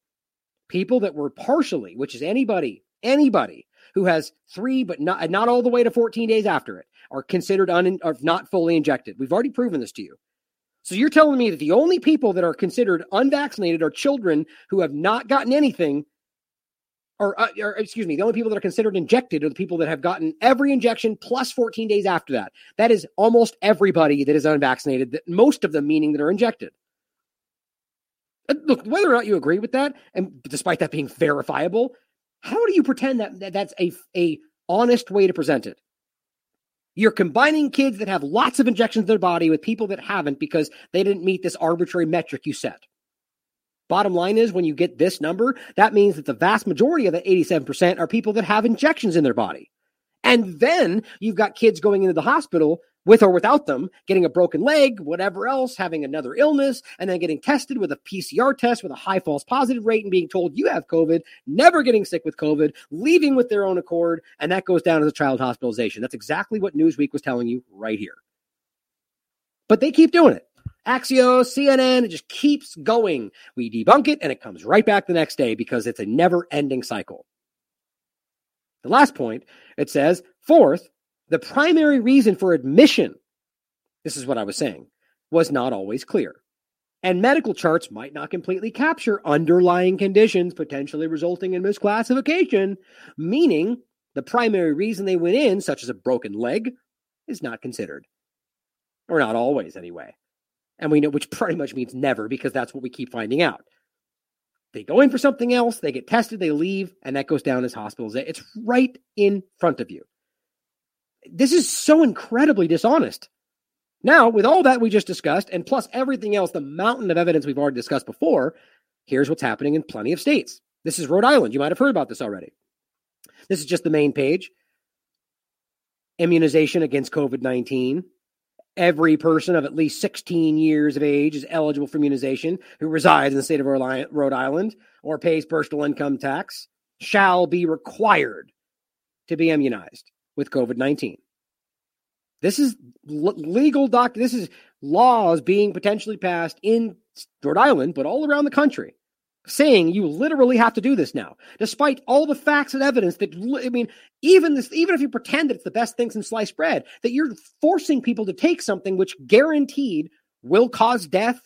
People that were partially, which is anybody, anybody who has three but not not all the way to 14 days after it, are considered un, are not fully injected. We've already proven this to you. So you're telling me that the only people that are considered unvaccinated are children who have not gotten anything, or, uh, or, excuse me, the only people that are considered injected are the people that have gotten every injection plus 14 days after that. That is almost everybody that is unvaccinated. That most of them meaning that are injected. Uh, look, whether or not you agree with that, and despite that being verifiable, how do you pretend that, that that's a a honest way to present it? You're combining kids that have lots of injections in their body with people that haven't because they didn't meet this arbitrary metric you set. Bottom line is, when you get this number, that means that the vast majority of the 87% are people that have injections in their body. And then you've got kids going into the hospital with or without them, getting a broken leg, whatever else, having another illness, and then getting tested with a PCR test with a high false positive rate and being told you have COVID, never getting sick with COVID, leaving with their own accord, and that goes down as a child hospitalization. That's exactly what Newsweek was telling you right here. But they keep doing it. Axios, CNN, it just keeps going. We debunk it and it comes right back the next day because it's a never ending cycle. The last point, it says, fourth, the primary reason for admission, this is what I was saying, was not always clear. And medical charts might not completely capture underlying conditions potentially resulting in misclassification, meaning the primary reason they went in, such as a broken leg, is not considered. Or not always, anyway. And we know, which pretty much means never, because that's what we keep finding out. They go in for something else, they get tested, they leave, and that goes down as hospitals. It's right in front of you This is so incredibly dishonest. Now, with all that we just discussed, and plus everything else, the mountain of evidence we've already discussed before, here's what's happening in plenty of states. This is Rhode Island. You might have heard about this already. This is just the main page. Immunization against COVID 19. Every person of at least 16 years of age is eligible for immunization who resides in the state of Rhode Island or pays personal income tax shall be required to be immunized with COVID 19. This is legal doc. This is laws being potentially passed in Rhode Island, but all around the country, saying you literally have to do this now, despite all the facts and evidence that I mean, even this, even if you pretend that it's the best thing since sliced bread, that you're forcing people to take something which guaranteed will cause death,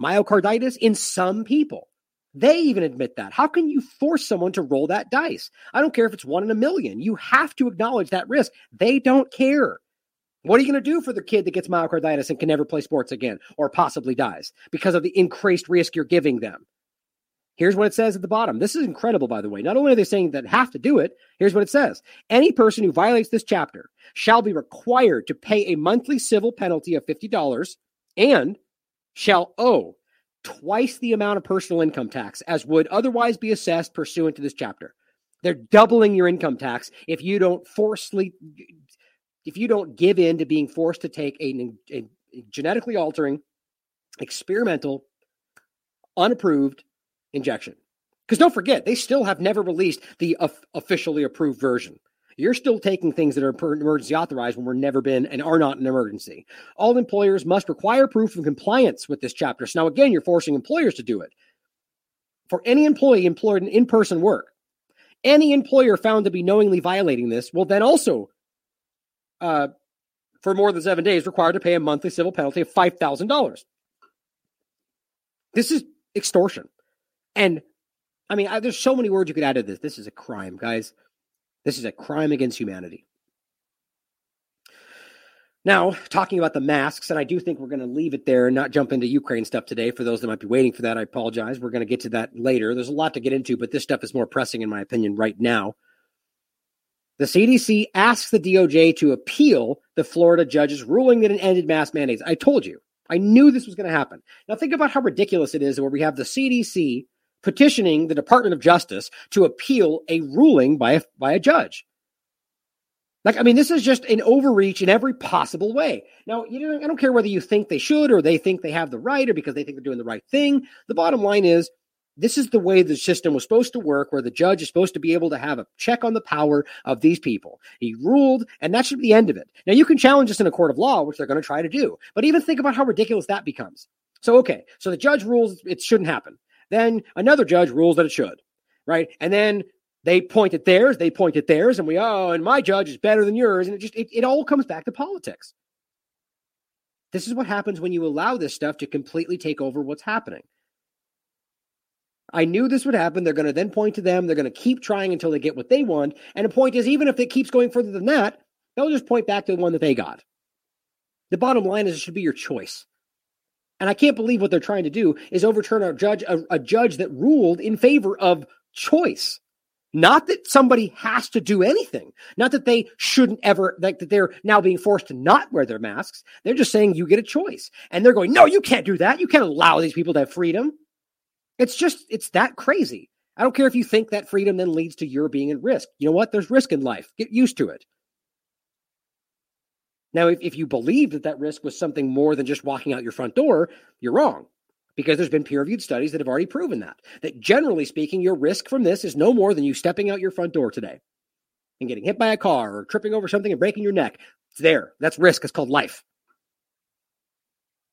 myocarditis in some people. They even admit that. How can you force someone to roll that dice? I don't care if it's one in a million. You have to acknowledge that risk. They don't care. What are you going to do for the kid that gets myocarditis and can never play sports again or possibly dies because of the increased risk you're giving them? Here's what it says at the bottom. This is incredible, by the way. Not only are they saying that have to do it, here's what it says Any person who violates this chapter shall be required to pay a monthly civil penalty of $50 and shall owe twice the amount of personal income tax as would otherwise be assessed pursuant to this chapter. They're doubling your income tax if you don't forcefully if you don't give in to being forced to take a, a genetically altering, experimental, unapproved injection. Because don't forget, they still have never released the officially approved version. You're still taking things that are emergency authorized when we're never been and are not an emergency. All employers must require proof of compliance with this chapter. So now, again, you're forcing employers to do it. For any employee employed in in person work, any employer found to be knowingly violating this will then also uh, for more than seven days required to pay a monthly civil penalty of $5,000. This is extortion. And I mean, I, there's so many words you could add to this. This is a crime, guys. This is a crime against humanity. Now, talking about the masks, and I do think we're going to leave it there and not jump into Ukraine stuff today. For those that might be waiting for that, I apologize. We're going to get to that later. There's a lot to get into, but this stuff is more pressing, in my opinion, right now. The CDC asks the DOJ to appeal the Florida judge's ruling that it ended mask mandates. I told you. I knew this was going to happen. Now think about how ridiculous it is where we have the CDC petitioning the Department of Justice to appeal a ruling by a, by a judge. Like, I mean, this is just an overreach in every possible way. Now, you know, I don't care whether you think they should or they think they have the right or because they think they're doing the right thing. The bottom line is this is the way the system was supposed to work, where the judge is supposed to be able to have a check on the power of these people. He ruled, and that should be the end of it. Now, you can challenge this in a court of law, which they're going to try to do, but even think about how ridiculous that becomes. So, okay, so the judge rules it shouldn't happen. Then another judge rules that it should, right? And then they point at theirs, they point at theirs, and we, oh, and my judge is better than yours. And it just, it, it all comes back to politics. This is what happens when you allow this stuff to completely take over what's happening. I knew this would happen. They're going to then point to them. They're going to keep trying until they get what they want. And the point is, even if it keeps going further than that, they'll just point back to the one that they got. The bottom line is it should be your choice. And I can't believe what they're trying to do is overturn a judge, a, a judge that ruled in favor of choice. Not that somebody has to do anything. Not that they shouldn't ever, like that they're now being forced to not wear their masks. They're just saying you get a choice. And they're going, no, you can't do that. You can't allow these people to have freedom. It's just, it's that crazy. I don't care if you think that freedom then leads to your being at risk. You know what? There's risk in life. Get used to it. Now, if, if you believe that that risk was something more than just walking out your front door, you're wrong because there's been peer reviewed studies that have already proven that. That generally speaking, your risk from this is no more than you stepping out your front door today and getting hit by a car or tripping over something and breaking your neck. It's there. That's risk. It's called life.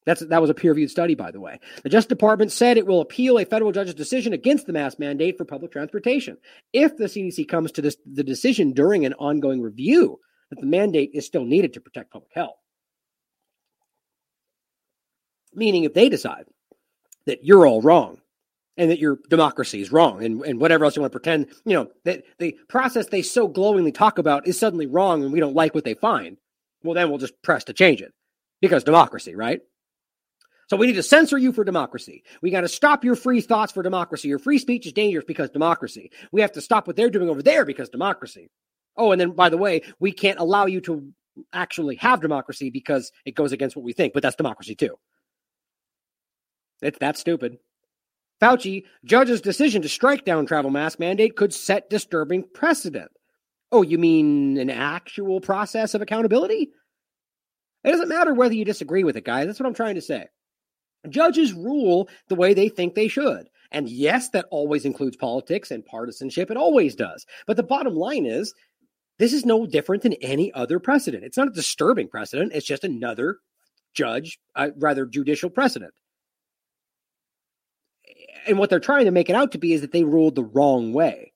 That's that was a peer-reviewed study, by the way. The Justice Department said it will appeal a federal judge's decision against the mask mandate for public transportation. If the CDC comes to this, the decision during an ongoing review that the mandate is still needed to protect public health, meaning if they decide that you're all wrong and that your democracy is wrong and, and whatever else you want to pretend, you know, that the process they so glowingly talk about is suddenly wrong and we don't like what they find, well, then we'll just press to change it because democracy, right? So we need to censor you for democracy. We got to stop your free thoughts for democracy. Your free speech is dangerous because democracy. We have to stop what they're doing over there because democracy. Oh, and then by the way, we can't allow you to actually have democracy because it goes against what we think, but that's democracy too. It's that stupid. Fauci, judge's decision to strike down travel mask mandate could set disturbing precedent. Oh, you mean an actual process of accountability? It doesn't matter whether you disagree with it, guys. That's what I'm trying to say. Judges rule the way they think they should. And yes, that always includes politics and partisanship. It always does. But the bottom line is this is no different than any other precedent. It's not a disturbing precedent, it's just another judge, uh, rather judicial precedent. And what they're trying to make it out to be is that they ruled the wrong way.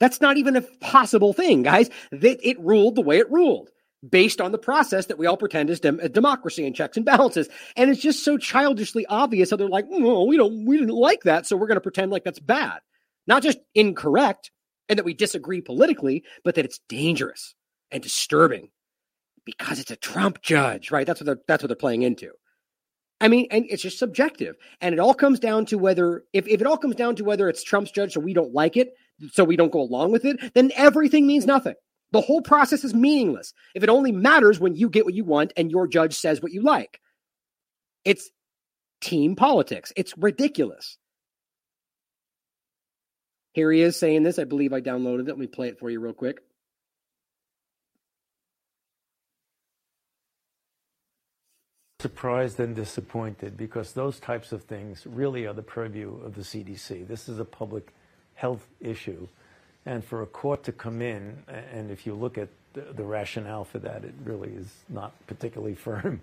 That's not even a possible thing, guys. That it ruled the way it ruled based on the process that we all pretend is dem- democracy and checks and balances. And it's just so childishly obvious how they're like, no, we don't, we didn't like that, so we're going to pretend like that's bad. Not just incorrect and that we disagree politically, but that it's dangerous and disturbing because it's a Trump judge, right? That's what they're that's what they're playing into. I mean, and it's just subjective. And it all comes down to whether if, if it all comes down to whether it's Trump's judge so we don't like it, so we don't go along with it, then everything means nothing. The whole process is meaningless if it only matters when you get what you want and your judge says what you like. It's team politics. It's ridiculous. Here he is saying this. I believe I downloaded it. Let me play it for you real quick. Surprised and disappointed because those types of things really are the purview of the CDC. This is a public health issue. And for a court to come in, and if you look at the, rationale for that, it really is not particularly (laughs) firm.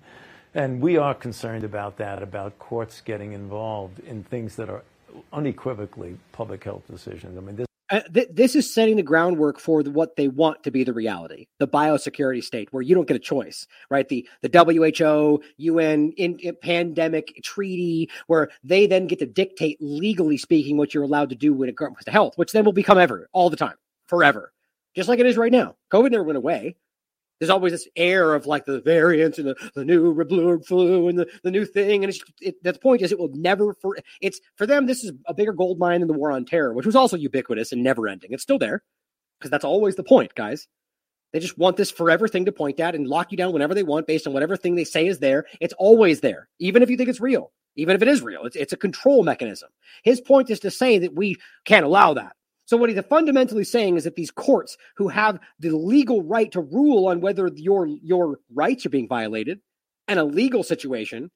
And we are concerned about that, about courts getting involved in things that are unequivocally public health decisions. I mean, this. Uh, th- this is setting the groundwork for the, what they want to be the reality, the biosecurity state, where you don't get a choice, right? The the WHO, UN in, in pandemic treaty, where they then get to dictate legally speaking what you're allowed to do when it comes to health, which then will become ever, all the time, forever, just like it is right now. COVID never went away there's always this air of like the variants and the, the new blue flu and the, the new thing. And it, the point is, it will never for it's for them. This is a bigger gold mine than the war on terror, which was also ubiquitous and never ending. It's still there because that's always the point, guys. They just want this forever thing to point at and lock you down whenever they want based on whatever thing they say is there. It's always there, even if you think it's real, even if it is real. It's, it's a control mechanism. His point is to say that we can't allow that. So what he's fundamentally saying is that these courts who have the legal right to rule on whether your your rights are being violated and a legal situation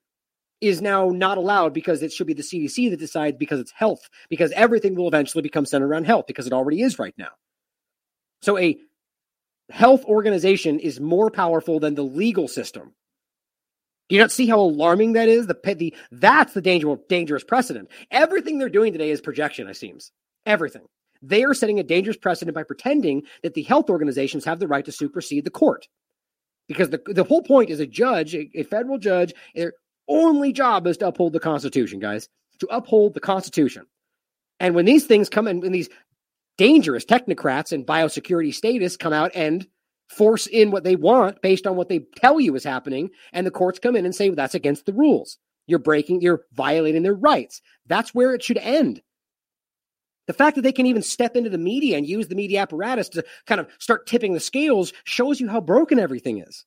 is now not allowed because it should be the CDC that decides because it's health because everything will eventually become centered around health because it already is right now. So a health organization is more powerful than the legal system. Do you not see how alarming that is? The, the that's the dangerous dangerous precedent. Everything they're doing today is projection. It seems everything. They are setting a dangerous precedent by pretending that the health organizations have the right to supersede the court. Because the, the whole point is a judge, a, a federal judge, their only job is to uphold the Constitution, guys, to uphold the Constitution. And when these things come in, when these dangerous technocrats and biosecurity status come out and force in what they want based on what they tell you is happening, and the courts come in and say well, that's against the rules. You're breaking, you're violating their rights. That's where it should end. The fact that they can even step into the media and use the media apparatus to kind of start tipping the scales shows you how broken everything is.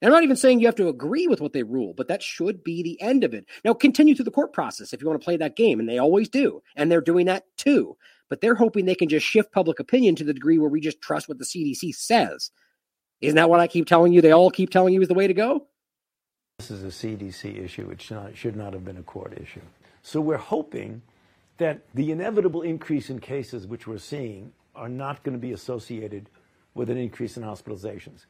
And I'm not even saying you have to agree with what they rule, but that should be the end of it. Now, continue through the court process if you want to play that game, and they always do. And they're doing that too. But they're hoping they can just shift public opinion to the degree where we just trust what the CDC says. Isn't that what I keep telling you? They all keep telling you is the way to go? This is a CDC issue. It should not, should not have been a court issue. So we're hoping that the inevitable increase in cases which we're seeing are not going to be associated with an increase in hospitalizations.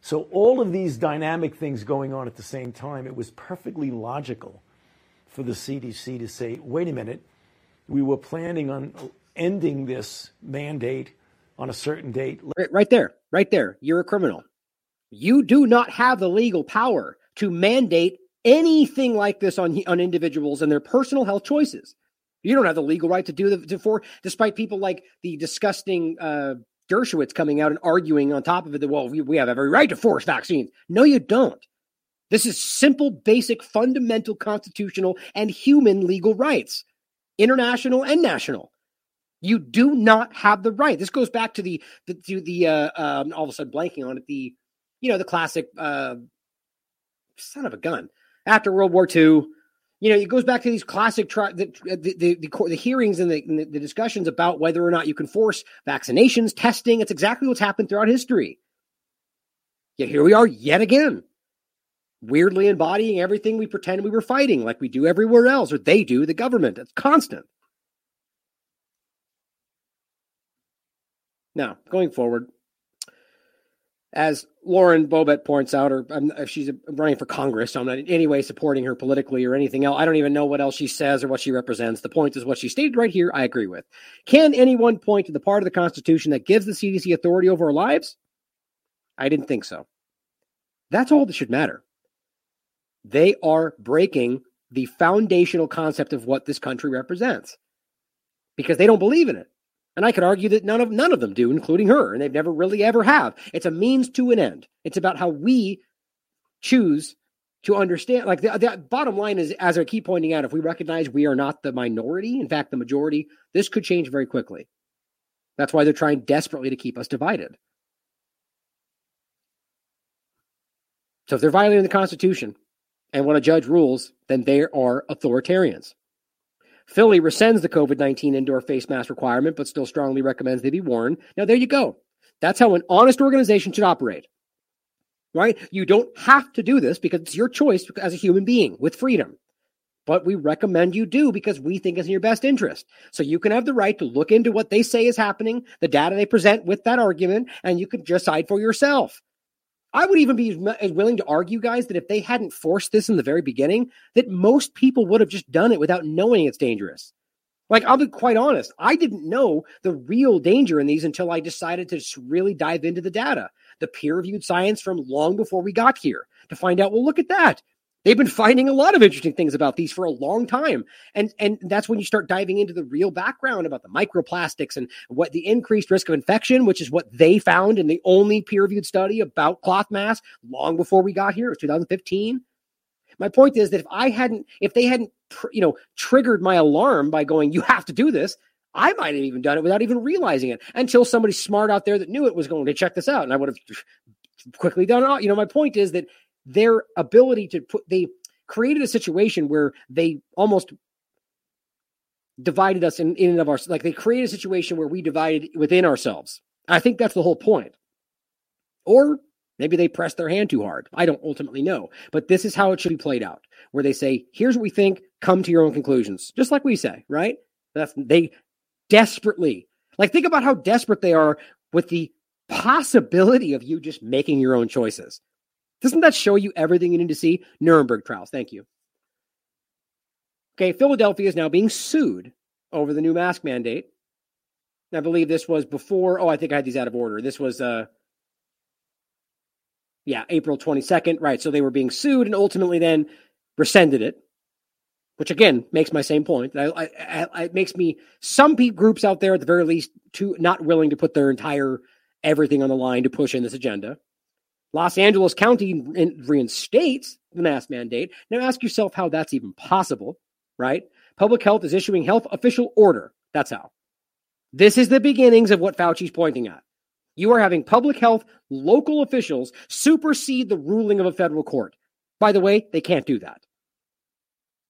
So, all of these dynamic things going on at the same time, it was perfectly logical for the CDC to say, wait a minute, we were planning on ending this mandate on a certain date. Right, there, right there. You're a criminal. You do not have the legal power to mandate anything like this on, on individuals and their personal health choices. You don't have the legal right to do the to for, despite people like the disgusting uh, Dershowitz coming out and arguing on top of it that well, we, we have every right to force vaccines. No, you don't. This is simple, basic, fundamental constitutional and human legal rights, international and national. You do not have the right. This goes back to the, the to the uh, um, all of a sudden blanking on it the you know, the classic uh, son of a gun. After World War II, you know, it goes back to these classic tri- the, the, the, the, the hearings and the, and the discussions about whether or not you can force vaccinations, testing. It's exactly what's happened throughout history. Yet here we are yet again, weirdly embodying everything we pretend we were fighting, like we do everywhere else, or they do, the government. It's constant. Now, going forward, as Lauren Boebert points out, or if she's running for Congress, so I'm not in any way supporting her politically or anything else. I don't even know what else she says or what she represents. The point is what she stated right here. I agree with. Can anyone point to the part of the Constitution that gives the CDC authority over our lives? I didn't think so. That's all that should matter. They are breaking the foundational concept of what this country represents because they don't believe in it. And I could argue that none of none of them do, including her, and they've never really ever have. It's a means to an end. It's about how we choose to understand. Like the, the bottom line is, as I keep pointing out, if we recognize we are not the minority, in fact, the majority, this could change very quickly. That's why they're trying desperately to keep us divided. So if they're violating the Constitution and when a judge rules, then they are authoritarians. Philly rescinds the COVID 19 indoor face mask requirement, but still strongly recommends they be worn. Now, there you go. That's how an honest organization should operate. Right? You don't have to do this because it's your choice as a human being with freedom. But we recommend you do because we think it's in your best interest. So you can have the right to look into what they say is happening, the data they present with that argument, and you can decide for yourself. I would even be as willing to argue, guys, that if they hadn't forced this in the very beginning, that most people would have just done it without knowing it's dangerous. Like, I'll be quite honest, I didn't know the real danger in these until I decided to really dive into the data, the peer reviewed science from long before we got here to find out, well, look at that. They've been finding a lot of interesting things about these for a long time. And and that's when you start diving into the real background about the microplastics and what the increased risk of infection, which is what they found in the only peer-reviewed study about cloth masks long before we got here, it was 2015. My point is that if I hadn't if they hadn't you know triggered my alarm by going you have to do this, I might have even done it without even realizing it until somebody smart out there that knew it was going to check this out and I would have quickly done it. All. You know, my point is that their ability to put they created a situation where they almost divided us in, in and of ourselves. Like they created a situation where we divided within ourselves. I think that's the whole point. Or maybe they pressed their hand too hard. I don't ultimately know. But this is how it should be played out, where they say, here's what we think, come to your own conclusions. Just like we say, right? That's they desperately like think about how desperate they are with the possibility of you just making your own choices. Doesn't that show you everything you need to see? Nuremberg trials. Thank you. Okay, Philadelphia is now being sued over the new mask mandate. I believe this was before. Oh, I think I had these out of order. This was, uh, yeah, April 22nd. Right. So they were being sued and ultimately then rescinded it, which again makes my same point. I, I, I, it makes me, some groups out there at the very least, too, not willing to put their entire everything on the line to push in this agenda. Los Angeles County reinstates the mask mandate. Now ask yourself how that's even possible, right? Public health is issuing health official order. That's how. This is the beginnings of what Fauci's pointing at. You are having public health local officials supersede the ruling of a federal court. By the way, they can't do that.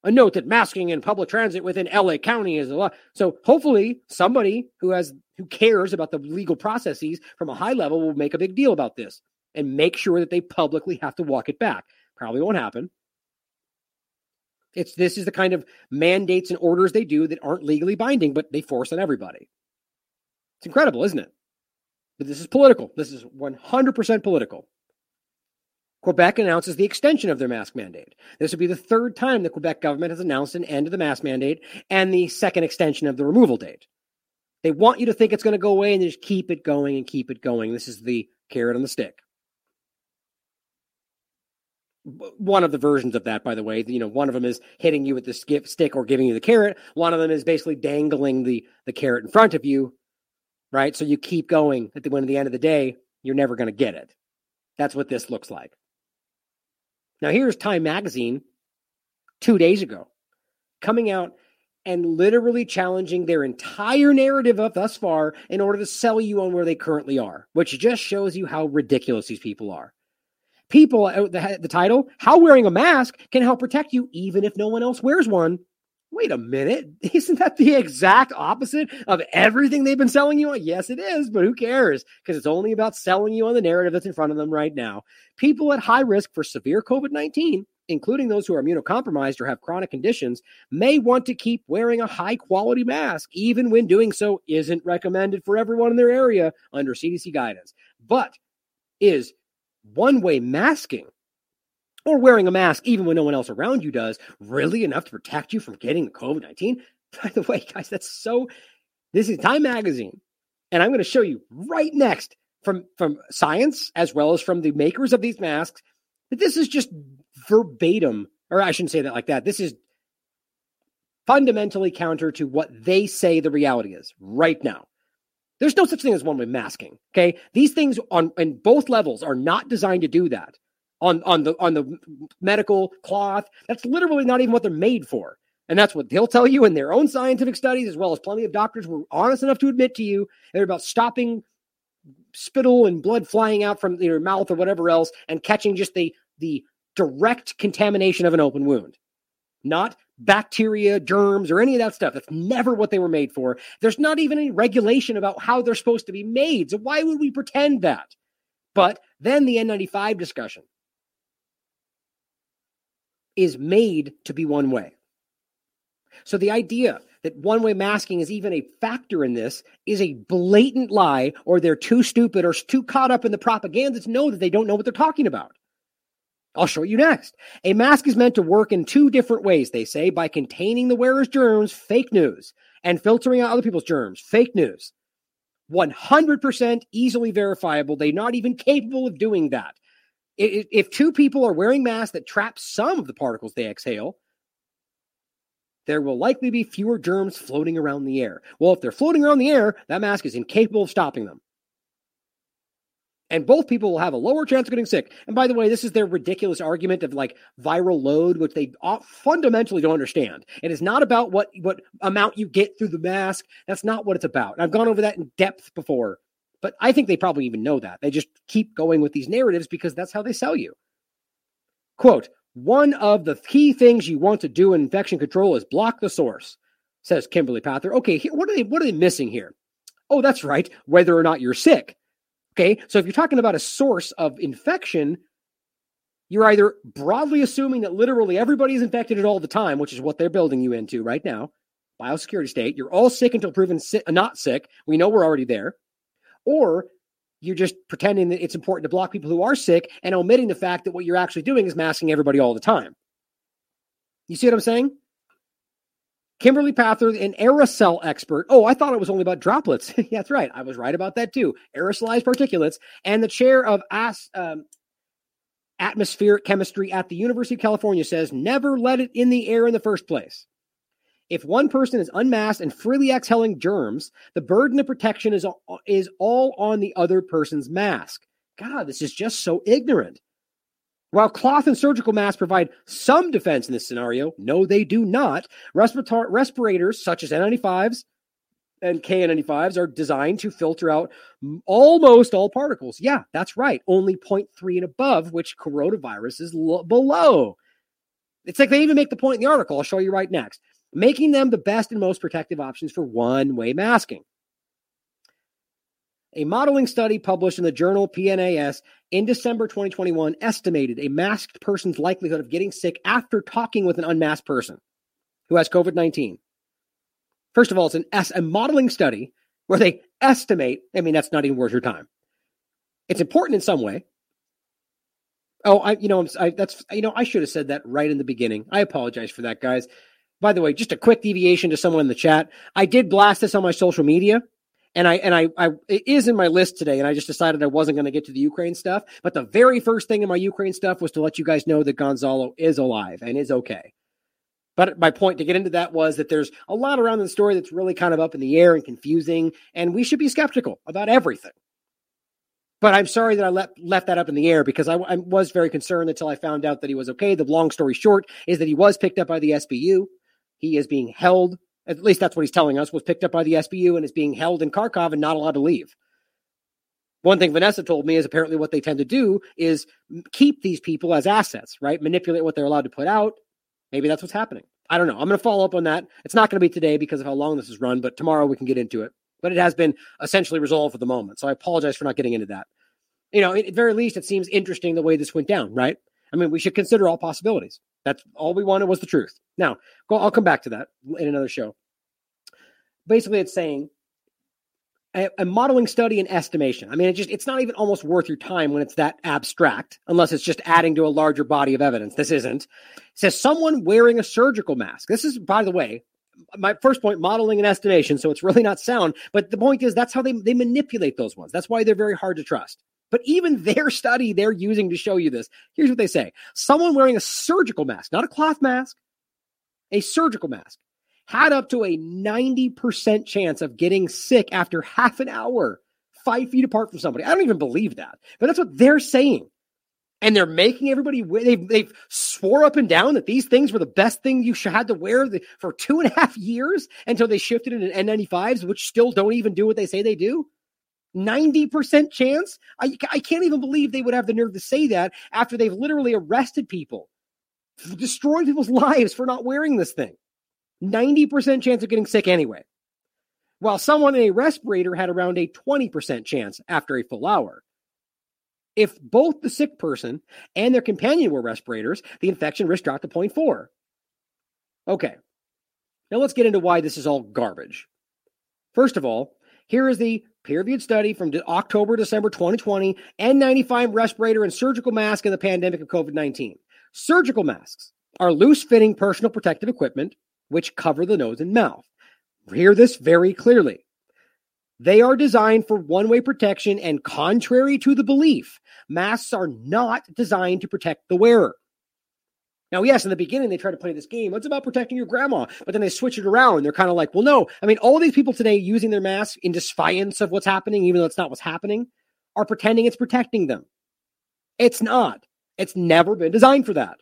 A note that masking in public transit within LA County is a lot. So hopefully somebody who has who cares about the legal processes from a high level will make a big deal about this and make sure that they publicly have to walk it back. Probably won't happen. It's this is the kind of mandates and orders they do that aren't legally binding, but they force on everybody. It's incredible, isn't it? But this is political. This is 100% political. Quebec announces the extension of their mask mandate. This would be the third time the Quebec government has announced an end to the mask mandate and the second extension of the removal date. They want you to think it's going to go away and they just keep it going and keep it going. This is the carrot on the stick one of the versions of that, by the way, you know, one of them is hitting you with the skip stick or giving you the carrot. One of them is basically dangling the the carrot in front of you, right? So you keep going. At the when at the end of the day, you're never going to get it. That's what this looks like. Now here's Time Magazine two days ago, coming out and literally challenging their entire narrative of thus far in order to sell you on where they currently are, which just shows you how ridiculous these people are. People, the, the title, How Wearing a Mask Can Help Protect You Even If No One Else Wears One. Wait a minute. (laughs) Isn't that the exact opposite of everything they've been selling you on? Yes, it is, but who cares? Because it's only about selling you on the narrative that's in front of them right now. People at high risk for severe COVID 19, including those who are immunocompromised or have chronic conditions, may want to keep wearing a high quality mask, even when doing so isn't recommended for everyone in their area under CDC guidance. But is one way masking or wearing a mask even when no one else around you does really enough to protect you from getting the COVID 19? (laughs) By the way, guys, that's so. This is Time Magazine. And I'm going to show you right next from, from science as well as from the makers of these masks that this is just verbatim, or I shouldn't say that like that. This is fundamentally counter to what they say the reality is right now. There's no such thing as one way masking. Okay. These things on in both levels are not designed to do that on on the on the medical cloth. That's literally not even what they're made for. And that's what they'll tell you in their own scientific studies, as well as plenty of doctors were honest enough to admit to you. They're about stopping spittle and blood flying out from your mouth or whatever else and catching just the the direct contamination of an open wound. Not bacteria, germs, or any of that stuff. That's never what they were made for. There's not even any regulation about how they're supposed to be made. So why would we pretend that? But then the N95 discussion is made to be one way. So the idea that one way masking is even a factor in this is a blatant lie, or they're too stupid or too caught up in the propaganda to know that they don't know what they're talking about. I'll show you next. A mask is meant to work in two different ways, they say, by containing the wearer's germs, fake news, and filtering out other people's germs, fake news. 100% easily verifiable. They're not even capable of doing that. If two people are wearing masks that trap some of the particles they exhale, there will likely be fewer germs floating around the air. Well, if they're floating around the air, that mask is incapable of stopping them. And both people will have a lower chance of getting sick. And by the way, this is their ridiculous argument of like viral load, which they fundamentally don't understand. It is not about what, what amount you get through the mask. That's not what it's about. And I've gone over that in depth before. But I think they probably even know that. They just keep going with these narratives because that's how they sell you. Quote, one of the key things you want to do in infection control is block the source, says Kimberly Prather. Okay, what are they what are they missing here? Oh, that's right, whether or not you're sick. Okay, so if you're talking about a source of infection, you're either broadly assuming that literally everybody is infected at all the time, which is what they're building you into right now, biosecurity state. You're all sick until proven si- not sick. We know we're already there or you're just pretending that it's important to block people who are sick and omitting the fact that what you're actually doing is masking everybody all the time. You see what I'm saying? Kimberly Prather, an aerosol expert. Oh, I thought it was only about droplets. (laughs) yeah, that's right. I was right about that too. Aerosolized particulates. And the chair of as, um, atmospheric chemistry at the University of California says never let it in the air in the first place. If one person is unmasked and freely exhaling germs, the burden of protection is, is all on the other person's mask. God, this is just so ignorant. While cloth and surgical masks provide some defense in this scenario, no, they do not. Respirator- respirators such as N95s and KN95s are designed to filter out almost all particles. Yeah, that's right. Only 0.3 and above, which coronavirus is lo- below. It's like they even make the point in the article. I'll show you right next making them the best and most protective options for one way masking. A modeling study published in the journal PNAS in December 2021 estimated a masked person's likelihood of getting sick after talking with an unmasked person who has COVID 19. First of all, it's an S, a modeling study where they estimate. I mean, that's not even worth your time. It's important in some way. Oh, I, you know, I, that's, you know, I should have said that right in the beginning. I apologize for that, guys. By the way, just a quick deviation to someone in the chat. I did blast this on my social media and I and I, I it is in my list today, and I just decided I wasn't going to get to the Ukraine stuff. But the very first thing in my Ukraine stuff was to let you guys know that Gonzalo is alive and is okay. But my point to get into that was that there's a lot around the story that's really kind of up in the air and confusing, and we should be skeptical about everything. But I'm sorry that I left left that up in the air because I, I was very concerned until I found out that he was okay. The long story short is that he was picked up by the SBU. He is being held, at least that's what he's telling us, was picked up by the SBU and is being held in Kharkov and not allowed to leave. One thing Vanessa told me is apparently what they tend to do is keep these people as assets, right? Manipulate what they're allowed to put out. Maybe that's what's happening. I don't know. I'm going to follow up on that. It's not going to be today because of how long this is run, but tomorrow we can get into it. But it has been essentially resolved for the moment. So I apologize for not getting into that. You know, at very least, it seems interesting the way this went down, right? I mean, we should consider all possibilities. That's all we wanted was the truth. Now, I'll come back to that in another show. Basically, it's saying a, a, modeling study and estimation. I mean, it just it's not even almost worth your time when it's that abstract, unless it's just adding to a larger body of evidence. This isn't. It says someone wearing a surgical mask. This is, by the way, my first point, modeling and estimation. So it's really not sound. But the point is that's how they, they manipulate those ones. That's why they're very hard to trust. But even (laughs) their study they're using to show you this, here's what they say. Someone wearing a surgical mask, not a cloth mask, a surgical mask had up to a 90% chance of getting sick after half an hour, five feet apart from somebody. I don't even believe that, but that's what they're saying. And they're making everybody, they've, they've swore up and down that these things were the best thing you had to wear for two and a half years until they shifted into N95s, which still don't even do what they say they do. 90% chance? I, I can't even believe they would have the nerve to say that after they've literally arrested people, destroyed people's (laughs) lives for not wearing this thing. 90% chance of getting sick anyway. While someone in a respirator had around a 20% chance after a full hour. If both the sick person and their companion were respirators, the infection risk dropped to 0.4. Okay. Now let's get into why this is all garbage. First of all, here is the peer-reviewed study from October, December 2020, N95 respirator and surgical mask in the pandemic of COVID-19. Surgical masks are loose-fitting personal protective equipment which cover the nose and mouth. Hear this very clearly. They are designed for one way protection, and contrary to the belief, masks are not designed to protect the wearer. Now, yes, in the beginning, they try to play this game. It's about protecting your grandma. But then they switch it around. They're kind of like, well, no. I mean, all these people today using their masks in defiance of what's happening, even though it's not what's happening, are pretending it's protecting them. It's not. It's never been designed for that.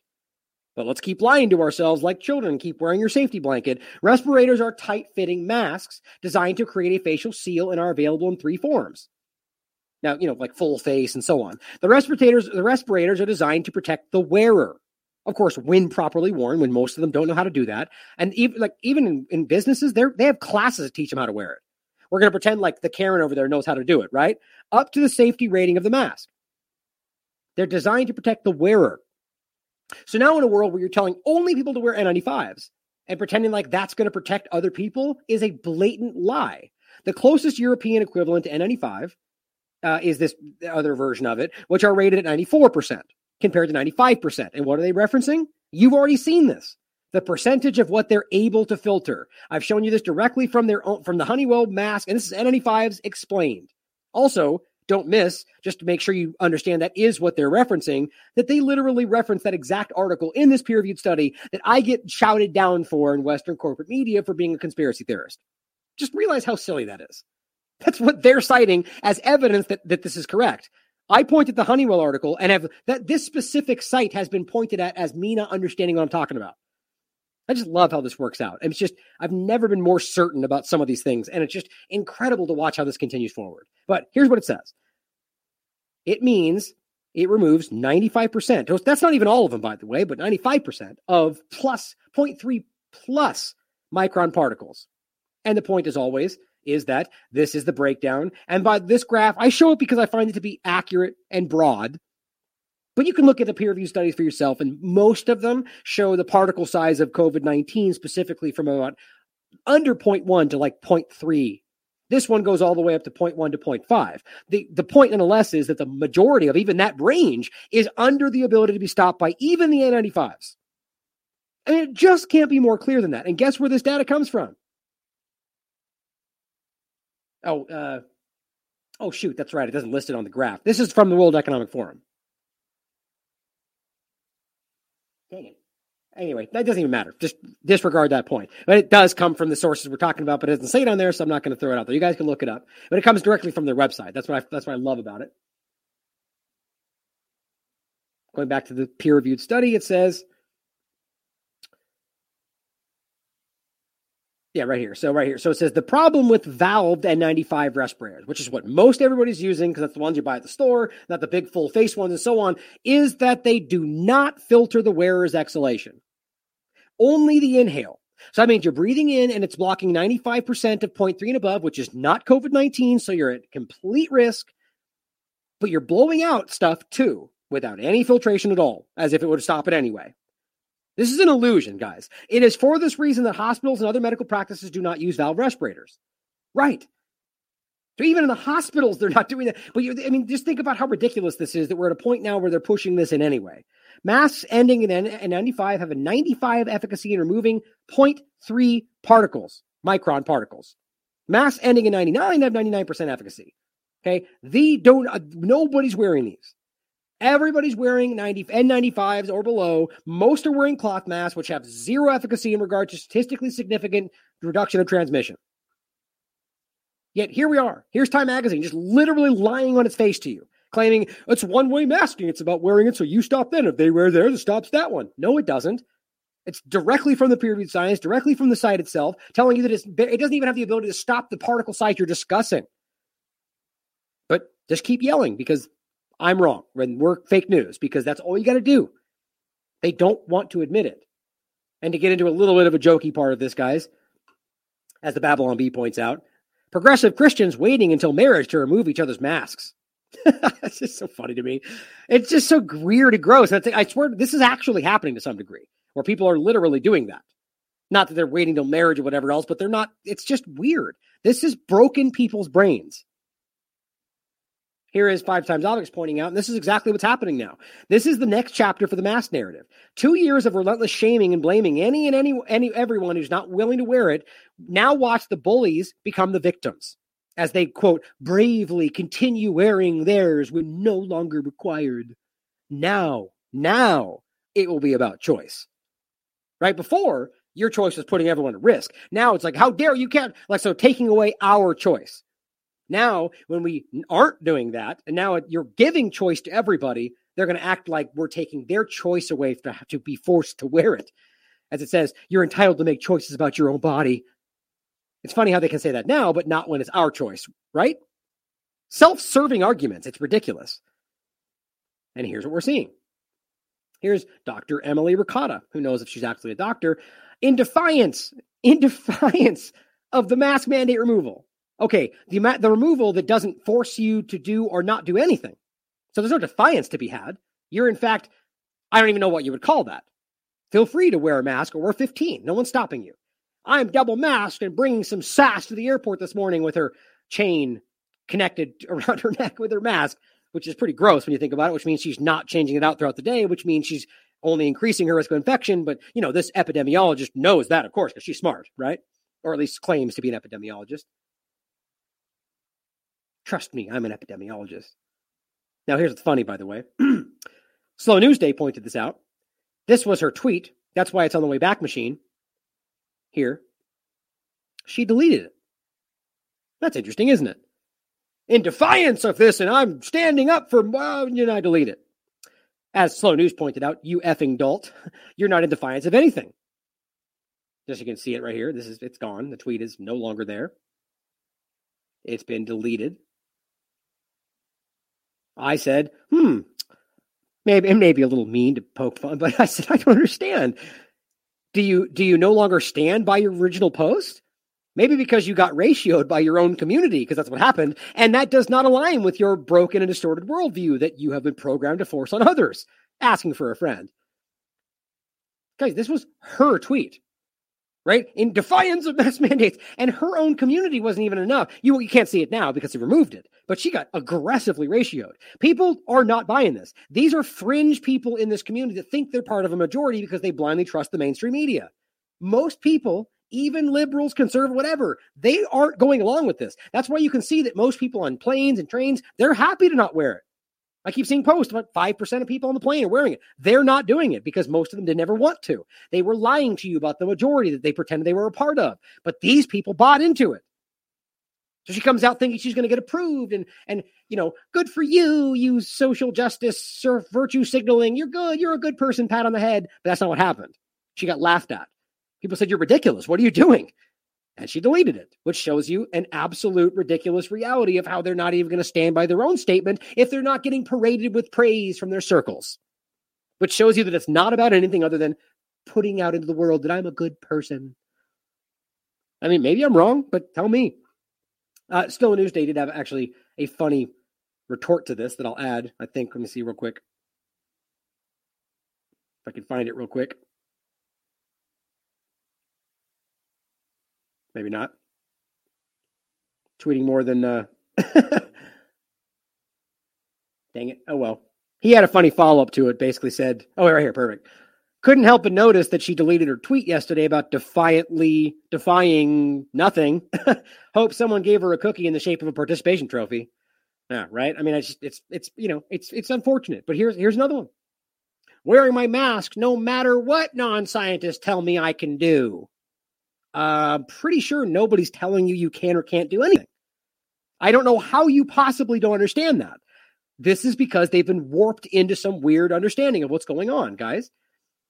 But let's keep lying to ourselves like children. Keep wearing your safety blanket. Respirators are tight fitting masks designed to create a facial seal and are available in three forms. Now, you know, like full face and so on. The respirators, the respirators are designed to protect the wearer. Of course, when properly worn, when most of them don't know how to do that. And even like even in, in businesses, they they have classes to teach them how to wear it. We're going to pretend like the Karen over there knows how to do it, right? Up to the safety rating of the mask. They're designed to protect the wearer. So now in a world where you're telling only people to wear N95s and pretending like that's going to protect other people is a blatant lie. The closest European equivalent to N95 uh, is this other version of it, which are rated at 94% compared to 95%. And what are they referencing? You've already seen this. The percentage of what they're able to filter. I've shown you this directly from their own, from the Honeywell mask, and this is N95s explained. Also, don't miss, just to make sure you understand that is what they're referencing, that they literally reference that exact article in this peer reviewed study that I get shouted down for in Western corporate media for being a conspiracy theorist. Just realize how silly that is. That's what they're citing as evidence that, that this is correct. I pointed the Honeywell article and have that this specific site has been pointed at as me not understanding what I'm talking about. I just love how this works out. It's just, I've never been more certain about some of these things. And it's just incredible to watch how this continues forward. But here's what it says it means it removes 95%. That's not even all of them, by the way, but 95% of plus 0.3 plus micron particles. And the point, as always, is that this is the breakdown. And by this graph, I show it because I find it to be accurate and broad. But you can look at the peer review studies for yourself, and most of them show the particle size of COVID 19 specifically from about under 0.1 to like 0.3. This one goes all the way up to 0.1 to 0.5. The, the point nonetheless is that the majority of even that range is under the ability to be stopped by even the N95s. And it just can't be more clear than that. And guess where this data comes from? Oh, uh, oh shoot, that's right. It doesn't list it on the graph. This is from the World Economic Forum. Dang it. Anyway, that doesn't even matter. Just disregard that point. But it does come from the sources we're talking about, but it doesn't say it on there, so I'm not going to throw it out there. You guys can look it up. But it comes directly from their website. That's what I, that's what I love about it. Going back to the peer-reviewed study, it says Yeah, right here. So right here. So it says the problem with valved N95 respirators, which is what most everybody's using because that's the ones you buy at the store, not the big full face ones and so on, is that they do not filter the wearer's exhalation. Only the inhale. So that means you're breathing in and it's blocking 95% of 0.3 and above, which is not COVID 19. So you're at complete risk, but you're blowing out stuff too without any filtration at all, as if it would stop it anyway. This is an illusion, guys. It is for this reason that hospitals and other medical practices do not use valve respirators. Right. So even in the hospitals, they're not doing that. But you, I mean, just think about how ridiculous this is that we're at a point now where they're pushing this in anyway. Masks ending in N95 have a 95 efficacy in removing 0.3 particles, micron particles. Masks ending in 99 have 99% efficacy. Okay. The don't, uh, nobody's wearing these. Everybody's wearing 90 N95s or below. Most are wearing cloth masks, which have zero efficacy in regard to statistically significant reduction of transmission. Yet here we are. Here's Time Magazine just literally lying on its face to you, claiming it's one way masking. It's about wearing it so you stop then. If they wear theirs, it stops that one. No, it doesn't. It's directly from the peer reviewed science, directly from the site itself, telling you that it doesn't even have the ability to stop the particle size you're discussing. But just keep yelling because I'm wrong when we're fake news because that's all you got to do. They don't want to admit it. And to get into a little bit of a jokey part of this, guys, as the Babylon Bee points out, progressive Christians waiting until marriage to remove each other's masks. (laughs) it's just so funny to me. It's just so weird and gross. I, I swear this is actually happening to some degree where people are literally doing that. Not that they're waiting till marriage or whatever else, but they're not. It's just weird. This is broken people's brains. Here is Five Times Optics pointing out, and this is exactly what's happening now. This is the next chapter for the mask narrative. Two years of relentless shaming and blaming any and any, any everyone who's not willing to wear it. Now watch the bullies become the victims as they quote bravely continue wearing theirs when no longer required. Now, now it will be about choice. Right before your choice was putting everyone at risk. Now it's like, how dare you can't like so taking away our choice. Now, when we aren't doing that, and now you're giving choice to everybody, they're going to act like we're taking their choice away to, to be forced to wear it. As it says, you're entitled to make choices about your own body. It's funny how they can say that now, but not when it's our choice, right? Self serving arguments. It's ridiculous. And here's what we're seeing. Here's Dr. Emily Ricotta, who knows if she's actually a doctor, in defiance, in (laughs) defiance of the mask mandate removal. Okay, the the removal that doesn't force you to do or not do anything. So there's no defiance to be had. You're in fact, I don't even know what you would call that. Feel free to wear a mask or wear 15. No one's stopping you. I'm double masked and bringing some sass to the airport this morning with her chain connected (laughs) around her neck with her mask, which is pretty gross when you think about it, which means she's not changing it out throughout the day, which means she's only increasing her risk of infection. But, you know, this epidemiologist knows that, of course, because she's smart, right? Or at least claims to be an epidemiologist. Trust me, I'm an epidemiologist. Now, here's what's funny, by the way. (clears throat) Slow News Day pointed this out. This was her tweet. That's why it's on the way back machine. Here. She deleted it. That's interesting, isn't it? In defiance of this, and I'm standing up for, well, and I delete it. As Slow News pointed out, you effing dolt, (laughs) you're not in defiance of anything. Just you can see it right here. This is it's gone. The tweet is no longer there. It's been deleted. I said, hmm, maybe it may be a little mean to poke fun, (laughs) but I said, I don't understand. Do you do you no longer stand by your original post? Maybe because you got ratioed by your own community, because that's what happened, and that does not align with your broken and distorted worldview that you have been programmed to force on others. Asking for a friend. Guys, this was her tweet right? In defiance of mask (laughs) mandates. And her own community wasn't even enough. You, you can't see it now because they removed it, but she got aggressively ratioed. People are not buying this. These are fringe people in this community that think they're part of a majority because they blindly trust the mainstream media. Most people, even liberals, conservative, whatever, they aren't going along with this. That's why you can see that most people on planes and trains, they're happy to not wear it. I keep seeing posts about 5% of people on the plane are wearing it. They're not doing it because most of them didn't ever want to. They were lying to you about the majority that they pretended they were a part of. But these people bought into it. So she comes out thinking she's going to get approved and and you know, good for you, you social justice surf virtue signaling. You're good, you're a good person, pat on the head. But that's not what happened. She got laughed at. People said, You're ridiculous. What are you doing? And she deleted it, which shows you an absolute ridiculous reality of how they're not even going to stand by their own statement if they're not getting paraded with praise from their circles, which shows you that it's not about anything other than putting out into the world that I'm a good person. I mean, maybe I'm wrong, but tell me. Uh, Still Newsday did have actually a funny retort to this that I'll add. I think. Let me see real quick. If I can find it real quick. Maybe not. Tweeting more than. Uh... (laughs) Dang it. Oh, well. He had a funny follow up to it. Basically said, oh, right here. Perfect. Couldn't help but notice that she deleted her tweet yesterday about defiantly defying nothing. (laughs) Hope someone gave her a cookie in the shape of a participation trophy. Yeah, right. I mean, it's it's it's you know it's it's unfortunate, but here's here's another one. Wearing my mask, no matter what non-scientists tell me I can do. Uh, pretty sure nobody's telling you you can or can't do anything. I don't know how you possibly don't understand that. This is because they've been warped into some weird understanding of what's going on, guys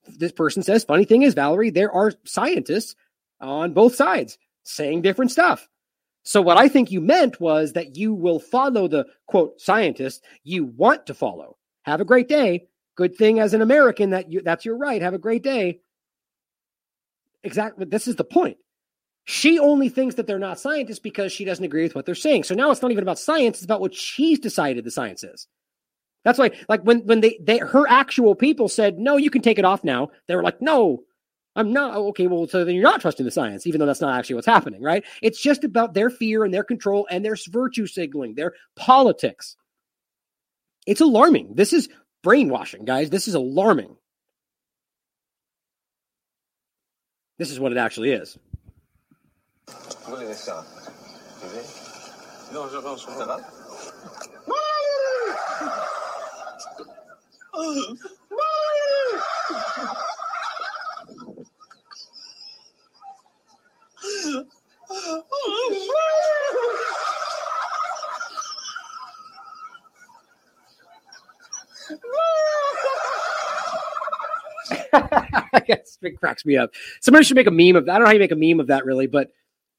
this person says, funny thing is, Valerie, there are scientists on both sides saying different stuff. So what I think you meant was that you will follow the quote scientists you want to follow. Have a great day. Good thing as an American that you that's your right. Have a great day. Exactly. This is the point. She only thinks that they're not scientists because she doesn't agree with what they're saying. So now it's not even about science, it's about what she's decided the science is. That's why, like when when they, they her actual people said, "No, you can take it off now." They were like, "No, I'm not." Oh, okay, well, so then you're not trusting the science, even though that's not actually what's happening, right? It's just about their fear and their control and their virtue signaling, their politics. It's alarming. This is brainwashing, guys. This is alarming. This is what it actually is. (laughs) I guess it cracks me up. Somebody should make a meme of that. I don't know how you make a meme of that, really, but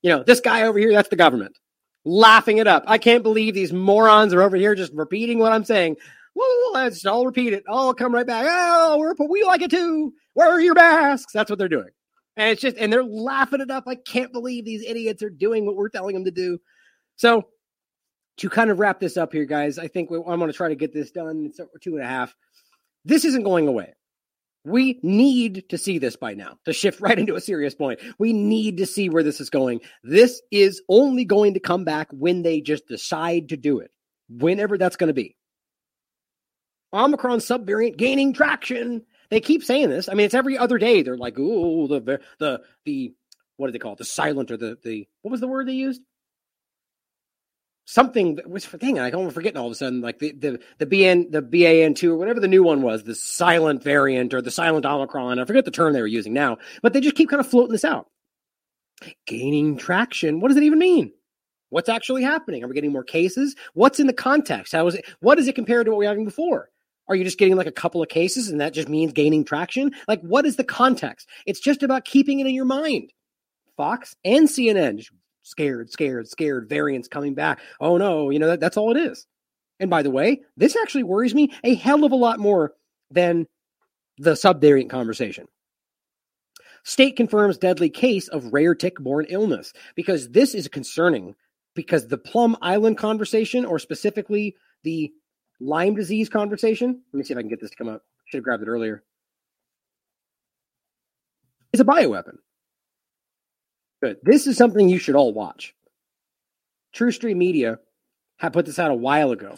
you know, this guy over here, that's the government laughing it up. I can't believe these morons are over here just repeating what I'm saying. Well, let's all repeat it. I'll come right back. Oh, we're, we like it too. Where are your masks? That's what they're doing. And it's just, and they're laughing it up. I can't believe these idiots are doing what we're telling them to do. So, to kind of wrap this up here, guys, I think I'm going to try to get this done. It's two and a half. This isn't going away. We need to see this by now to shift (laughs) right into a serious point. We need to see where this is going. This is only going to come back when they just decide to do it, whenever that's going to be. Omicron subvariant gaining traction. They keep saying this. I mean, it's every other day. They're like, "Ooh, the the the what do they call it? The silent or the the what was the word they used? Something that was for thing. I don't forgetting all of a sudden. Like the the the BN the BAN two or whatever the new one was, the silent variant or the silent Omicron. I forget the term they were using now, but they just keep kind of floating this out. Gaining traction. What does it even mean? What's actually happening? Are we getting more cases? What's in the context? How is it? What is it compared to what we were having before? Are you just getting like a couple of cases and that just means gaining traction? Like, what is the context? It's just about keeping it in your mind. Fox and CNN, scared, scared, scared, variants coming back. Oh no, you know, that, that's all it is. And by the way, this actually worries me a hell of a lot more than the subvariant conversation. State confirms deadly case of rare tick borne illness because this is concerning because the Plum Island conversation, or specifically the Lyme disease conversation. Let me see if I can get this to come up. Should have grabbed it earlier. It's a bioweapon. Good. This is something you should all watch. True Street Media had put this out a while ago.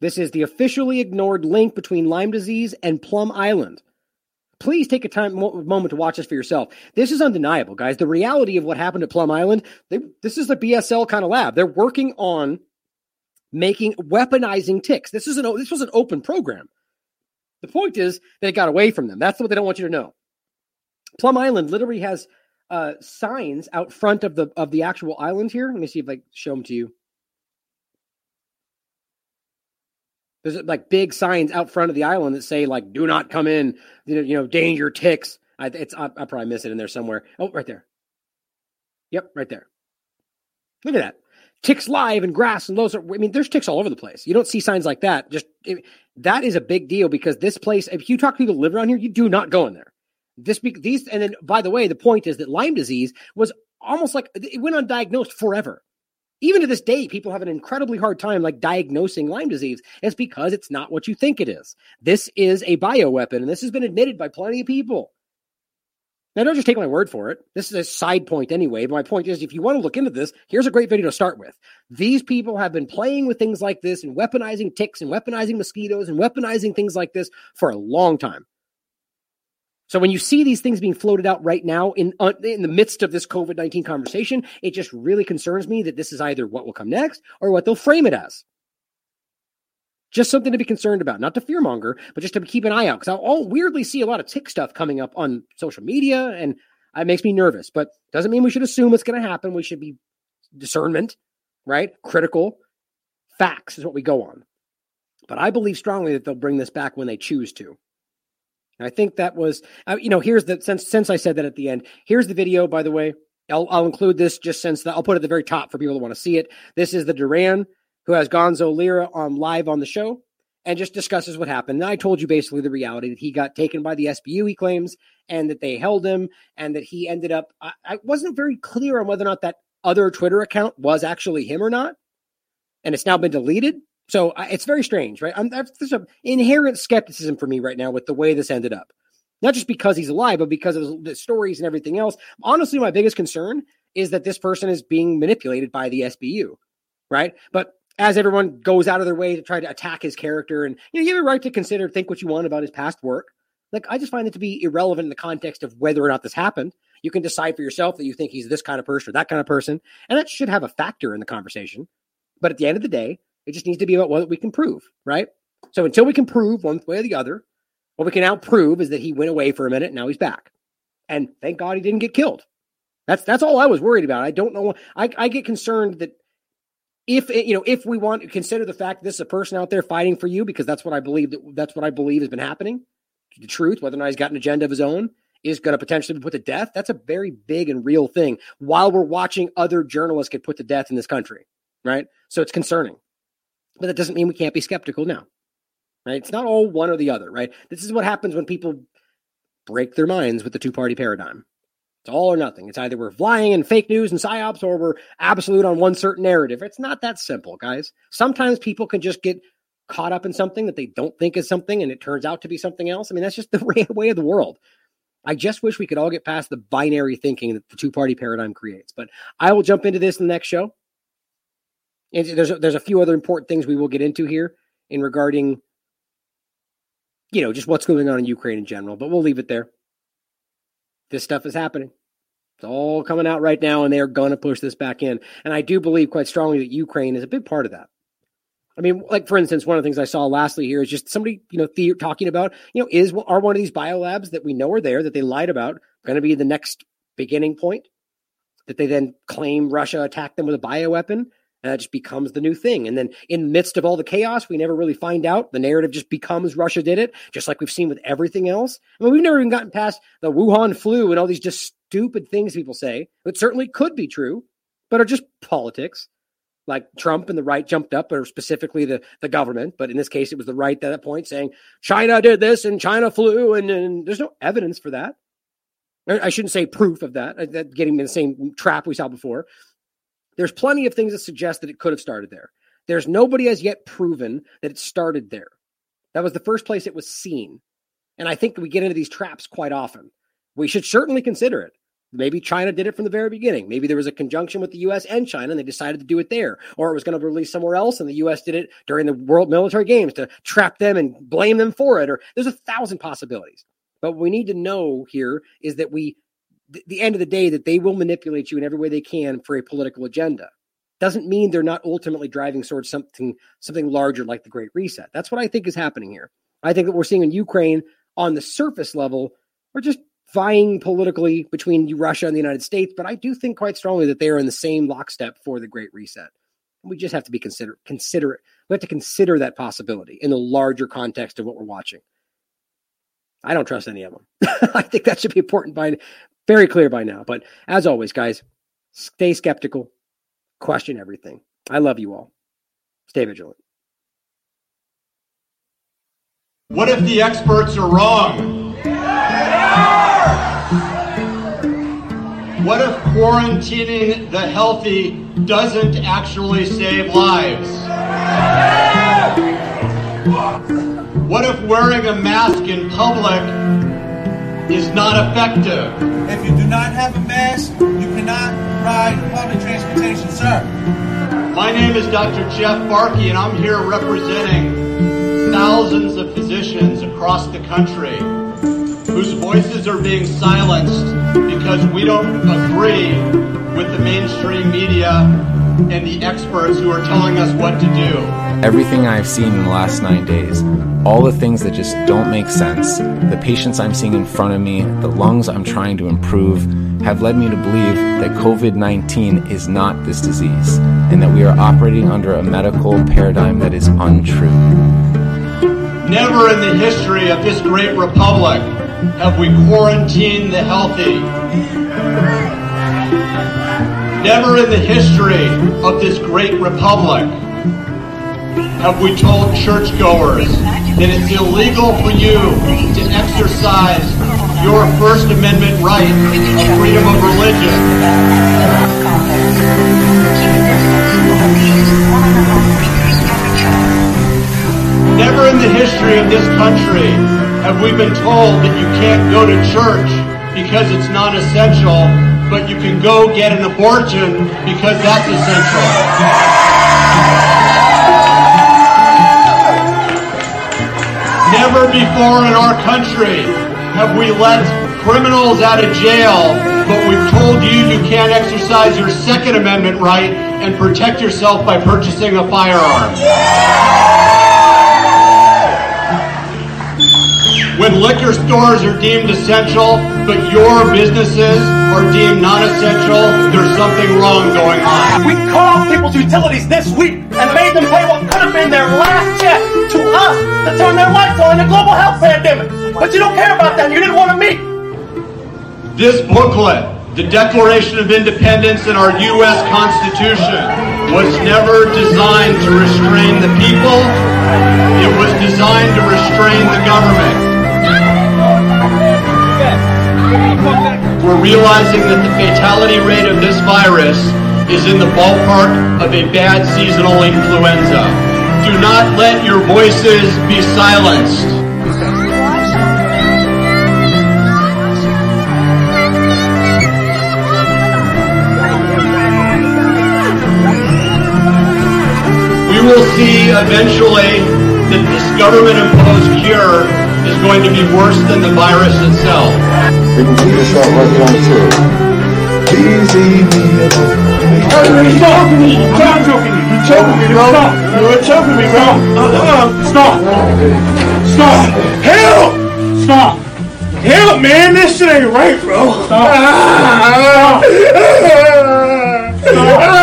This is the officially ignored link between Lyme disease and Plum Island. Please take a time moment to watch this for yourself. This is undeniable, guys. The reality of what happened at Plum Island. They, this is the BSL kind of lab. They're working on making weaponizing ticks. This is an this was an open program. The point is that it got away from them. That's what they don't want you to know. Plum Island literally has uh, signs out front of the of the actual island here. Let me see if I show them to you. There's like big signs out front of the island that say like "Do not come in," you know, you know danger ticks. I, it's I, I probably miss it in there somewhere. Oh, right there. Yep, right there. Look at that. Ticks live and grass and those are, I mean, there's ticks all over the place. You don't see signs like that. Just it, that is a big deal because this place, if you talk to people who live around here, you do not go in there. This, these, and then by the way, the point is that Lyme disease was almost like it went undiagnosed forever. Even to this day, people have an incredibly hard time like diagnosing Lyme disease. It's because it's not what you think it is. This is a bioweapon, and this has been admitted by plenty of people. Now, don't just take my word for it. This is a side point anyway. But my point is, if you want to look into this, here's a great video to start with. These people have been playing with things like this and weaponizing ticks and weaponizing mosquitoes and weaponizing things like this for a long time. So when you see these things being floated out right now in uh, in the midst of this COVID nineteen conversation, it just really concerns me that this is either what will come next or what they'll frame it as. Just something to be concerned about, not to fearmonger, but just to keep an eye out. Because I'll weirdly see a lot of tick stuff coming up on social media, and it makes me nervous. But doesn't mean we should assume it's going to happen. We should be discernment, right? Critical facts is what we go on. But I believe strongly that they'll bring this back when they choose to. And I think that was, uh, you know, here's the since since I said that at the end. Here's the video, by the way. I'll, I'll include this just since the, I'll put it at the very top for people that want to see it. This is the Duran who has Gonzalo Lira on live on the show and just discusses what happened. And I told you basically the reality that he got taken by the SBU, he claims, and that they held him, and that he ended up. I, I wasn't very clear on whether or not that other Twitter account was actually him or not, and it's now been deleted. So I, it's very strange, right? I'm, there's an inherent skepticism for me right now with the way this ended up. Not just because he's alive, but because of the stories and everything else. Honestly, my biggest concern is that this person is being manipulated by the SBU, right? But as everyone goes out of their way to try to attack his character and you know you have a right to consider think what you want about his past work like i just find it to be irrelevant in the context of whether or not this happened you can decide for yourself that you think he's this kind of person or that kind of person and that should have a factor in the conversation but at the end of the day it just needs to be about what we can prove right? So until we can prove one way or the other what we can now prove is that he went away for a minute and now he's back. And thank god he didn't get killed. That's that's all i was worried about. I don't know i, I get concerned that if eh, you know if we want to consider the fact this is a person out there fighting for you because that's what i believe that that's what i believe has been happening. The truth whether or not he's got an agenda of his own is going to potentially be put to death. That's a very big and real thing while we're watching other journalists get put to death in this country right? So it's concerning but that doesn't mean we can't be skeptical now right it's not all one or the other right this is what happens when people break their minds with the two party paradigm it's all or nothing. It's either we're flying in fake news and psyops or we're absolute on one certain narrative. It's not that simple, guys. Sometimes people can just get caught up in something that they don't think is something and it turns out to be something else. I mean, that's just the (laughs) way of the world. I just wish we could all get past the binary thinking that the two party paradigm creates. But I will jump into this in the next show. And there's a, there's a few other important things we will get into here in regarding, you know, just what's going on in Ukraine in general. But we'll leave it there this stuff is happening. It's all coming out right now, and they are going to push this back in. And I do believe quite strongly that Ukraine is a big part of that. I mean, like for instance, one of the things I saw lastly here is just somebody, you know, the, talking about, you know, is are one of these biolabs that we know are there that they lied about going to be the next beginning point that they then claim Russia attacked them with a bioweapon? And that just becomes the new thing. And then in the midst of all the chaos, we never really find out. The narrative just becomes Russia did it, just like we've seen with everything else. I mean, we've never even gotten past the Wuhan flu and all these just stupid things people say, It certainly could be true, but are just politics. Like Trump and the right jumped up, or specifically the, the government, but in this case, it was the right at that point saying China did this and China flu, and, and there's no evidence for that. I shouldn't say proof of that, uh, that getting in the same trap we saw before. There's plenty of things that suggest that it could have started there. There's nobody has yet proven that it started there. That was the first place it was seen. And I think we get into these traps quite often. We should certainly consider it. Maybe China did it from the very beginning. Maybe there was a conjunction with the US and China and they decided to do it there. Or it was going to release somewhere else and the US did it during the World Military Games to trap them and blame them for it. Or there's a thousand possibilities. But what we need to know here is that we the end of the day that they will manipulate you in every way they can for a political agenda. Doesn't mean they're not ultimately driving towards something something larger like the great reset. That's what i think is happening here. I think that we're seeing in ukraine on the surface level we're just vying politically between russia and the united states but i do think quite strongly that they are in the same lockstep for the great reset. We just have to be consider consider it we have to consider that possibility in the larger context of what we're watching. I don't trust any of them. (laughs) I think that should be important by very clear by now. But as always, guys, Stay skeptical, question everything. I love you all. Stay vigilant. What if the experts are wrong? What if quarantining the healthy doesn't actually save lives? What if wearing a mask in public is not effective? If you do not have a mask, you cannot ride public transportation, sir. My name is Dr. Jeff Barke, and I'm here representing thousands of physicians across the country whose voices are being silenced because we don't agree with the mainstream media and the experts who are telling us what to do. Everything I've seen in the last nine days, all the things that just don't make sense, the patients I'm seeing in front of me, the lungs I'm trying to improve, have led me to believe that COVID 19 is not this disease and that we are operating under a medical paradigm that is untrue. Never in the history of this great republic have we quarantined the healthy. Never in the history of this great republic have we told churchgoers that it's illegal for you to exercise your First Amendment right of freedom of religion. Never in the history of this country have we been told that you can't go to church because it's non essential, but you can go get an abortion because that's essential. Never before in our country have we let criminals out of jail, but we've told you you can't exercise your Second Amendment right and protect yourself by purchasing a firearm. When liquor stores are deemed essential, but your businesses are deemed non-essential, there's something wrong going on. We cut off people's utilities this week and made them pay what could have been their last check to us to turn their lights on in a global health pandemic. But you don't care about that. You didn't want to meet. This booklet, the Declaration of Independence in our U.S. Constitution, was never designed to restrain the people. It was designed to restrain the government. We're realizing that the fatality rate of this virus is in the ballpark of a bad seasonal influenza. Do not let your voices be silenced. We will see eventually that this government imposed cure is going to be worse than the virus itself. People keep this out right down too. Easy me. You're choking me. I'm choking you. Choking me, bro. Stop. You're choking me, bro. Stop. Stop. Help. Stop. Help, man. This shit ain't right, bro. Stop.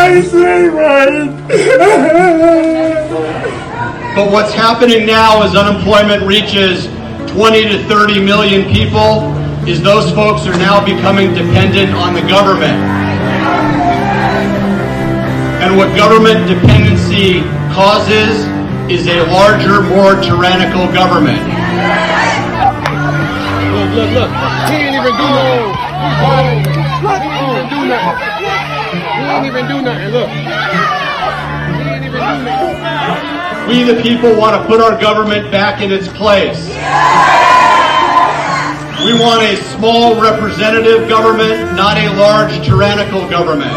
This ain't right. But what's happening now as unemployment reaches 20 to 30 million people is those folks are now becoming dependent on the government. And what government dependency causes is a larger, more tyrannical government. Look, look, look. He ain't even do no. He ain't even do nothing. He ain't even do nothing. Look. He ain't even do nothing. We, the people, want to put our government back in its place. We want a small representative government, not a large tyrannical government.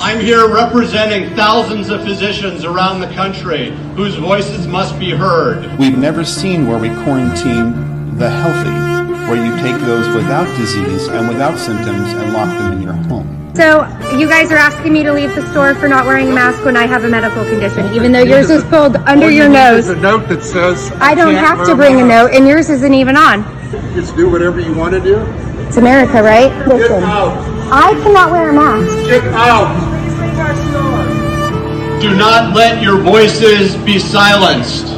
I'm here representing thousands of physicians around the country whose voices must be heard. We've never seen where we quarantine the healthy, where you take those without disease and without symptoms and lock them in your home. So you guys are asking me to leave the store for not wearing a mask when I have a medical condition, even though yours is pulled under your nose. There's A note that says I don't can't have to bring a note, and yours isn't even on. Just do whatever you want to do. It's America, right? Listen, out. I cannot wear a mask. Get out. Do not let your voices be silenced.